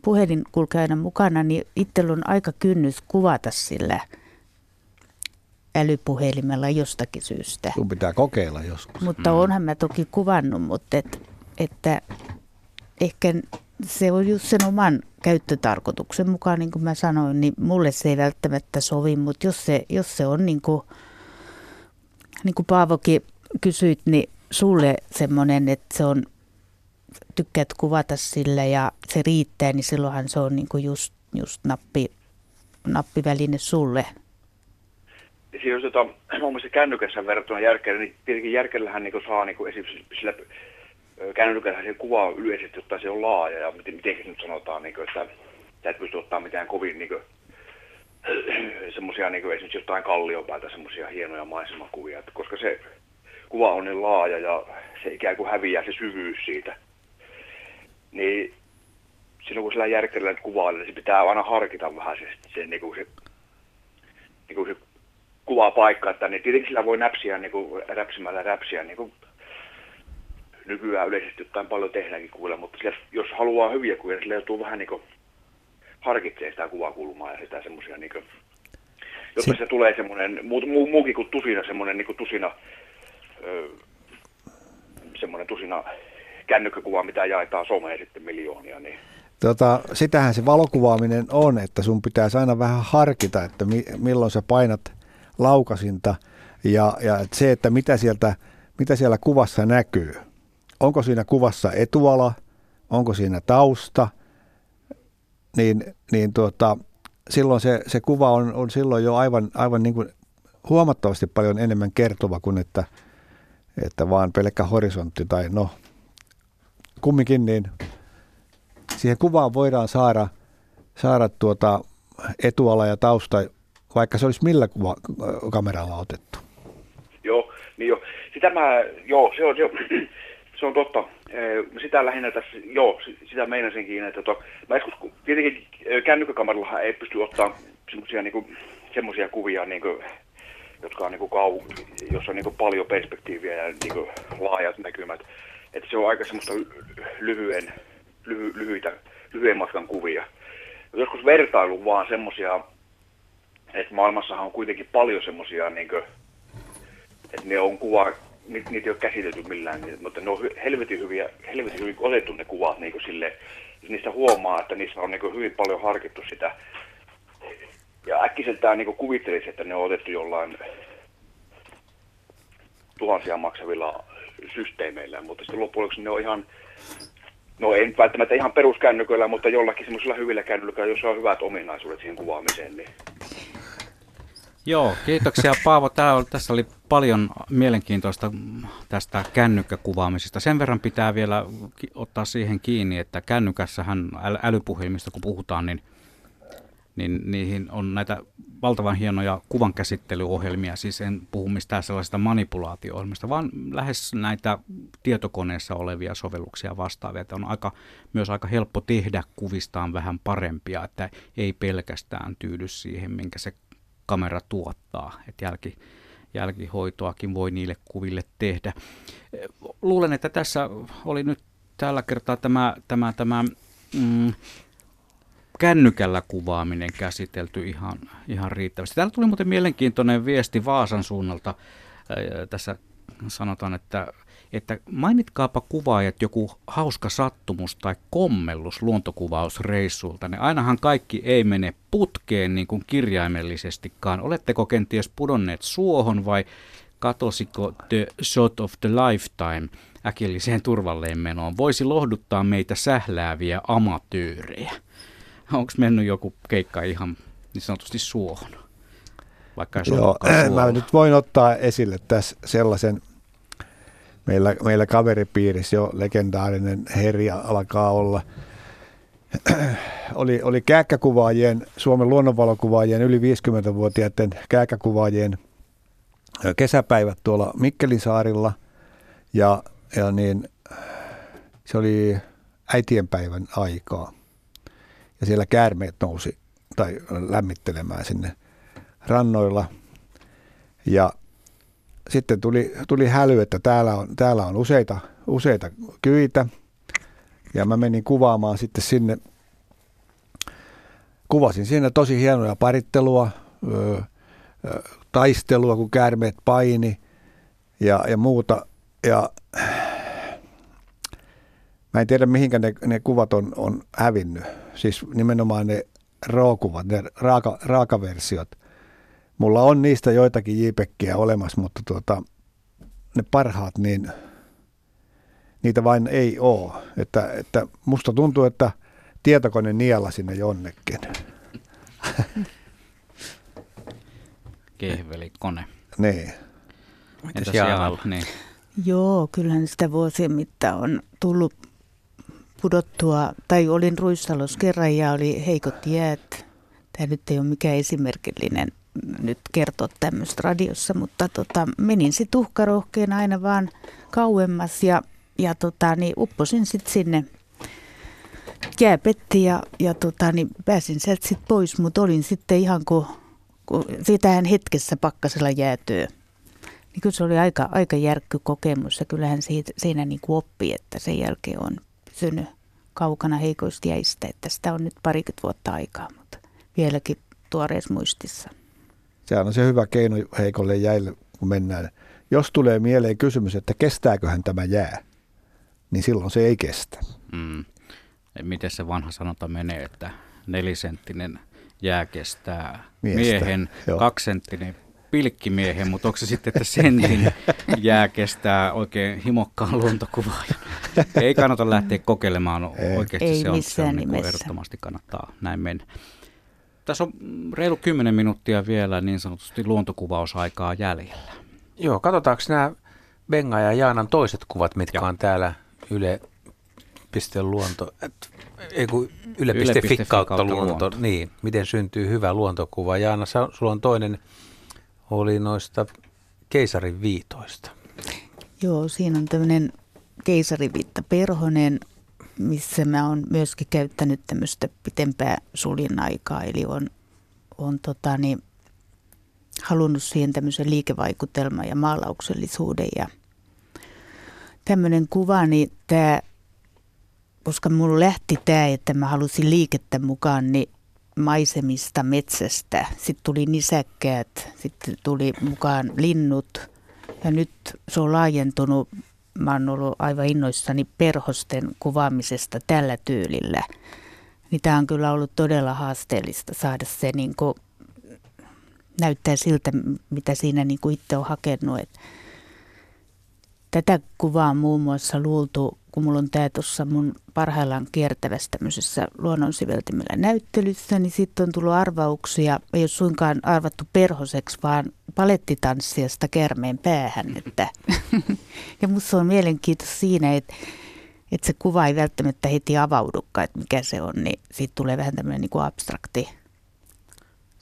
S3: puhelin kulkee aina mukana, niin itsellä on aika kynnys kuvata sillä älypuhelimella jostakin syystä.
S4: Sun pitää kokeilla joskus.
S3: Mutta mm. onhan mä toki kuvannut, mutta et, että ehkä se on just sen oman käyttötarkoituksen mukaan, niin kuin mä sanoin, niin mulle se ei välttämättä sovi, mutta jos se, jos se on niin kuin, niin kuin Paavokin kysyit, niin sulle semmoinen, että se on tykkäät kuvata sille ja se riittää, niin silloinhan se on niin kuin just, just nappi, nappiväline sulle.
S11: Siinä jos tota, mun mielestä kännykässä verrattuna järkellä, niin tietenkin järkellähän niin saa niin kuin esimerkiksi sillä kännykällä se kuva on yleisesti, jotta se on laaja ja miten, miten nyt sanotaan, niin kuin, että sä et pysty ottaa mitään kovin niin kuin, semmoisia niin esimerkiksi jostain kalliopäätä semmoisia hienoja maisemakuvia, että koska se kuva on niin laaja ja se ikään kuin häviää se syvyys siitä niin silloin kun sillä järkellä kuvailee, niin se pitää aina harkita vähän se, se, niin kuin se, niin kuin se kuvaa paikka, että niin tietenkin sillä voi näpsiä niin kuin, räpsimällä räpsiä, niin kuin nykyään yleisesti jotain paljon tehdäänkin kuvilla, mutta sillä, jos haluaa hyviä kuvia, niin sillä joutuu vähän niin kuin harkitsee sitä kuvakulmaa ja sitä semmoisia niin kuin, jotta si- se tulee semmoinen, muu, muu, muukin kuin tusina, semmoinen niin kuin tusina, ö, semmoinen tusina kännykkäkuva, mitä jaetaan someen sitten miljoonia. Niin.
S4: Tota, sitähän se valokuvaaminen on, että sun pitäisi aina vähän harkita, että mi, milloin sä painat laukasinta ja, ja se, että mitä, sieltä, mitä siellä kuvassa näkyy. Onko siinä kuvassa etuala, onko siinä tausta, niin, niin tuota, silloin se, se kuva on, on silloin jo aivan, aivan niin kuin huomattavasti paljon enemmän kertova kuin että, että vaan pelkkä horisontti tai no kumminkin niin siihen kuvaan voidaan saada, saada tuota etuala ja tausta, vaikka se olisi millä kuva, kameralla otettu.
S11: Joo, niin jo. Sitä mä, joo, se on, se on, se on totta. Sitä lähinnä tässä, joo, sitä meinasinkin, että to, mä joskus, tietenkin kännykkäkamerallahan ei pysty ottaa semmoisia niinku, semmoisia kuvia, niinku, jotka on niinku kau, jossa on niinku paljon perspektiiviä ja niinku laajat näkymät että se on aika semmoista lyhyen, lyhy, lyhyitä, lyhyen matkan kuvia. Joskus vertailu vaan semmoisia että maailmassahan on kuitenkin paljon semmoisia, niin että ne on kuva, niitä, niitä ei ole käsitelty millään, niin, mutta ne on helvetin hyviä, helvetin hyvin otettu ne kuvat niin sille, niistä huomaa, että niissä on niin hyvin paljon harkittu sitä. Ja äkkiseltään niin kuvittelisi, että ne on otettu jollain tuhansia maksavilla systeemeillä, mutta sitten loppujen ne on ihan, no ei välttämättä ihan peruskännyköllä, mutta jollakin semmoisella hyvillä kännyköillä, jossa on hyvät ominaisuudet siihen kuvaamiseen. Niin.
S1: Joo, kiitoksia Paavo. Tämä oli, tässä oli paljon mielenkiintoista tästä kännykkäkuvaamisesta. Sen verran pitää vielä ottaa siihen kiinni, että kännykässähän älypuhelimista kun puhutaan, niin – niin niihin on näitä valtavan hienoja kuvankäsittelyohjelmia, siis en puhu mistään sellaisista manipulaatio-ohjelmista, vaan lähes näitä tietokoneessa olevia sovelluksia vastaavia, että on aika, myös aika helppo tehdä kuvistaan vähän parempia, että ei pelkästään tyydy siihen, minkä se kamera tuottaa, että jälki, jälkihoitoakin voi niille kuville tehdä. Luulen, että tässä oli nyt tällä kertaa tämä, tämä, tämä mm, kännykällä kuvaaminen käsitelty ihan, ihan riittävästi. Täällä tuli muuten mielenkiintoinen viesti Vaasan suunnalta. Tässä sanotaan, että, että mainitkaapa kuvaajat joku hauska sattumus tai kommellus luontokuvausreissulta. Ne ainahan kaikki ei mene putkeen niin kuin kirjaimellisestikaan. Oletteko kenties pudonneet suohon vai katosiko The Shot of the Lifetime äkilliseen turvalleen menoon? Voisi lohduttaa meitä sählääviä amatöörejä onko mennyt joku keikka ihan niin sanotusti suohon? Vaikka ei
S4: Joo, mä nyt voin ottaa esille tässä sellaisen, meillä, meillä kaveripiirissä jo legendaarinen herja alkaa olla. oli, oli kääkkäkuvaajien, Suomen luonnonvalokuvaajien, yli 50-vuotiaiden kääkkäkuvaajien kesäpäivät tuolla Mikkelisaarilla. Ja, ja niin, se oli äitienpäivän aikaa ja siellä käärmeet nousi tai lämmittelemään sinne rannoilla. Ja sitten tuli, tuli häly, että täällä on, täällä on useita, useita kyitä. Ja mä menin kuvaamaan sitten sinne. Kuvasin siinä tosi hienoja parittelua, ö, ö, taistelua, kun käärmeet paini ja, ja muuta. Ja Mä en tiedä, mihinkä ne, ne kuvat on, on hävinnyt. Siis nimenomaan ne rookuvat, ne raaka, raakaversiot. Mulla on niistä joitakin JPEGiä olemassa, mutta tuota, ne parhaat, niin niitä vain ei ole. Että, että musta tuntuu, että tietokone niela sinne jonnekin.
S1: Kehvelikone.
S4: Niin.
S1: Entäs Jaanalla? Niin.
S3: Joo, kyllähän sitä vuosien mittaan on tullut pudottua, tai olin Ruissalos kerran ja oli heikot jäät. Tämä nyt ei ole mikään esimerkillinen nyt kertoa tämmöistä radiossa, mutta tota, menin sitten uhkarohkeen aina vaan kauemmas ja, ja tota, niin upposin sitten sinne jääpetti ja, ja tota, niin pääsin sieltä sitten pois, mutta olin sitten ihan kuin, kun siitähän hetkessä pakkasella jäätyö. Niin kyllä se oli aika, aika järkky kokemus ja kyllähän siitä, siinä niin oppi, että sen jälkeen on pysynyt kaukana heikoista jäistä, että sitä on nyt parikymmentä vuotta aikaa, mutta vieläkin tuoreessa muistissa.
S4: Sehän on se hyvä keino heikolle jäille, kun mennään. Jos tulee mieleen kysymys, että kestääköhän tämä jää, niin silloin se ei kestä. Mm.
S1: Miten se vanha sanonta menee, että nelisenttinen jää kestää Miestä, miehen, joo. kaksisenttinen pilkkimiehen, mutta onko se sitten, että sentin jää kestää oikein himokkaan luontokuvaajan? Ei kannata lähteä kokeilemaan oikeasti,
S3: Ei
S1: se on, se on niin ehdottomasti kannattaa näin mennä. Tässä on reilu 10 minuuttia vielä niin sanotusti luontokuvausaikaa jäljellä.
S2: Joo, katsotaanko nämä Benga ja Jaanan toiset kuvat, mitkä Joo. on täällä Yle luonto, ei kun yle.fi kautta luonto. luonto. Niin, miten syntyy hyvä luontokuva. Jaana, sulla on toinen oli noista keisarin viitoista.
S3: Joo, siinä on tämmöinen keisariviitta perhonen, missä mä oon myöskin käyttänyt tämmöistä pitempää suljen aikaa, eli on, on tota, niin, halunnut siihen tämmöisen liikevaikutelman ja maalauksellisuuden ja tämmöinen kuva, niin tämä, koska mulla lähti tämä, että mä halusin liikettä mukaan, niin maisemista, metsästä. Sitten tuli nisäkkäät, sitten tuli mukaan linnut ja nyt se on laajentunut. Mä oon ollut aivan innoissani perhosten kuvaamisesta tällä tyylillä. Niin tämä on kyllä ollut todella haasteellista saada se niin kuin, näyttää siltä, mitä siinä niin kuin itse on hakenut. Et tätä kuvaa on muun muassa luultu kun mulla on tämä tuossa mun parhaillaan kiertävässä tämmöisessä luonnonsiveltimellä näyttelyssä, niin sitten on tullut arvauksia, ei ole suinkaan arvattu perhoseksi, vaan palettitanssijasta kärmeen päähän. Että ja musta on mielenkiintoista siinä, että, että se kuva ei välttämättä heti avaudukaan, että mikä se on, niin siitä tulee vähän tämmöinen niin kuin abstrakti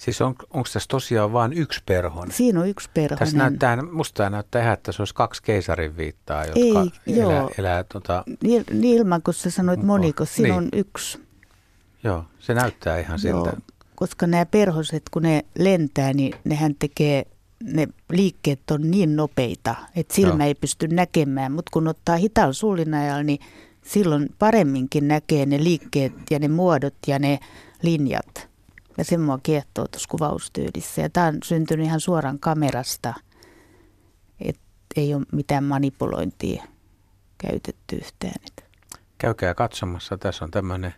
S2: Siis on, onko tässä tosiaan vain yksi perhonen?
S3: Siinä on yksi perhonen.
S2: Tässä näyttää, musta tämä näyttää ihan, että se olisi kaksi keisarin viittaa, jotka
S3: Ei,
S2: elää,
S3: joo.
S2: elää tota...
S3: Niin, niin ilman, kun sä sanoit moniko, siinä niin. on yksi.
S2: Joo, se näyttää ihan siltä. Joo,
S3: koska nämä perhoset, kun ne lentää, niin nehän tekee, ne liikkeet on niin nopeita, että silmä Joo. ei pysty näkemään. Mutta kun ottaa hitaalla suulinajalla, niin silloin paremminkin näkee ne liikkeet ja ne muodot ja ne linjat. Ja se mua kiehtoo tuossa kuvaustyylissä. Ja tämä on syntynyt ihan suoraan kamerasta. Et ei ole mitään manipulointia käytetty yhtään.
S2: Käykää katsomassa. Tässä on tämmöinen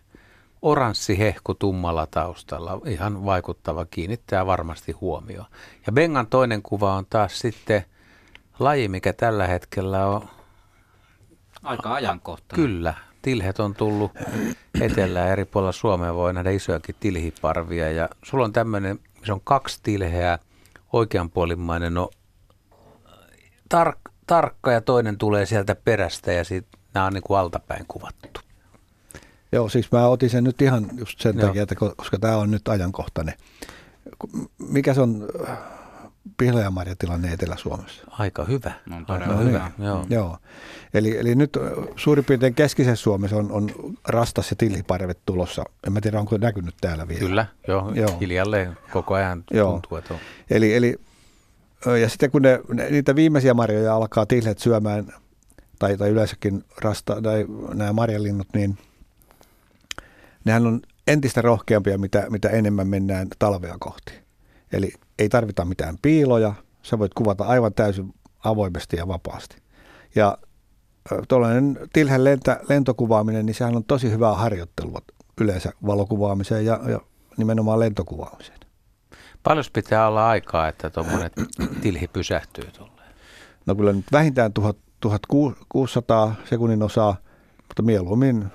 S2: oranssi hehku tummalla taustalla. Ihan vaikuttava, kiinnittää varmasti huomioon. Ja Bengan toinen kuva on taas sitten laji, mikä tällä hetkellä on...
S1: Aika ajankohtainen.
S2: Kyllä, tilhet on tullut etelään eri puolilla Suomea, voi nähdä isojakin tilhiparvia. Ja sulla on tämmöinen, se on kaksi tilheä, oikeanpuolimmainen on tar- tarkka ja toinen tulee sieltä perästä ja sit, nämä on niin kuin altapäin kuvattu.
S4: Joo, siis mä otin sen nyt ihan just sen Joo. takia, että koska tämä on nyt ajankohtainen. Mikä se on pihlajamarjatilanne Etelä-Suomessa?
S2: Aika hyvä.
S1: No, Aika hyvä. hyvä.
S4: Joo. Joo. Eli, eli nyt suurin piirtein keskisessä Suomessa on, on rastas ja tilliparvet tulossa. En mä tiedä, onko näkynyt täällä vielä.
S2: Kyllä, joo, joo. hiljalleen koko ajan joo. tuntuu, että on.
S4: Eli, eli, ja sitten kun ne, niitä viimeisiä marjoja alkaa tilhet syömään, tai, tai yleensäkin rasta, tai nämä marjalinnut, niin nehän on entistä rohkeampia, mitä, mitä enemmän mennään talvea kohti. Eli ei tarvita mitään piiloja, sä voit kuvata aivan täysin avoimesti ja vapaasti. Ja tuollainen tilhen lentä, lentokuvaaminen, niin sehän on tosi hyvää harjoittelua yleensä valokuvaamiseen ja, ja nimenomaan lentokuvaamiseen.
S2: Paljon pitää olla aikaa, että tuommoinen tilhi pysähtyy tuolleen?
S4: No kyllä nyt vähintään 1600 sekunnin osaa, mutta mieluummin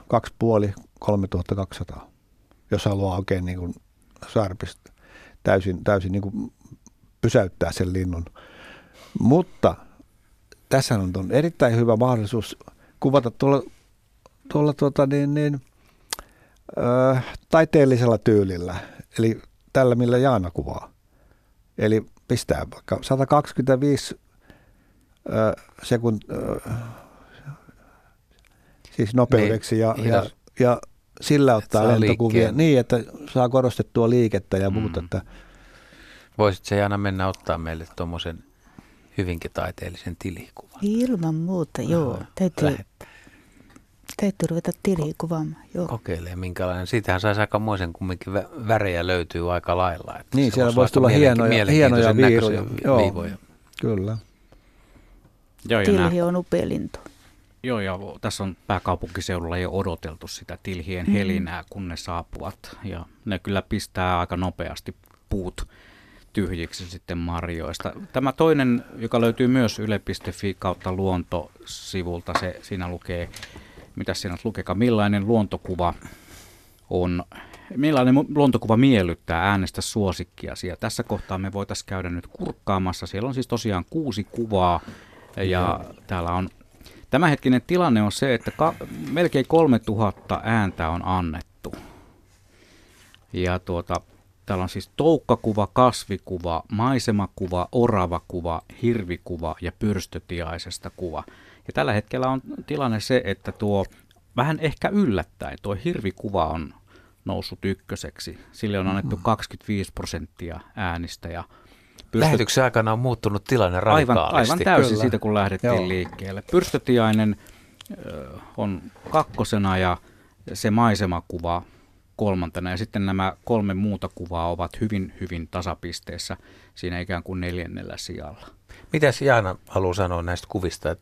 S4: 2,5-3200, jos haluaa oikein niin kuin sarpista täysin, täysin niin kuin pysäyttää sen linnun. Mutta tässä on, on erittäin hyvä mahdollisuus kuvata tuolla, tuolla tuota niin, niin, ö, taiteellisella tyylillä, eli tällä millä Jaana kuvaa. Eli pistää vaikka 125 ö, sekund, ö, siis nopeudeksi ja, niin, ja, ja sillä ottaa lentokuvia liikkeen. niin, että saa korostettua liikettä ja muuta. Mm. Että
S2: Voisit se Jaana mennä ottaa meille tuommoisen hyvinkin taiteellisen tilikuvan?
S3: Ilman muuta, joo. Täytyy, täytyy ruveta tilikuvaamaan. Joo.
S2: Kokeilee minkälainen. Siitähän saisi aikamoisen kumminkin värejä löytyy aika lailla.
S4: Että niin, siellä voisi tulla hienoja, hienoja viivoja. viivoja. Kyllä.
S3: Joo, Tilhi on upea lintu.
S1: Joo, ja tässä on pääkaupunkiseudulla jo odoteltu sitä tilhien mm. helinää, kun ne saapuvat. Ja ne kyllä pistää aika nopeasti puut tyhjiksi sitten marjoista. Tämä toinen, joka löytyy myös yle.fi kautta luontosivulta, se siinä lukee, mitä siinä lukeekaan, millainen luontokuva on, millainen luontokuva miellyttää äänestä suosikkia. Ja tässä kohtaa me voitaisiin käydä nyt kurkkaamassa. Siellä on siis tosiaan kuusi kuvaa ja täällä on Tämänhetkinen tilanne on se, että ka- melkein 3000 ääntä on annettu. Ja tuota, täällä on siis toukkakuva, kasvikuva, maisemakuva, oravakuva, hirvikuva ja pyrstötiaisesta kuva. Ja tällä hetkellä on tilanne se, että tuo vähän ehkä yllättäen tuo hirvikuva on noussut ykköseksi. Sille on annettu 25 prosenttia äänistä ja
S2: Pyrstöt... Lähetyksen aikana on muuttunut tilanne radikaalisti.
S1: Aivan, aivan täysin Kyllä. siitä, kun lähdettiin Joo. liikkeelle. Pyrstötiainen on kakkosena ja se maisemakuva kolmantena. Ja sitten nämä kolme muuta kuvaa ovat hyvin, hyvin tasapisteessä siinä ikään kuin neljännellä sijalla.
S2: Mitäs Jaana haluaa sanoa näistä kuvista?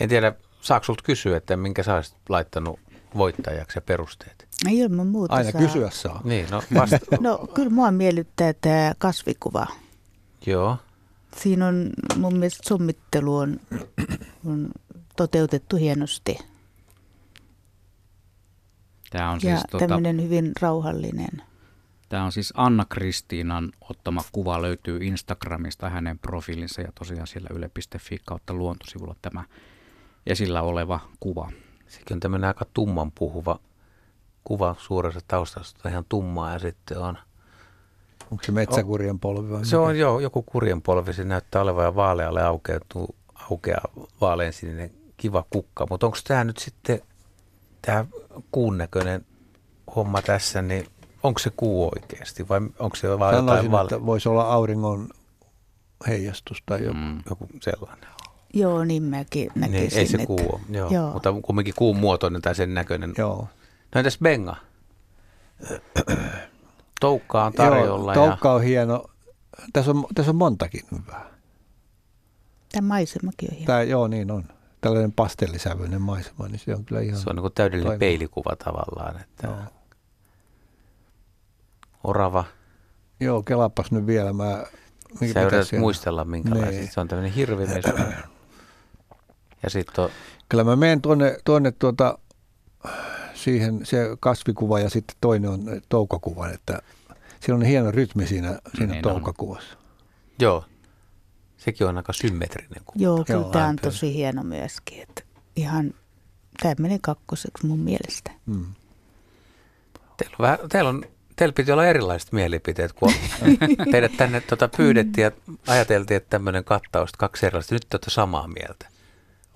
S2: En tiedä, saako sulta kysyä, että minkä sä olisit laittanut voittajaksi ja perusteet?
S3: Ilman muuta
S4: Aina
S3: saa.
S4: kysyä saa.
S2: Niin, no vasta.
S3: No kyllä mua miellyttää tämä kasvikuva.
S2: Joo.
S3: Siinä on mun mielestä summittelu on, on toteutettu hienosti.
S1: Tämä on
S3: Ja
S1: siis, tota,
S3: tämmöinen hyvin rauhallinen.
S1: tämä on siis Anna-Kristiinan ottama kuva löytyy Instagramista hänen profiilinsa ja tosiaan siellä yle.fi kautta luontosivulla tämä esillä oleva kuva.
S2: Sekin on tämmöinen aika tumman puhuva kuva suuressa taustasta, ihan tummaa ja sitten on
S4: Onko se metsäkurjen polvi vai
S2: Se
S4: mikä?
S2: on jo joku kurjen polvi, se näyttää olevan ja vaalealle aukeutuu, aukeaa vaaleansininen kiva kukka. Mutta onko tämä nyt sitten, tämä kuun näköinen homma tässä, niin onko se kuu oikeasti vai onko se vaan jotain
S4: Sanoisin,
S2: vale?
S4: että voisi olla auringon heijastus tai joku.
S1: Mm.
S2: Joku sellainen.
S3: Joo, niin mäkin näkisin.
S2: Niin, ei se
S3: että-
S2: kuu ole, joo.
S3: Joo.
S2: mutta kumminkin kuun muotoinen tai sen näköinen.
S4: Joo.
S2: No entäs Benga? Toukka on tarjolla
S4: Joo,
S2: ja
S4: toukka on hieno. Tässä on, tässä on montakin hyvää.
S3: Tämä maisemakin on hieno.
S4: Tämä, joo, niin on. Tällainen pastellisävyinen maisema, niin se on kyllä ihan...
S2: se on niin täydellinen
S4: toimiva.
S2: peilikuva tavallaan. Että
S4: Joo.
S2: Orava,
S4: Joo, kelapas nyt vielä. Mä,
S2: Sä
S4: pitäisi
S2: yrität
S4: siellä-
S2: muistella minkälaista.
S4: Niin.
S2: Se on tämmöinen hirvimies. ja sitten on,
S4: Kyllä mä menen tuonne, tuonne tuota, siihen se kasvikuva ja sitten toinen on toukakuva, että siinä on hieno rytmi siinä, siinä
S1: Niin on.
S4: toukakuvassa.
S2: joo, sekin on aika symmetrinen kuva.
S3: Joo, kyllä
S4: Joo,
S3: tämä on tosi hieno myöskin. Että ihan, tämä menee kakkoseksi mun mielestä.
S4: Mm.
S2: Teillä on, vähän, teillä on Teillä piti olla erilaiset mielipiteet, kun teidät tänne tota pyydettiin ja ajateltiin, että tämmöinen kattaus, kaksi erilaista. Nyt te olette samaa mieltä.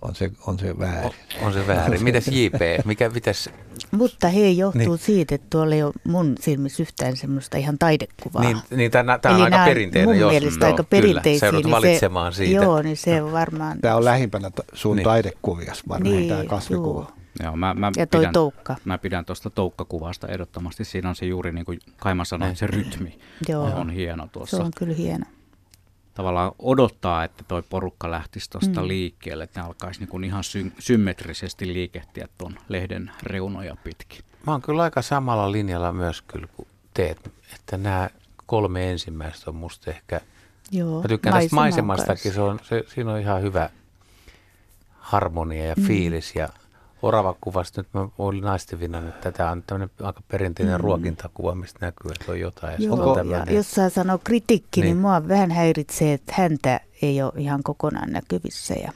S4: On se, on se väärin.
S2: On, on se väärin. Mites JP? Mikä, mitäs,
S3: Mutta hei, johtuu
S2: Niin.
S3: siitä, että tuolla ei ole mun silmissä yhtään semmoista ihan taidekuvaa.
S2: niin, niin tämä on
S3: Eli
S2: aika perinteinen.
S3: mun
S2: jos-
S3: mielestä aika
S2: Kyllä,
S3: perinteisiä.
S2: sä joudut
S3: niin
S2: valitsemaan
S3: se,
S2: siitä.
S3: Joo, niin se on varmaan.
S4: Tämä on lähimpänä sun
S2: Niin.
S4: taidekuvias varmaan
S3: Niin,
S4: tämä kasvikuva.
S3: juu.
S1: Joo, mä, mä
S3: Ja toi
S1: pidän,
S3: toukka.
S1: Mä pidän tuosta toukkakuvasta ehdottomasti. Siinä on se juuri niin kuin Kaima sanoi, se rytmi
S3: Joo.
S1: on hieno
S3: Se
S1: tuossa.
S3: on kyllä hieno.
S1: Tavallaan odottaa, että toi porukka lähtisi tuosta
S3: Mm.
S1: liikkeelle, että ne alkaisi niin kuin ihan sy- symmetrisesti liikehtiä tuon lehden reunoja pitkin.
S2: Mä oon kyllä aika samalla linjalla myös kyllä kuin teet, että nämä kolme ensimmäistä on musta ehkä,
S3: Joo,
S2: mä tykkään tästä maisemastakin, se on, se, siinä on ihan hyvä harmonia ja
S3: Mm.
S2: fiilis ja orava kuvasta, nyt mä olin naistivina, että tämä on tämmöinen aika perinteinen
S3: Mm.
S2: ruokintakuva, mistä näkyy, että on jotain. Ja
S3: Joo,
S2: on
S3: ja jos saa sanoa kritiikki, niin.
S2: Niin.
S3: mua vähän häiritsee, että häntä ei ole ihan kokonaan näkyvissä. Ja,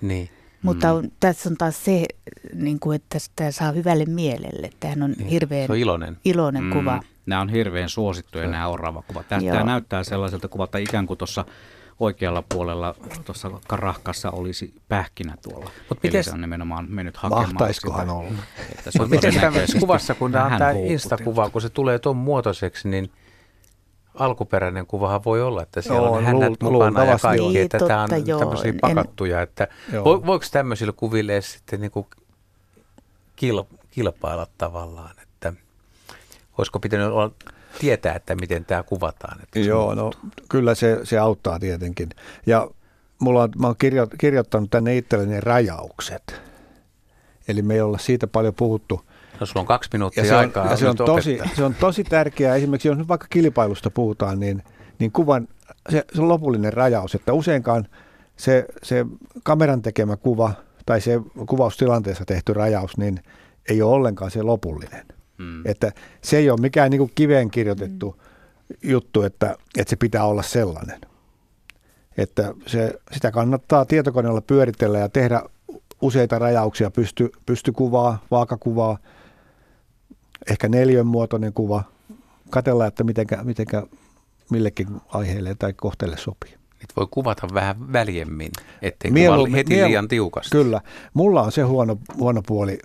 S2: niin,
S3: mutta on, tässä on taas se, niin kuin, että sitä saa hyvälle mielelle. Että hän on
S2: niin.
S3: hirveän
S2: se on iloinen.
S3: iloinen mm. kuva.
S1: Nämä on hirveän suosittuja nämä oravakuvat. Tämä, tämä näyttää sellaiselta kuvalta ikään kuin tuossa oikealla puolella tuossa karahkassa olisi pähkinä tuolla.
S2: Mut
S1: Eli
S2: mites-
S1: se on nimenomaan mennyt hakemaan
S4: Mahtaisikohan
S1: sitä.
S4: olla?
S1: Että se on
S2: Mutta miten tämmöisessä kuvassa, kun tämä on
S1: vähän
S2: tämä
S1: houkuteltu.
S2: Insta-kuva, kun se tulee tuon muotoiseksi, niin alkuperäinen kuvahan voi olla, että siellä
S4: Joo,
S2: on hännät
S4: luul-
S2: mukana ja kaikki,
S3: Niin,
S2: että tämä on
S3: joo.
S2: tämmöisiä
S3: En-
S2: pakattuja. Että
S4: Joo.
S2: vo, voiko tämmöisille kuville edes sitten niinku kil, kilpailla tavallaan, että olisiko pitänyt olla, tietää, että miten tämä kuvataan? Että
S4: Joo, no kyllä se, se auttaa tietenkin. Ja mulla on, mä oon kirjo, kirjoittanut tänne itselleni rajaukset. Eli me ei olla siitä paljon puhuttu.
S2: No sulla on kaksi minuuttia
S4: Ja se on,
S2: aikaa.
S4: ja se on, tosi, se on tosi tärkeää. Esimerkiksi jos nyt vaikka kilpailusta puhutaan, niin, niin kuvan, se, se on lopullinen rajaus, että useinkaan se, se kameran tekemä kuva tai se kuvaustilanteessa tehty rajaus, niin ei ole ollenkaan se lopullinen.
S1: Mm.
S4: Että se ei ole mikään niin kuin kiveen kirjoitettu juttu, että, että se pitää olla sellainen. Että se, sitä kannattaa tietokoneella pyöritellä ja tehdä useita rajauksia, pysty, pystykuvaa, vaakakuvaa, ehkä neljön muotoinen kuva, katella, että mitenkä, mitenkä millekin aiheelle tai kohteelle sopii.
S2: Niitä voi kuvata vähän väljemmin, ettei
S4: Mieluummin-
S2: kuva heti
S4: mielu-
S2: liian tiukasti.
S4: Kyllä. Mulla on se huono, huono puoli,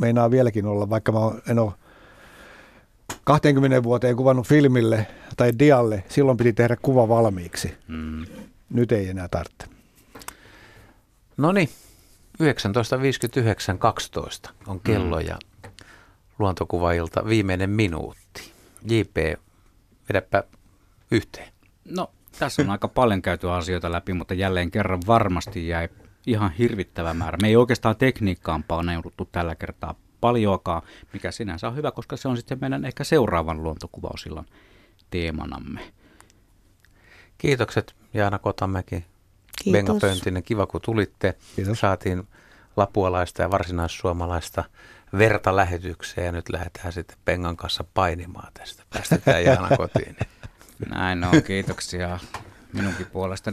S4: meinaa vieläkin olla, vaikka mä en ole 20 vuoteen kuvannut filmille tai dialle, silloin piti tehdä kuva valmiiksi.
S1: Mm.
S4: Nyt ei enää tarvitse.
S2: No niin, 19.59.12 on kello ja luontokuvailta viimeinen minuutti. JP, vedäpä yhteen.
S1: No, tässä on aika paljon käyty asioita läpi, mutta jälleen kerran varmasti jäi ihan hirvittävä määrä. Me ei oikeastaan tekniikkaan paneuduttu tällä kertaa paljoakaan, mikä sinänsä on hyvä, koska se on sitten meidän ehkä seuraavan luontokuvausillan teemanamme.
S2: Kiitokset Jaana Kotamäki,
S3: Kiitos.
S2: Benga Pöntinen, kiva kun tulitte.
S4: Kiitos.
S2: Saatiin lapualaista ja varsinaissuomalaista verta lähetykseen ja nyt lähdetään sitten Bengan kanssa painimaan tästä. Päästetään Jaana kotiin.
S1: Näin on, kiitoksia minunkin puolestani.